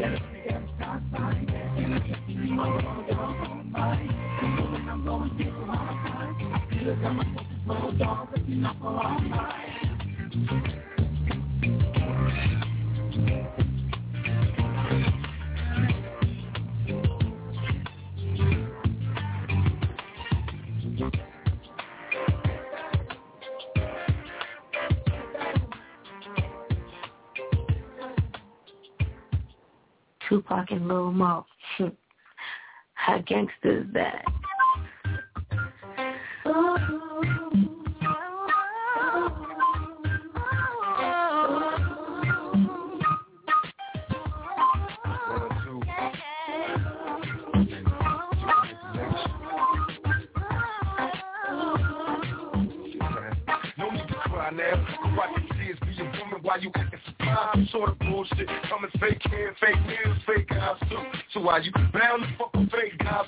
jealous we got a stop sign And it took me my road dog. On. Mine And I'm gonna all my time I feel like I'm a focused road dog. Looking up for all mine fucking little mouth. [laughs] How gangsters that? why you fake guys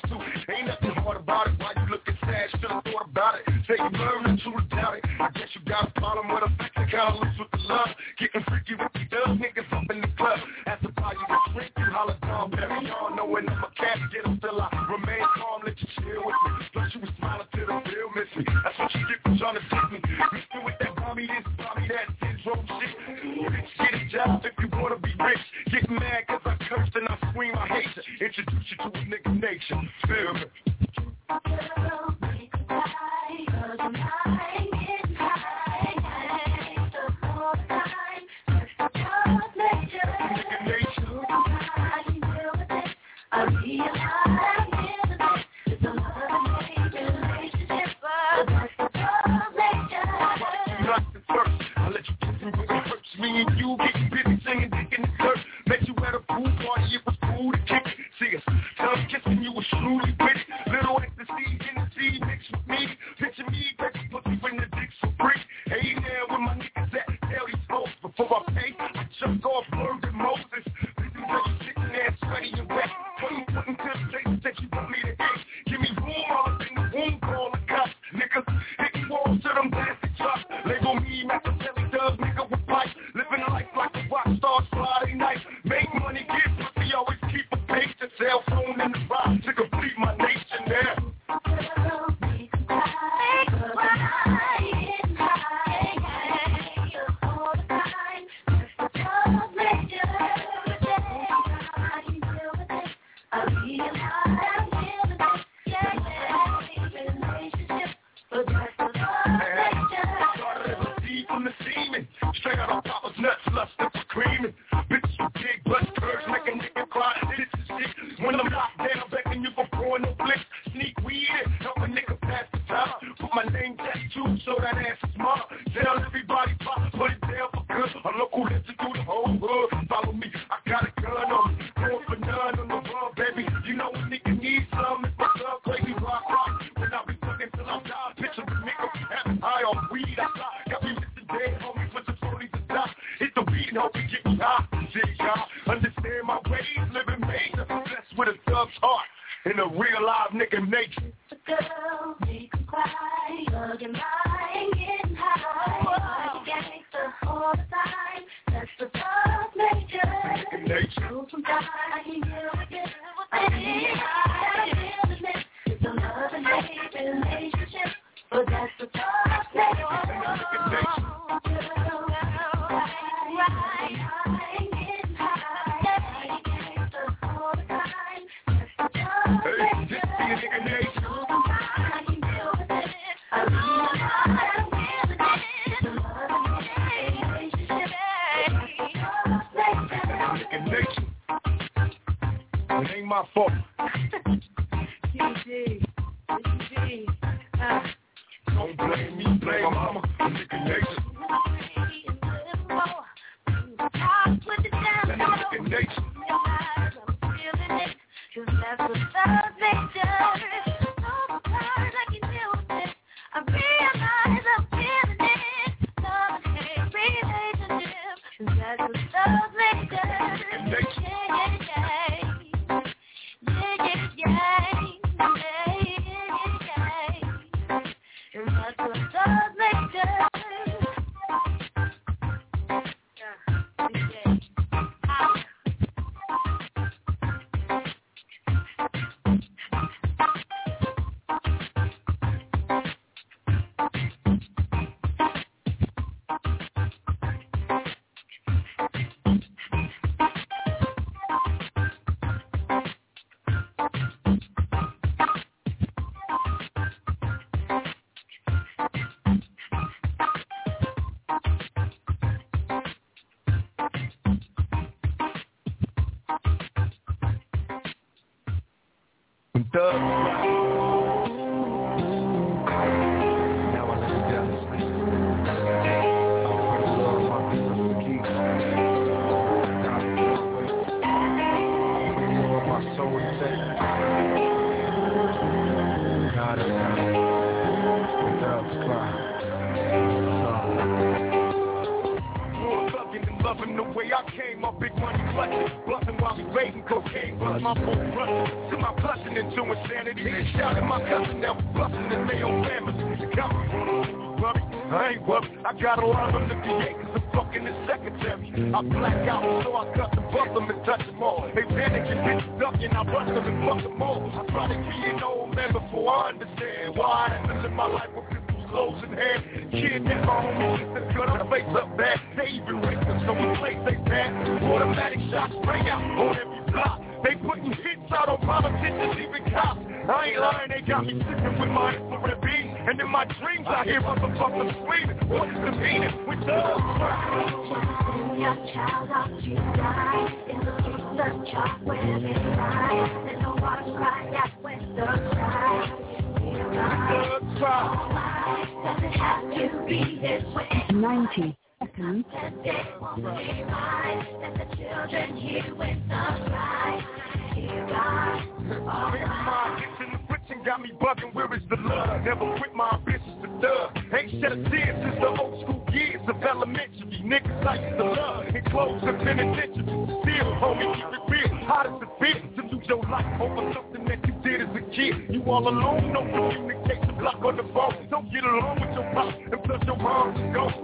the love. Never quit my ambitions to dub. Ain't shed a tear since the old school years of elementary. Niggas like the to love and close and penitentiary. Still, homie, keep it real. How does it to lose your life over something that you did as a kid? You all alone, no communication block on the phone. Don't get along with your boss. and plus your mom's gone.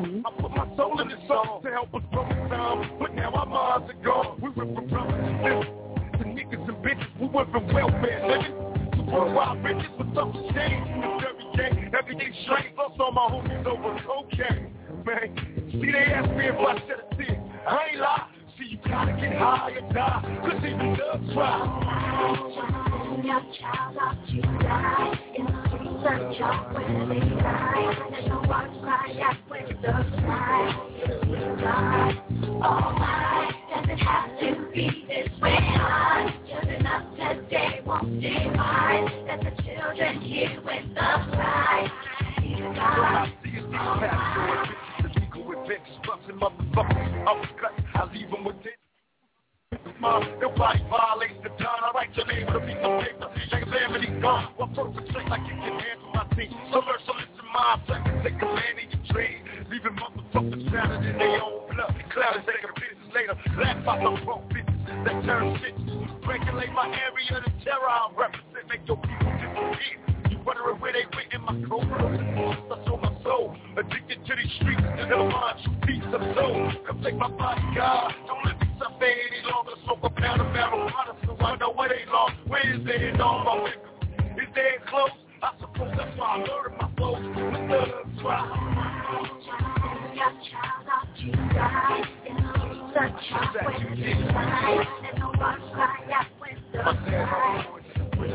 Mm-hmm. I put my soul in this song to help us grow down, but now our minds are gone. We went from brothers to niggas and bitches. We went from wealth Straight up on my homies over cocaine, man. See, they ask me if I said a thing. I ain't lie. See, you gotta get high and die. Cause if you try. Doesn't have to be this way. Just enough won't stay mine. That the children hear with us, right? When I see a six pack, so I bitch it's legal event. big sluts and motherfuckers upcut. I leave them with it. My nobody violates the time. I write your name with a piece of paper. Like a family gone. What perfect trick I can get to my team. So learn to listen my time. Take a man in your dream. Leaving motherfuckers shrouded in their own blood. Clouded taking business later. Laugh out my wrong bitches that turn shit. Regulate my area, the terror I represent. Make your people disappear. Wondering where they went in my cobra. I sold my soul. Addicted to these streets. Never mind, you piece of soul. Come take my body, God. Don't let me suffer any longer. Smoke a pound of marijuana. So I know where they lost. Where is they in all my liquor? Is they close? I suppose that's why I murdered my soul. With the love's why. Got child off Jesus, the child with Jesus, and the one cry out with the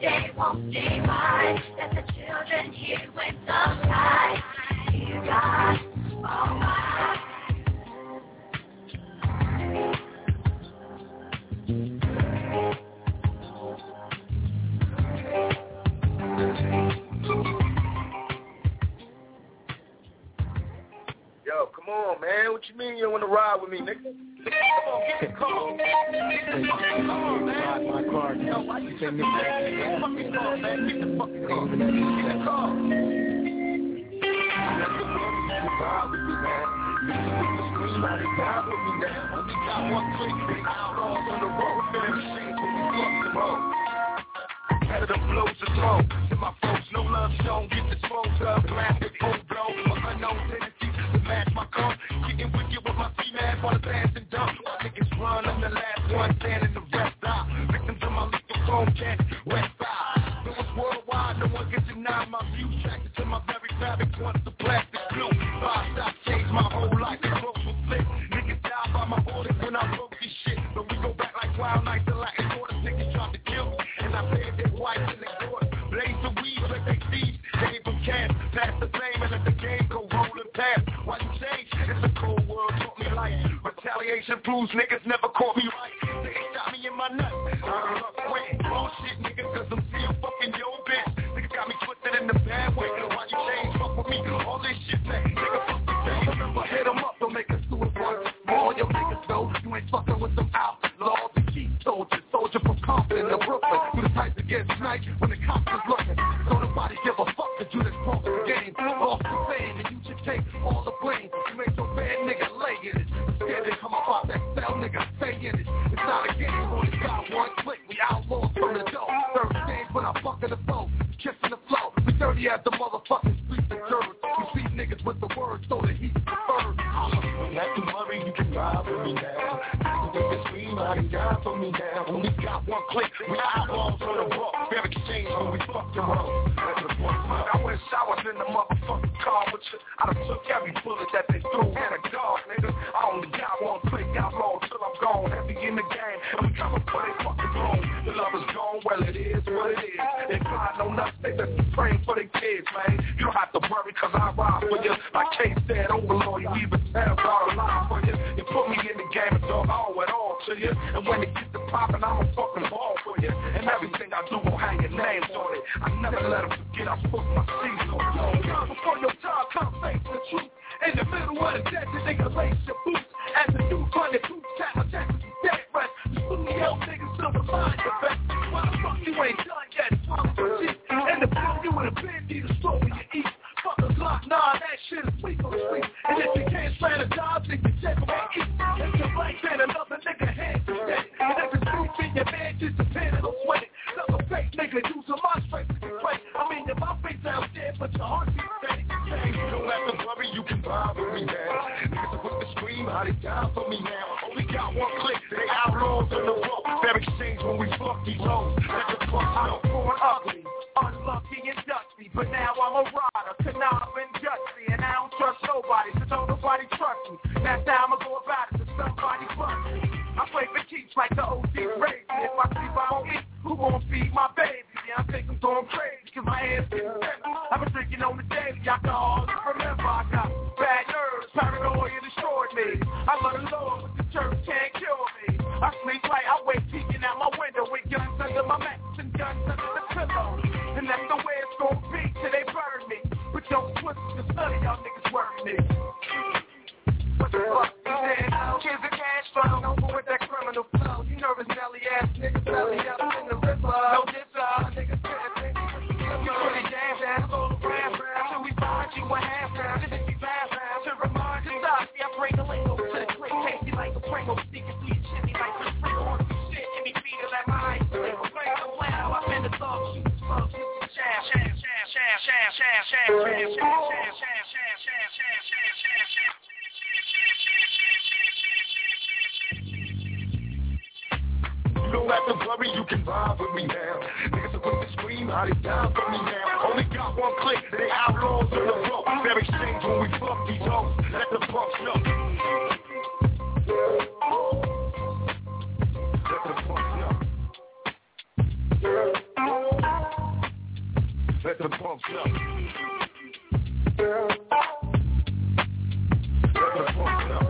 day won't be mine. That the children here with the light, dear God, oh my. on, man. What you mean you don't want to ride with me, nigga? Come on, get the car. Come on, man. My car. Why you just mad? Get the fucking car, man. Get the fucking car. Ride with me, man. You got one click. Outlaws on the road. Better machines when we fuck them up competitive blows of my folks, no love shown, get disposed of. Plastic, full blow, unknown dumb. Getting wicked with my CMAB on the pass and dump. My niggas run, I'm the last one standing, the rest out. Victims of my lethal phone cat, west side. Though it's worldwide, no one can deny my view. Attracted to my very fabric, once the plastic glue. Five stop changed my whole life, the road was lit. Niggas die by my bullets when I broke this shit. But we go back like wild nights the Latin quarters, niggas tried to kill me. And I paid their wife in the court. Blaze the weed like they thieves, gave them cash, pass the blame and let the game go wrong. creation blues niggas never caught me right. They shot me in my nuts. Uh-huh. have the worry, you can vibe with me now. Niggas are quick to scream how they die for me now. Only got one click, they outlaws in the rope. Fair exchange when we fuck these hoes. Let the fuck know. Let the pumps up. Let the pumps up.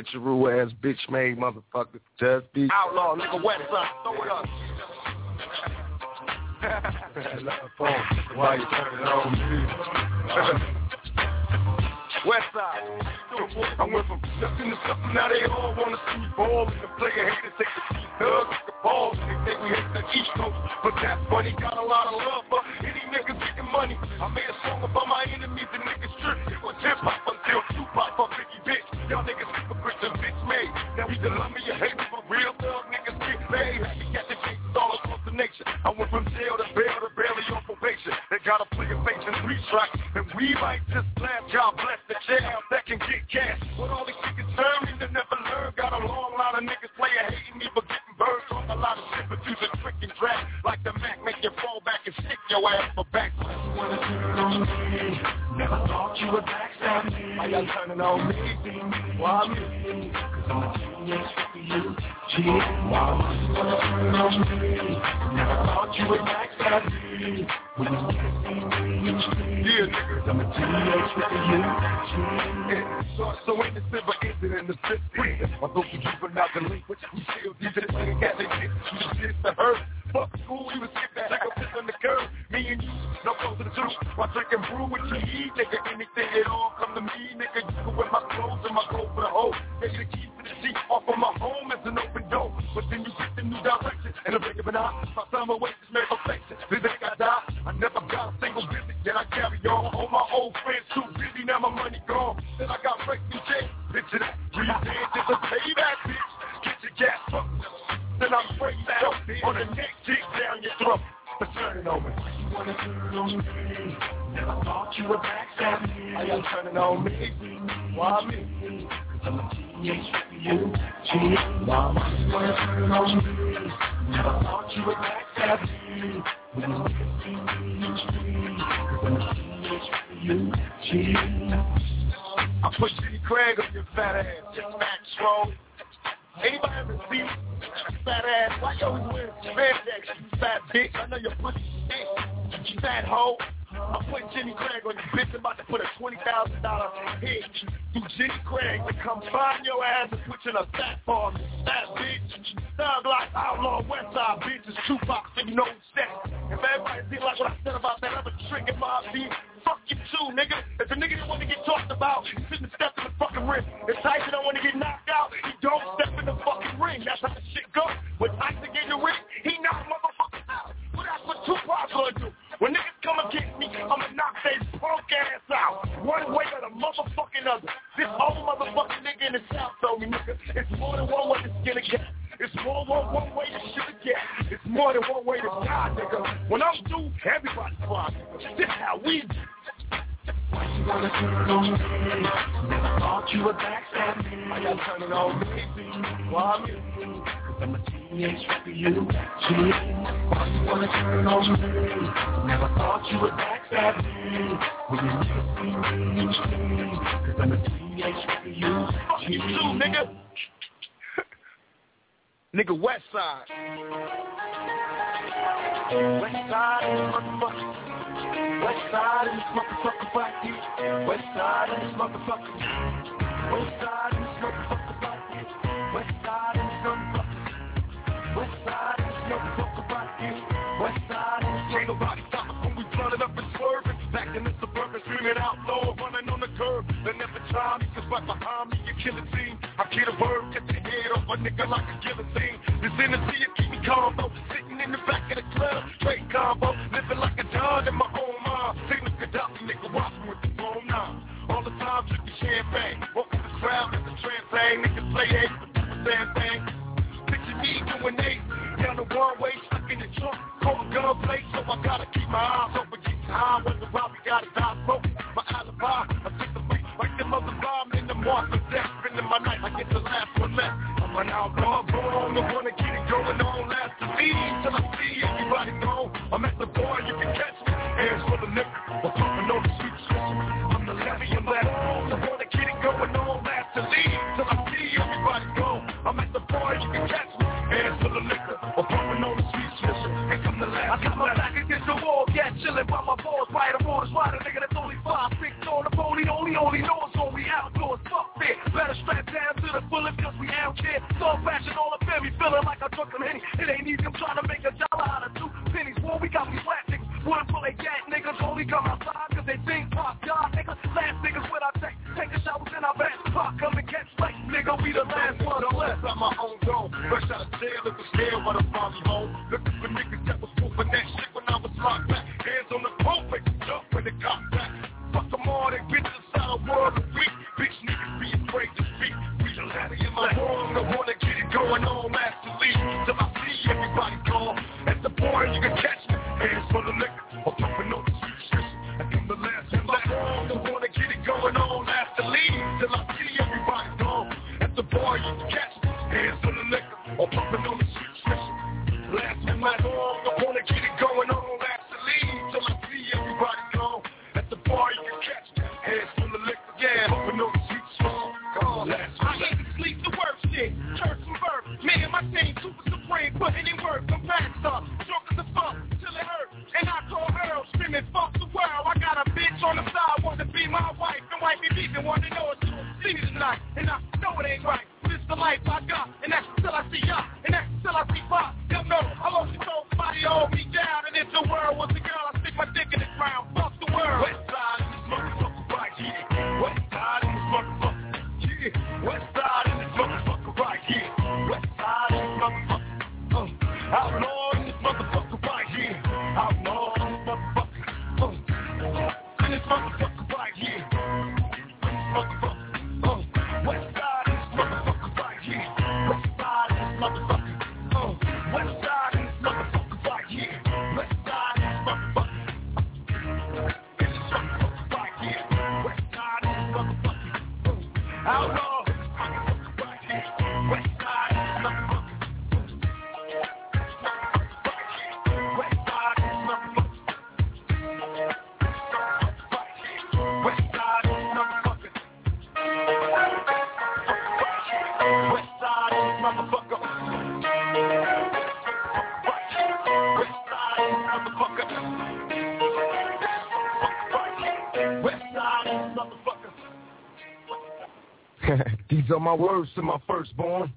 with your rule ass bitch made motherfucker. Just be outlaw, nigga wet son. Throw it up. Why you turning on me? West side. I went from nothing to something, now they all wanna see me ball and the player haters take the Now i turn on me. Never thought you would backstab me. When me, yeah. niggas. I'm a teenage with the. So, isn't in the 50s. Although you juvenile delinquent, we still Wanna turn on me? Never thought you would backstab me. When you at me, I'm a teenage you, G. I put Jenny Craig on your fat ass, just Max Roll. Anybody ever see fat ass? Why you always wearing spandex, you fat bitch? I know your pussy stink, you fat hoe. I'm putting Jenny Craig on your bitch. I'm about to put a $20,000 hit through Jenny Craig to come find your ass and put you in a fat farm. Fat what I said about that other trick in my beat, fuck you too, nigga. If a nigga don't want to get talked about, he shouldn't step in the fucking ring. If Tyson don't want to get knocked turn on me? Never thought you would backstab me. When you never see me, Gee, cause I'm a teenage you. Fuck you too, nigga. nigga, West Side. West Side, motherfucker. West side this motherfucker. West side this motherfucker. West side suburban, out low, running on the curb. They never try me, cause right behind me, you kill a team. I kill a bird, cut your head off a nigga like a guillotine. This energy, you keep me calm, though. Sitting in the back of the club, straight combo. Living like a dog in my own mind. Signal Kadafi, nigga, watching with the phone now. All the time, drinking champagne. Walking the crowd, it's a trans thing. Niggas play eight, same thing. Picture me doing eight. Down the one way, stuck in the trunk. Call a gunplay, so I gotta keep my eyes open. Get time when the robbery gotta die smoke. My alibi, I take the fight like the mother bomb in the mark of death. Spending my night, I get the last one left. I'm an outlaw, born, the one to get it going on. Last to leave till I see everybody go. I'm at the bar, you can catch me. Hands full of liquor, I'm pumping on the sweet switch. I'm the levy, I'm that the one to get it going on. Last to leave till I see everybody go. I'm at the bar, you can catch me. Hands full of liquor, I'm pumping on the sweet switch. Here come the last I got my back against the wall, yeah, chillin' by my balls, right the road is wide, the pony, only, only knows on we outdoors, fuck it. Better strap down to the bullet, cause we out here. So fashion all in me, feeling like I took them henny. It ain't I'm trying to make a dollar out of two pennies. Boy, we got these rap niggas, wouldn't pull a gat niggas, only come outside, cause they think pop God, niggas. Last niggas when I take, take a shot within our back, pop come and catch flight, nigga, we the last one left. Out my own dome, fresh out of jail, it was scared when I me home. My words to my firstborn.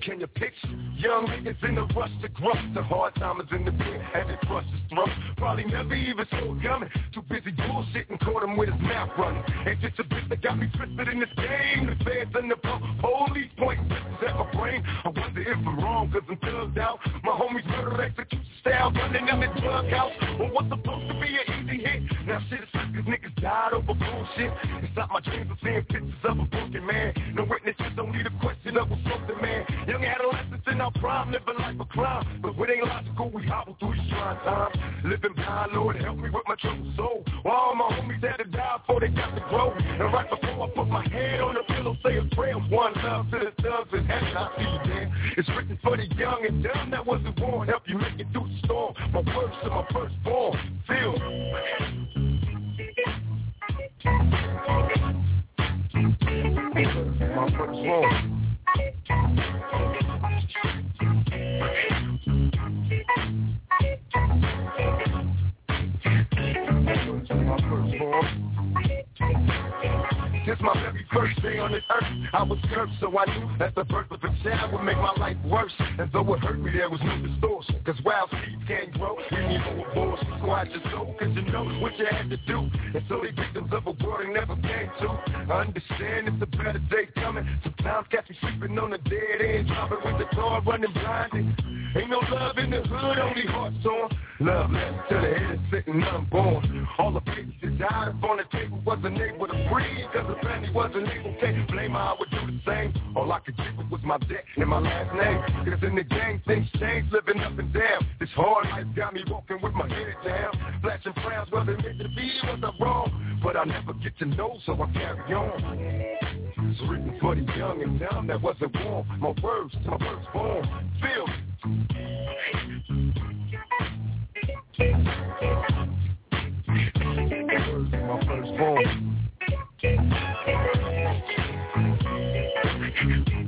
Can you picture young niggas in the rush to gruff? The hard timers in the pit and it crushes throat. Probably never even saw coming. Too busy bullshitting, caught him with his mouth running. And just a bitch that got me twisted in this me walking with my head down. Flashing frowns, well they meant to be, was I wrong? But I never get to know, so I carry on. It's written for the young and dumb that wasn't born. My words, my words born. Feel my firstborn. Mm.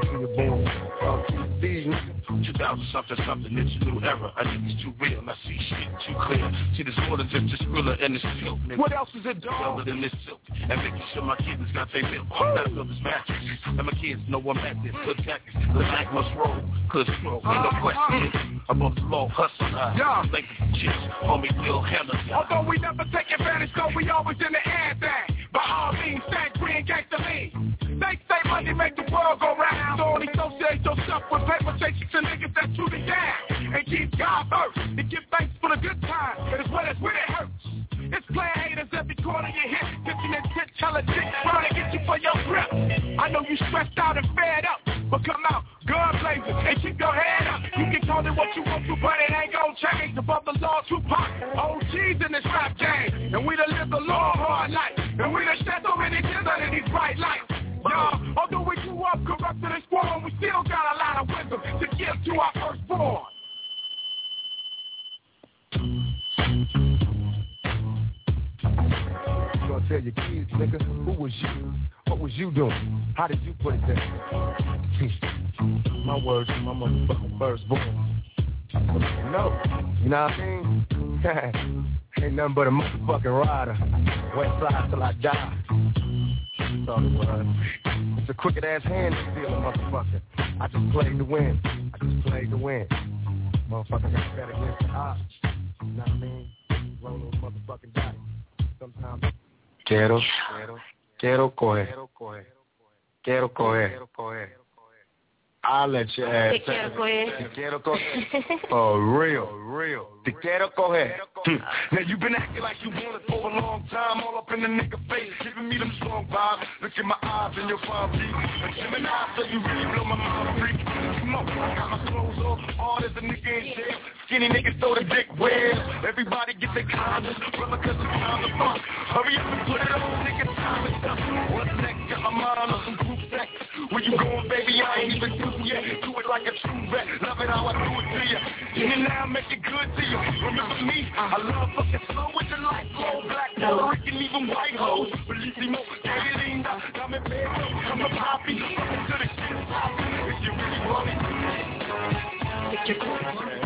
Talk to your boy. Talk to your these 2000 something something, it's a new era. I think it's too real. I see shit too clear. See this water just just thriller and it's silk. Nigga. What else is it, dog? Other than this silk. And making sure my kids got their milk. Gotta build this mattress. And my kids know I'm at this. Good tactics. The back must roll. Cause flow. Ain't no question. Uh-huh. Above the law, hustle. Yeah. Think chicks. Homie Will handle Although we never take advantage, cause we always in the air thing. By all means, thank green gangster lean. Money make the world go round. Only associate yourself with paper chasing to niggas that shoot it down. And keep God first. And give thanks for the good times. As well as when it hurts. It's player haters every corner you hit. Pitching and shit, tell a dick, trying to get you for your grip. I know you stressed out and fed up. But come out, gun blazing, and keep your head up. You can call it what you want to, but it ain't gonna change. Above the law, Tupac, OGs in this rap game. And we done lived a long, hard life. And we done shed so many tears under these bright lights. We grew up corrupted and we still got a lot of wisdom to give to our firstborn. Gonna tell your kids, nigga, who was you? What was you doing? How did you put it there? [laughs] my words my motherfucking firstborn. No, you know what I mean? [laughs] Ain't nothing but a motherfucking rider. West side till I die. That's all it was. It's a crooked ass hand stealing, motherfucker. I just played to win. I just played to win. Motherfucker got bet against the odds. You know what I mean? Roll those motherfucking dice. Sometimes. Quiero, quiero coger. Quiero coger. Quiero coger. I'll let you eh, ask. [laughs] Te quiero coger. Te quiero coger. Oh, real, real. Te quiero coger. now you been acting like you want it for a long time, all up in the nigga face, giving me them strong vibes. Look in my eyes and your fine feet. A Gemini, so you really blow my mind, freak. Come on, I got my clothes off, hard as a nigga in jail. Skinny niggas throw the dick well. Everybody get their condoms, brother, cause it's time to fuck. Hurry up and put it on, nigga, time is up. What's next? Got my mind on some. Where you going, baby? I ain't even through yet. Do it like a true vet. Love it how I do it to you. And now I make it good to you. Remember me? I love fucking slow with the light glow Black, Puerto Rican, even white hoes. Bellissimo, Gay Linda. I'm in bed, I'm a poppy. Fucking to the shit poppy. If you really want it. If you really want it.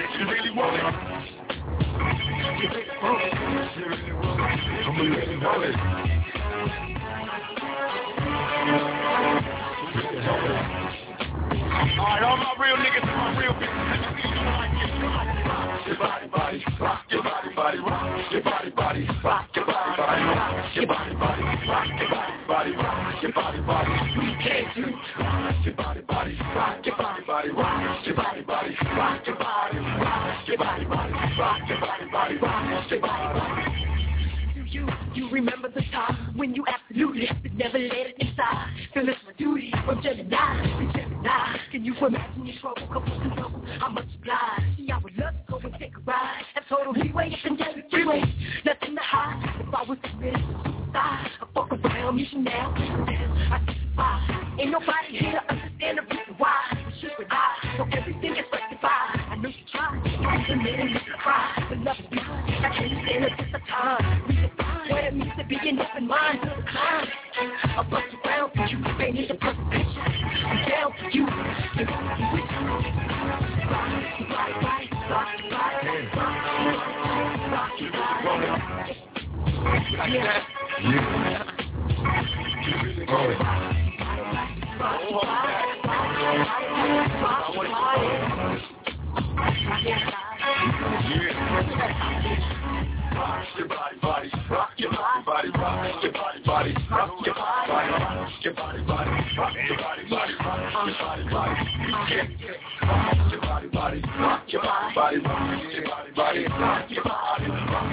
If you really want it. If you really want it. If you really want it. Alright, all my real niggas my real bitches, your body, body, rock your body, body, rock your body, body, rock your body, body, rock your body, body, rock your body, body, rock your body, body. We can't do rock your body, body, rock your body, body, rock your body, body, rock your body, rock your body, body, rock your body, body, rock your body, body. You, you remember the time when you absolutely never let it inside. Feel it's my duty from Gemini to Gemini. Can you imagine your trouble? Come on, trouble. I multiply. See, I would love to go and take a ride. Have total leeway down the freeway. Nothing to hide. If I was to suicide, I fuck around, you should now. Damn, I testify. Ain't nobody here to understand the reason why. It's you and I, so everything is rectified. I you tried. You even made a cry. But love is blind. I can't stand the test of time. Redefine what it means to be an open mind. I bust around for you. Painted the perfect picture. I'm down for you. To be with you. Rock rock rock body, rock your body. Yeah. Get body body rock your body, body, get body body rock your body, body get body body rock your body, body, get body body rock your body, body, get body body rock your body, body, get body body rock your body, body, get body body rock your body, body, get body body rock your body, body. You your body, body get body body rock your body, body rock your body, body rock your body, body rock your body, rock your body, body rock your body, body get body body rock your body, body get body body rock your body, body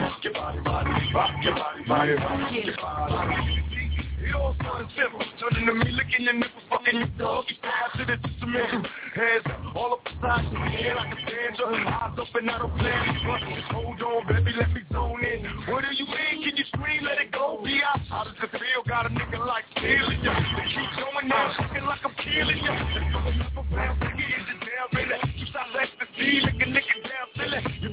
get body body rock your body, body get body body rock your body, body get body body rock your body. All sounds simple. Turning to me, licking your nipples, fucking your dog. Pass it, it's a mental. Hands up, all up beside your head like a stanza. Eyes up and I don't plan to. Hold on, baby, let me zone in. What do you mean? Can you scream, let it go? Be out. How does it feel? Got a nigga like stealing ya. Keep going now, looking like I'm killing ya. Up around, nigga, is it down, really? You sound like the D, lick a. Your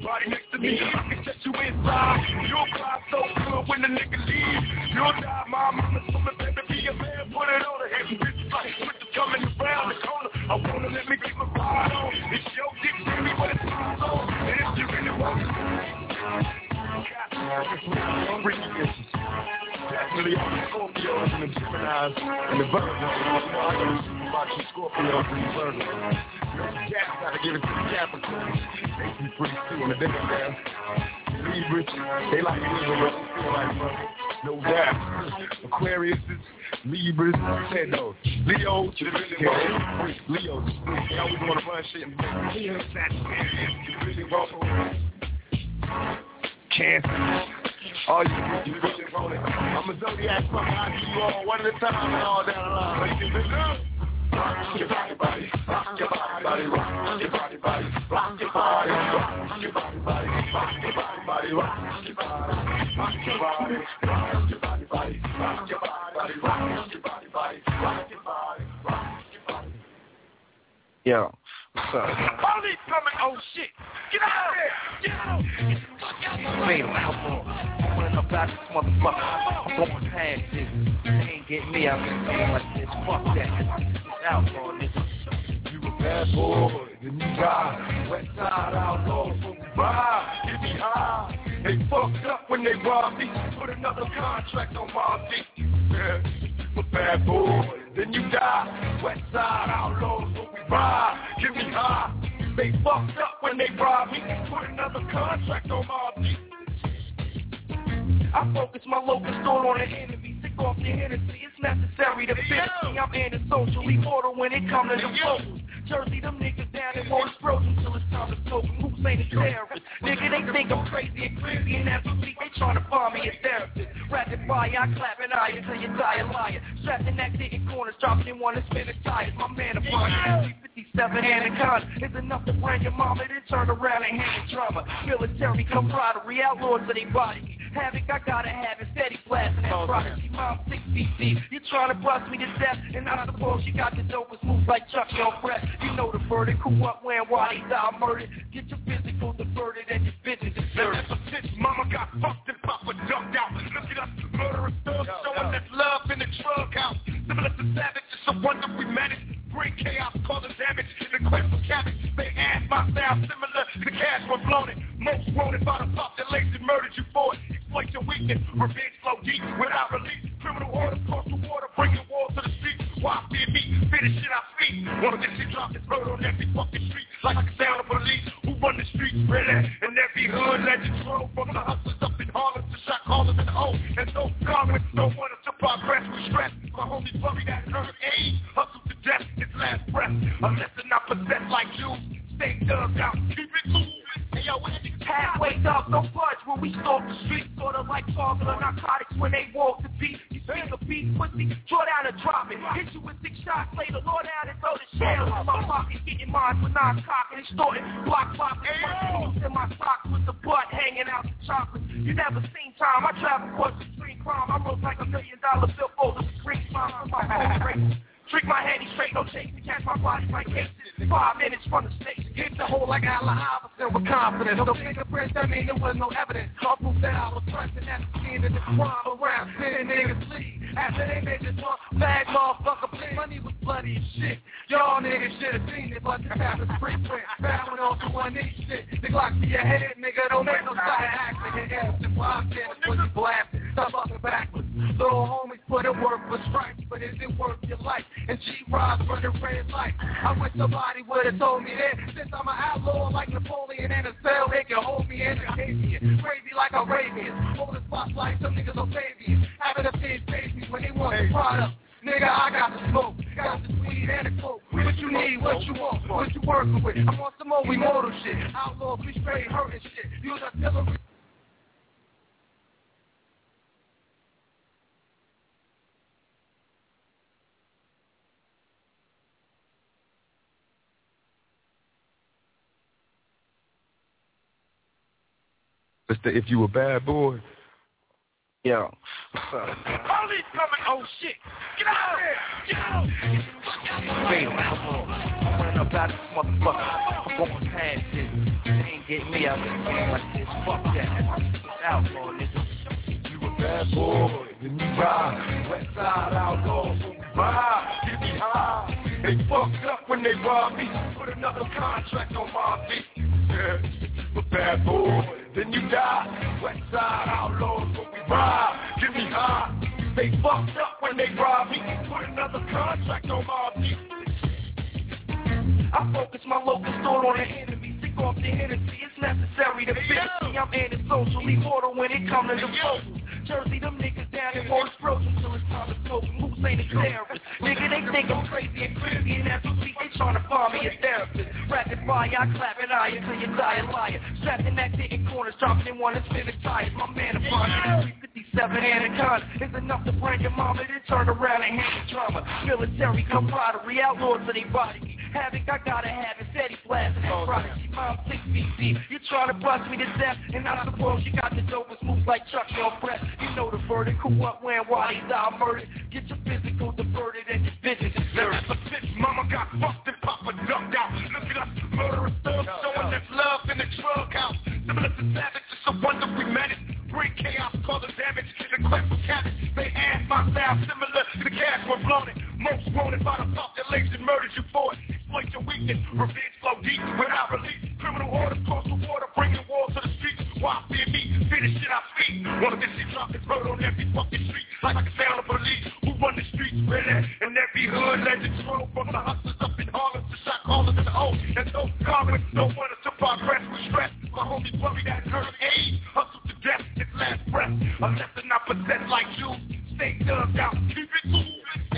body next to me, I can set you inside. You'll cry so good when the nigga leaves. You'll die, my mama told me, baby, be a man, put it on the head. Bitch, like, the coming around the corner. I wanna let me get my ride on. It's your dick, baby, but it's my on. And if you really want it, That's really all the Scorpios and the and the Virgos. I know something about Scorpios and the Virgos. Gas gotta give it to the Capricorns. They be pretty too on the day down. Libras, they like Libra, but they like. No doubt. Aquarius, Libras, Leo, Leo, Leo. They always want to run shit and Leo, Sagittarius, you. Cancer. Oh, you, it. I'm a zodiac fucker. I you all one at a time and all down the line. Rock your body, body, rock your body, body, rock your body, body, rock your body, rock your body, body, rock your body, body, rock your body, rock your body, rock your body, body, rock your body, body, rock your body, body, rock your body, rock your body. Up? Police coming! Oh shit! Get out of there! Get out! Get the fuck out! Fatal outlaw. Pulling up out this motherfucker. I'm going past this. They ain't getting me out here going like this. Fuck that. It's outlaw, nigga. You a bad boy, then you die. West side outlaw, so ride. Get me high. They fucked up when they robbed me. Put another contract on my dick. Yeah. A bad boy, then you die. West side outlaw, so we ride. Give me high. They fucked up when they robbed me. Put another contract on my beat. I focus my local store on the enemy. Off your Hennessy. It's necessary to fit me. I'm antisocial, immortal when it comes to the vocals. Jersey, them niggas down and won't explode until it's time to smoke. Who's ain't a terrorist? Nigga, they think I'm crazy and creepy and we they trying to find me a therapist. Rapid fire, I clap an eye until you die a liar. Strapped in that in corners, dropping in one to spin the tires. My man, a bunch. 57 anaconda is enough to brand your mama, then turn around and hand drama. Military camaraderie, outlaws of they body. Havoc, I gotta have it, steady blasting that prodigy. Mom, 6 feet deep. you trying to bust me to death, and I suppose you got the dopest moves like Chuck on breath. You know the verdict, who, what, when, why they die murdered. Get your physical diverted and your business vision deserted. Now, since mama got fucked and papa ducked out, look at us, murderous thugs, showing us love in the drug house. Similar to savages, so wonder we managed Bring chaos, causing damage. In the quest for cabbage, they ask my style similar to cash blown it. Most wanted by the population, murdered you for it. Exploit your weakness, revenge flow deep without release. Criminal order, coastal water, bringing war to the streets. Why fear me? Finish shit I. One of this shit drop this murder on every fucking street. Like can sound of police who run the streets, really. And every hood legend troll from the hustlers up in Harlem to shot callers in the O. And no Congress, no one to progress with stress. My homies worry that earn age. Hustle breath. Unless they're not possessed like you. Stay dug out, keep it cool. Hey, yo, Halfway up, no budge when we stalk the streets. Sort of like of narcotics when they walk the beat. You speak a beat, pussy, draw down and drop it. Hit you with six shots, lay the law down and throw the shells in my pocket. Getting mine for non-cocking and extorting. Block popping, in my socks with the butt hanging out the chocolate. You never seen time, I travel across the street crime. I wrote like a million dollar bill for the screen crime for my handy straight, no chase to catch my body like cases. Five minutes from the station, get the hole like Allen Iverson with confidence. No fingerprints, that mean there was no evidence. I'll prove that I was present at the scene of the crime around. Then niggas leave after they made this one bad motherfucker play. Money was bloody as shit. Y'all niggas should have seen it, but this happened free print. Bowing off the one knee shit. The Glock to your head, nigga, don't make no side accident. Yeah, why I'm dead, pussy blasted. Stop fucking backwards. Little homies put in work for stripes, but is it worth your life? And G-Rods running red light. I wish somebody would have told me that. Since I'm an outlaw like Napoleon in a cell, they can hold me in a Canadian. Crazy like Arabians. Hold the spotlight, some niggas are babies. Having a face me when they want the product. Nigga, I got the smoke, got the weed and the coke. What you need, what you want, what you working with. I want some more immortal shit. Outlaw, we straight hurting shit. Use artillery. If you a bad boy, Yo. Police coming, oh shit. Get out there. Get out. Real outlaw. I'm running up out of this motherfucker. Going past this. They ain't getting me out of this game like this. Fuck that. It's outlaw, nigga. You a bad boy, then you ride. West side outlaws, so we ride. Get me high. They fucked up when they robbed me. Put another contract on my feet. Yeah, a bad boy, then you die. West side outlaws, so we ride. Get me high. They fucked up when they robbed me. Put another contract on my feet. I focus my locus thought on the enemy. Sick off the Hennessy. It's necessary to fix me. I'm antisocially mortal when it comes to the focus. Jersey, them niggas down in Morris frozen till it's time to smoke. Who's ain't a terrorist? Nigga, they think I'm crazy and crazy, and as we speak, they trying to find me a therapist. Rapid fire, I clap an eye until you die a liar. Strapped in that dick in corners, dropping in one and spinning tires. My man, I'm on 357 Anaconda is enough to bring your mama to turn around and hand the drama. Military camaraderie, outlaws of they body. Havoc, I gotta have it. Steady blasting that prodigy. Mom, 6 BC. You trying to bust me to death, and I suppose you got the dopest moves like Chucky on breath. You know the verdict. Who, what, when, why these are murdered. Get your physical diverted and your vision disturbed. A bitch mama got fucked and Papa ducked out. Look at us, murderous thugs, showing us love in the drug house. Similar to savage, it's a wonder we managed. Bring chaos, causing damage, and quest for cabbage. They ask my style similar to the cash we're blown. Most wanted by the population, murdered you for it. Exploit your weakness, revenge flow deep without release. Criminal orders, coastal water, bringing war to the Why fear me? Finish shit I speak. Of this shit drop this murder on every fucking street. Like can sound of police who run the streets, really. And every hood legend troll from the hustlers up in Harlem to shot callers the O. And no Congress, no one to progress with stress. My homies worry that earn age. Hustle to death, his last breath. Unless they're not possessed like you. Stay dug out, keep it cool.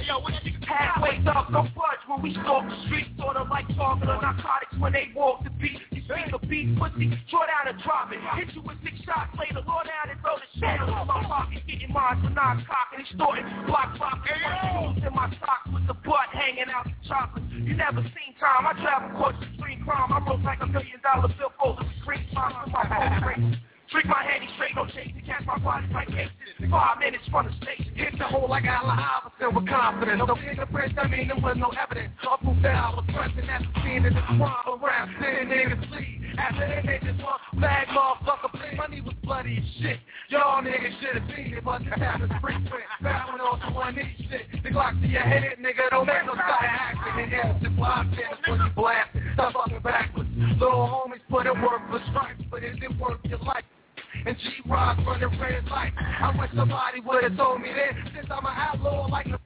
Yo, what you Halfway up, no budge when we stalk the streets. Sort of like talking of narcotics when they walk the beat. You speak a beat, pussy, draw down and drop it. Hit you with six shots, lay the law down and throw the shit in my pocket. Getting mine for non-cocking, extorting, block dropping. Shoes in my socks with the butt hanging out the chocolate. You never seen time, I travel across the street crime. I wrote like a million dollar bill for the screen crime. Trick my handy straight, no chase to catch my body like cases. Five minutes from the station, hit the hole like Allen Iverson with confidence. No fingerprints, that mean there was no evidence. I proof that I was present at the scene of the crime around. Then niggas leave after they made this one bag motherfucker play. Money was bloody as shit. Y'all niggas should have seen it, but this happened free print. Bowing off the one knee shit. The Glock to your head, nigga, don't make no side accident. Yeah, bystanders when you blast. Stop fucking backwards. Little homies put in work for stripes, but is it work your life and G-Rock running red light. I wish somebody would have told me that. Since I'm an outlaw like the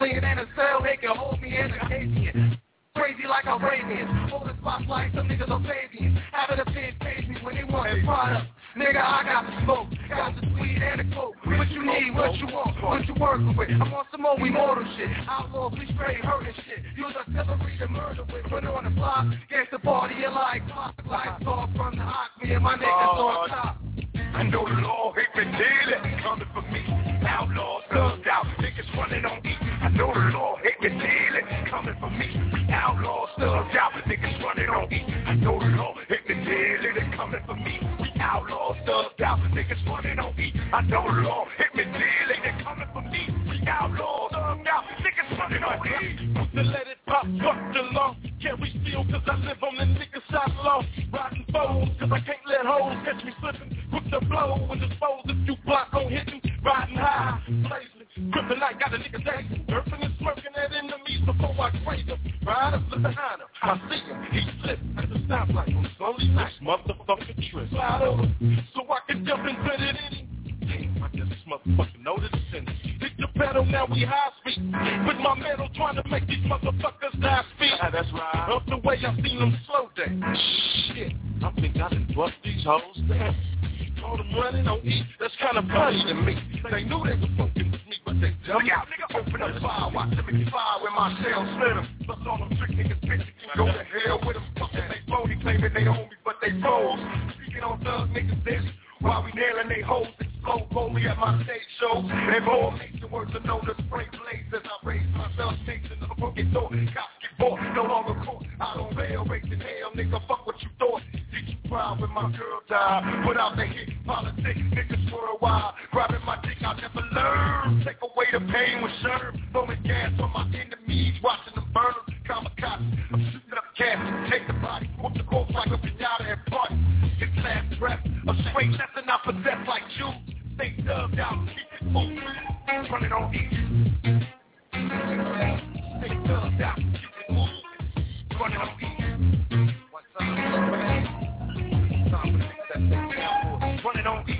singing in a cell, they can hold me in a Canadian. Crazy like Arabians. Holding spotlight, some niggas are Fabians. Having a pin page me when they want the product. Nigga, I got the smoke, got the weed and the coke. What you need, what you want, what you working with. I want some more immortal shit. Outlaws, we straight hurting shit. Use artillery to murder with. Put on the block, the party, you like clock. Lights off from the hot, me and my niggas on top. I know the law hate me daily, coming for me. Outlaws, thugged out, niggas running on me. I know the law hate me daily, coming for me. Outlaws, thugged out, niggas running on me. I know the law hate me daily, they coming for me. We outlaws, thugged out, niggas running on me. I know the law hate me daily, they coming for me. We outlaws, thugged out, niggas running on. Put the let it pop, fuck the law. Carry steel cause I live on the nigga side law. Riding foes cause I can't let hoes catch me slipping. Quick to blow and dispose if you block on hitting. Riding high, blazing. Kryptonite got a nigga dancing. Surfing and smirking at enemies before I graze them. Ride up, look behind him. I see him, he slipped at the stoplight on slowly nice motherfucking trip. Slide over so I can jump and put it in him. Damn, I guess this motherfucker know the sentence. Pedal, now we high speed. With my metal trying to make these motherfuckers die speed. Ah, that's right. Up the way I seen them slow down. Shit, I think I done bust these hoes down. All them running on E, that's kinda funny to me. They knew they was fucking with me, but they jumped out. Nigga, open up fire, watch them make fire when my shell split them. Bust all them trick niggas, bitches can go to hell with them. Fucking they phony, claiming they homies, but they fools. Speaking on thug niggas, this. While we nailing they hoes, explode boldly at my stage show. All make the words to know the spray blaze as I raise myself, chasing the broken door. Cops get bored, no longer caught. I don't bail, racing hell, nigga, fuck what you thought. Did you cry when my girl died? Put out the hit, politics, niggas worldwide. Grabbing my dick, I never learn. Take away the pain with sherm. Throwing gas on my enemies, watching them burn them. Kamikaze, I'm shooting up gas, take the body, whoop the corpse like a pinata and party. It's last breath, a straight nothing I possess like you. Stay uh, out, keep it moving, running on E. Stay out, keep it moving, running on E. Time for the niggas that stay down for it. running on E.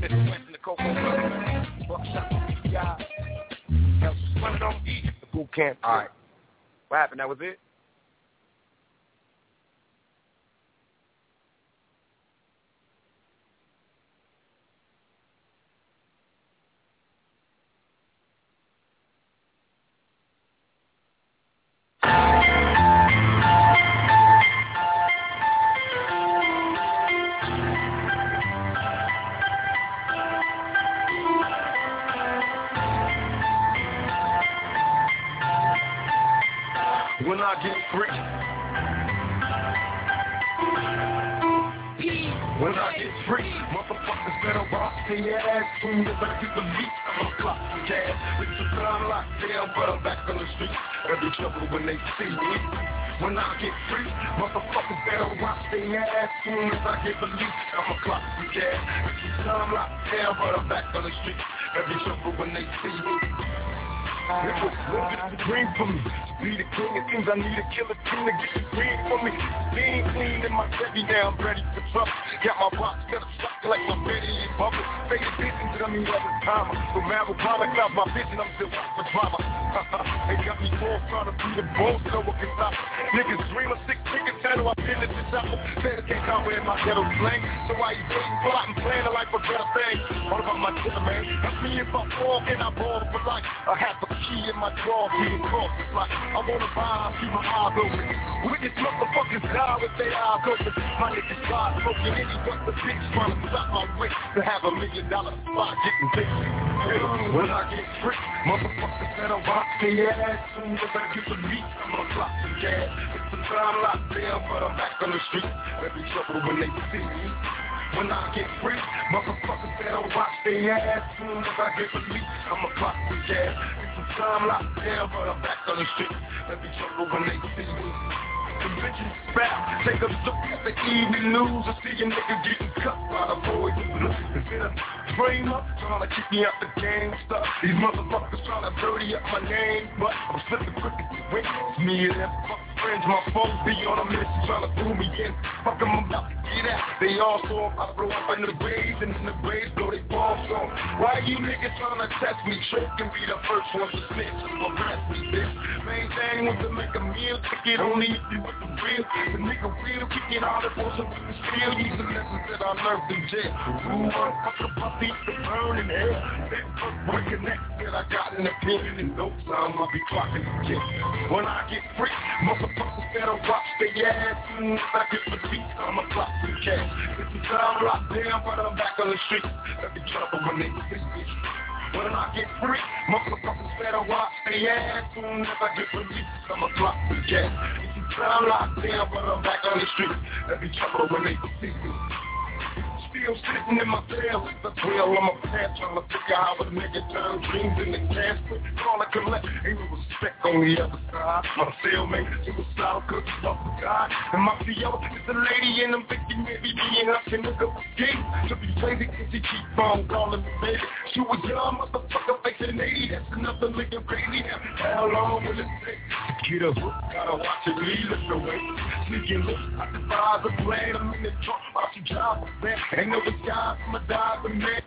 Mr. West and the Coco Brothers, Buckshot, running on E. The boot camp. All right. What happened? That was it? When I get free. When I get free, motherfuckers better rock their ass soon as I get the beat. I'm a clock cash. With the time locked down, I'm back on the street. Every trouble when they see me. When I get free, motherfuckers better watch their ass soon as I get released. I'm a clock cash. With the time locked down, I'm back on the street. Every trouble when they see me. Nigga, look at the dream for me. Be the king, it seems I need a killer team to get the green for me. Being clean in my Chevy now, I'm ready for trouble. Got my box set up shock like my Betty and Bubble. Faded visions that I mean other time. So marijuana out my vision, I'm still out for drama. [laughs] they got me forefront of be the boss, so one can stop. Niggas dream of six figures, tattoo, I've been at the top. Said I can't comprehend my ghetto slang. So why you waiting, plotting, planning like a life for better thing? All about my killer, man. That's me if I fall, and I ball for life. I have a key in my jaw, being crossed. It's like I wanna buy, keep my eyes open. Wicked motherfuckers die with their eyes open. My niggas fly, smoking any but the bitch trying to stop my way to have a million dollar spot getting big. When I get free, motherfuckers better watch their ass soon as I get the beat. I'm gonna clock some gas. It's some time locked down, but I'm back on the street. Every trouble when they see me. When I get free, motherfuckers better watch their ass soon as I get released. I'ma clock some gas. Time locked down, but I'm back on the street. Every trouble when they see me. The bitches rap, take a look at the evening news and see a nigga getting cut by the blue. It's been a frame up, trying to keep me out the game stuff. These motherfuckers trying to dirty up my name, but I'm slipping quick as wind. Me and them fuck friends, my phone be on a mission trying to do me in. Fuck them, I'm about to get out. They all saw I blow up in the graves, and in the graves blow they balls off. Why you niggas trying to test me? Trick can be the first one to snitch. Press me, bitch. Main thing was to make a meal ticket, only if you with the real. The nigga real, kicking all the bullshit with the steel. These are lessons that I learned in jail. Who motherfucker pussy to burn in hell? That first boy connect that I got in the pen, and no time I'll be clocking the kid. When I get free, motherfuckers better watch their ass. As I get the beat, I'ma clock some cash. This is time locked down, but I'm back on the street. Let me trouble when they see me. When I get free, motherfuckers better watch their ass. Soon as I get released, I'ma clock some cash. This is time locked down, but I'm back on the street. Let me trouble when they see me still sitting in my cell. The trail on my pants, trying to figure out a nigga turn dreams in into cash. Call it collect, ain't no respect on the other side. My cellmate, is suicidal, cause fuck the God. And my PO is a lady and I'm thinking maybe being up in the game. To be crazy, cause she keep on calling me baby. She was young, motherfucker, facing 80. That's another nigga crazy. How long will it take to get up? Gotta watch it leave us away. Sneaking look, I devise a plan. I'm in the trunk, watch you drive a van. Ain't no disguise from a diving man.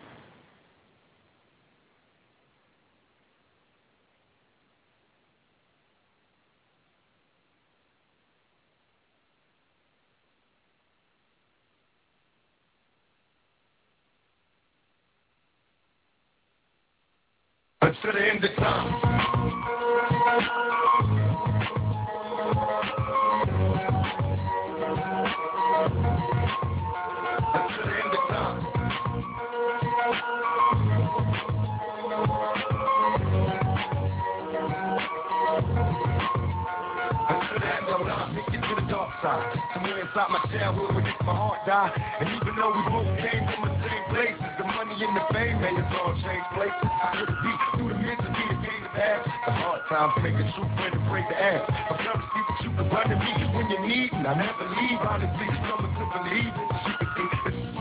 Until the end of time. The dark side. Somewhere inside my childhood where my heart died. And even though we both came from the same places, the money and the fame made us all change places. I could see through the misery the game of past. The hard times make a true friend afraid to ask. I'm trying to see that you can run to me when you need me. I never leave, honestly. Someone to believe it.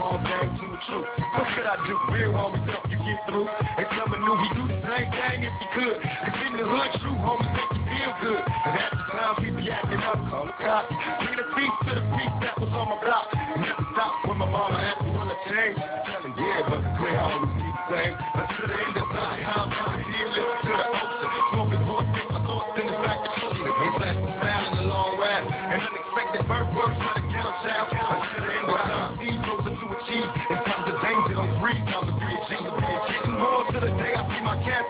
Truth. What could I do? Real always help you get through. And someone knew he do the same thing if he could. Cause in the hood, true homies make you feel good. And at the time, he be acting up, call the cops. Bring the peace to the peace that was on my block. Never stop when my mama asked me when change. Telling yeah, but the clear I be the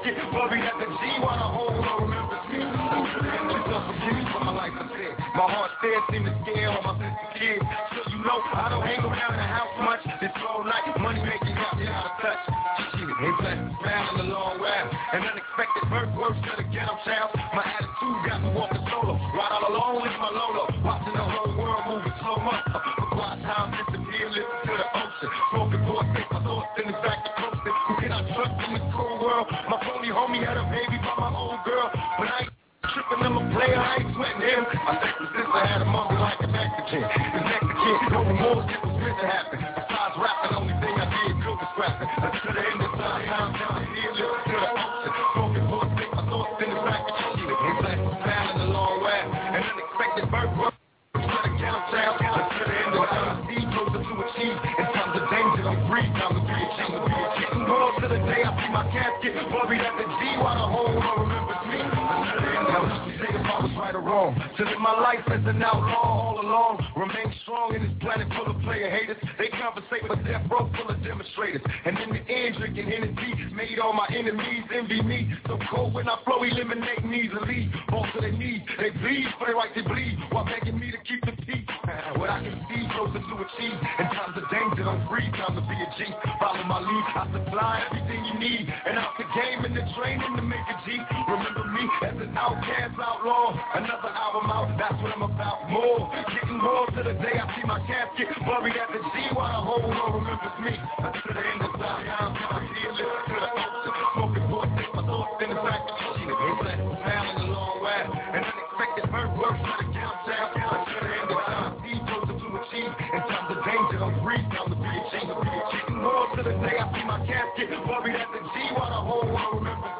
casket. Worried at the G while the whole world remembers me. End of time, me for my life I said. My heart still seem to scare all my sister kids. So you know I don't hang around the house much. This all night, money making got me out of touch. Shit, they blessed smile in the long ride. An unexpected birth works to the ghetto child. Tripping, I'm a player, I ain't sweating him. My second sister had a mother like a. The live my life as an outlaw all along. Remain strong in this planet full of player haters. They conversate with death row full of demonstrators. And in the end, drinking Hennessy made all my enemies envy me. So cold when I flow, eliminating easily. Fall to their knees, they bleed for their right to bleed. While begging me to keep the peace. [laughs] What I can see closer to achieve. In I'm free. Time to be a G. Follow my lead. I supply everything you need. And out the game and the training to make a G. Remember me as an outcast outlaw. Another album out, that's what I'm about. More, getting more to the day I see my casket. Buried at the G while the whole world remembers me. Until the end of time, I'm to to the ocean. Smoking for my thoughts in the back the day I see my casket. Buried at the G while the whole world remembers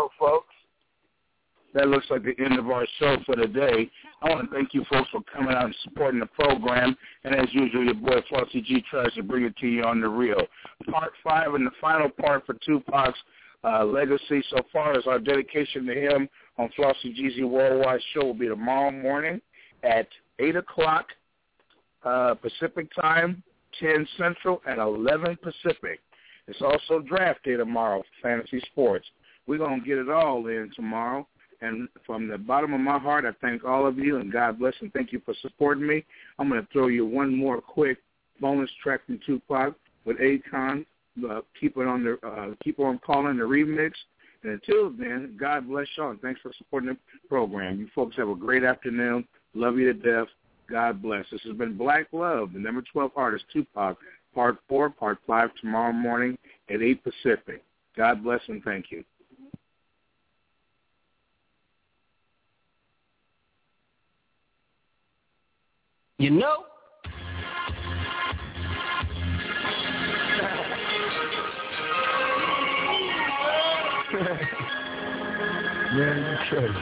Well, folks, that looks like the end of our show for today. I want to thank you folks for coming out and supporting the program. And as usual, your boy Flossy G tries to bring it to you on the real. Part five and the final part for Tupac's uh, legacy so far as our dedication to him on Flossy G's Worldwide Show will be tomorrow morning at 8 o'clock uh, Pacific Time, 10 Central, and 11 Pacific. It's also draft day tomorrow for fantasy sports. We're going to get it all in tomorrow. And from the bottom of my heart, I thank all of you, and God bless and thank you for supporting me. I'm going to throw you one more quick bonus track from Tupac with Akon. Uh, keep it on the uh, keep on calling the remix. And until then, God bless y'all, and thanks for supporting the program. You folks have a great afternoon. Love you to death. God bless. This has been Black Love, the number 12 artist, Tupac, part 4, part 5 tomorrow morning at 8 Pacific. God bless and thank you. You know? Man, you crazy.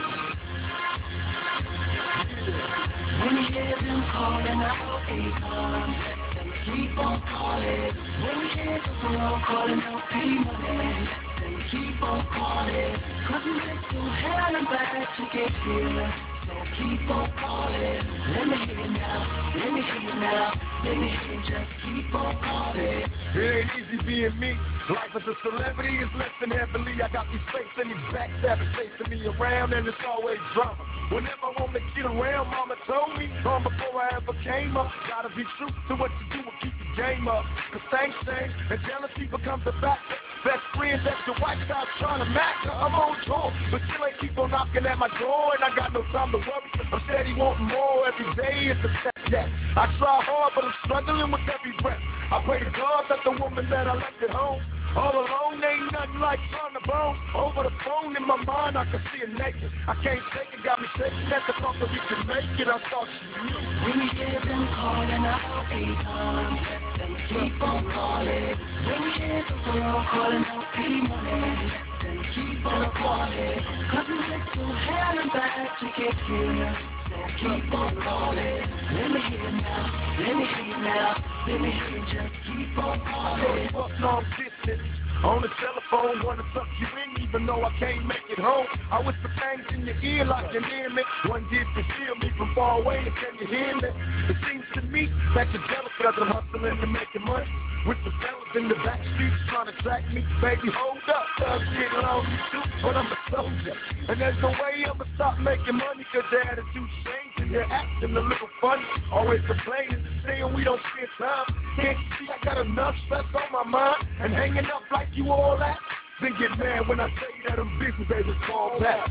When you hear them calling out Akon, then keep on calling. When you hear the world calling out P-Money, then keep on calling. Cause we went through hell and back to get here. Keep on calling. Let me hear you now. Let me hear you now. You just keep on calling. It ain't easy being me. Life as a celebrity is less than heavenly. I got these fakes and these backstabbers chasing me around, and it's always drama. Whenever I want to get around, mama told me, long before I ever came up, gotta be true to what you do and keep the game up. Cause things change, and jealousy becomes a factor. Best friends at your white house trying to master. I'm on tour, but still ain't keep on knocking at my door, and I got no time to worry. I'm steady wanting more every day. It's a yeah. I try hard, but I'm struggling with every breath. I pray to God that the woman that I left at home all alone ain't nothing like on the bone. Over the phone in my mind, I can see it naked. I can't take it, got me shaking at the thought that we can make it. I thought she knew. You hear them calling out Akon, then keep on calling. You hear the world calling out P-Money, keep on calling. Cause we went through hell and back to get here. So keep on calling. Let me hear you now. Let me hear you now. Let me hear you just keep on calling. Long distance. On the telephone, wanna suck you in even though I can't make it home. I whisper things in your ear like you hear me. One did feel me from far away, and can you hear me? It seems to me that you're jealous cause I'm hustling and making money. With the fellas in the back streets trying to track me. Baby, hold up, thugs get lonely too, but I'm a soldier. And there's no way I'ma stop making money cause their attitude's changing. They're acting a little funny, always complaining, saying we don't spend time. Can't you see I got enough stress on my mind and hanging up like you all that? Then get mad when I tell you that I'm busy, baby, call back.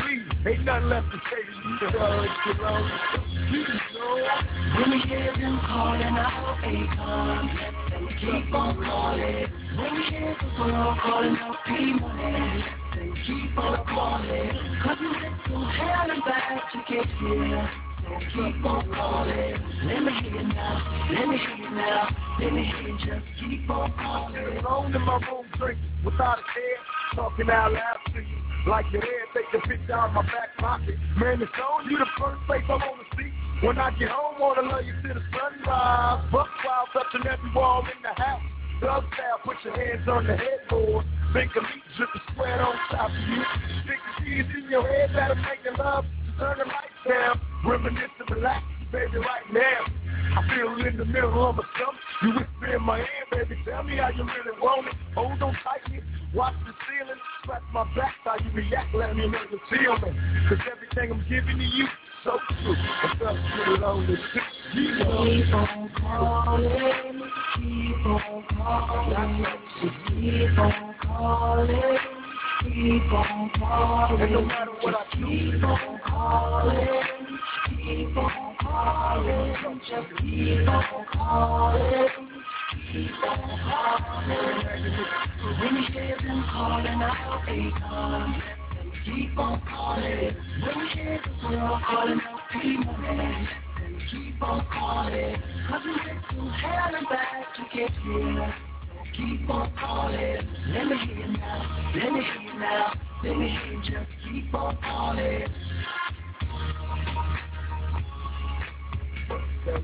Please, ain't nothing left to say to you, too. You know. When we hear them calling out Akon, then keep on calling. When we hear the world calling out P-Money, then keep on calling. Cause we went through hell and back to get here. Keep on calling. Let me hear you now. Let me hear you now. Let me hear you just keep on calling. Alone in my room drinking without a care, talking out loud to you. Like your head, take a picture out of my back pocket. Man, it's on you the first place I wanna see. When I get home, wanna love you to the sunrise. Buck wild touching every wall in the house. Thug style, put your hands on the headboard. Think of me dripping sweat on top of you. Stick the keys in your head, that'll make love. Turn the lights down, reminisce and relax, baby, right now. I feel in the middle of a summer. You whisper in my ear, baby, tell me how you really want it. Hold on tightly, watch the ceiling, scratch my back, how you react, let me know you feel me. Cause everything I'm giving to you, so true. Just get along with you. You know. Keep on calling, keep on calling, keep on calling, keep on calling. And no matter what I do, keep on calling, Keep on just keep on calling. Keep on calling. When you hear them calling out, they come. Keep on calling. When you hear the world calling out, man. Keep on calling. Cause we went through hell and back to get here keep on calling. Let me hear you now. Let me hear you now. Let me hear you just keep on calling. What's up,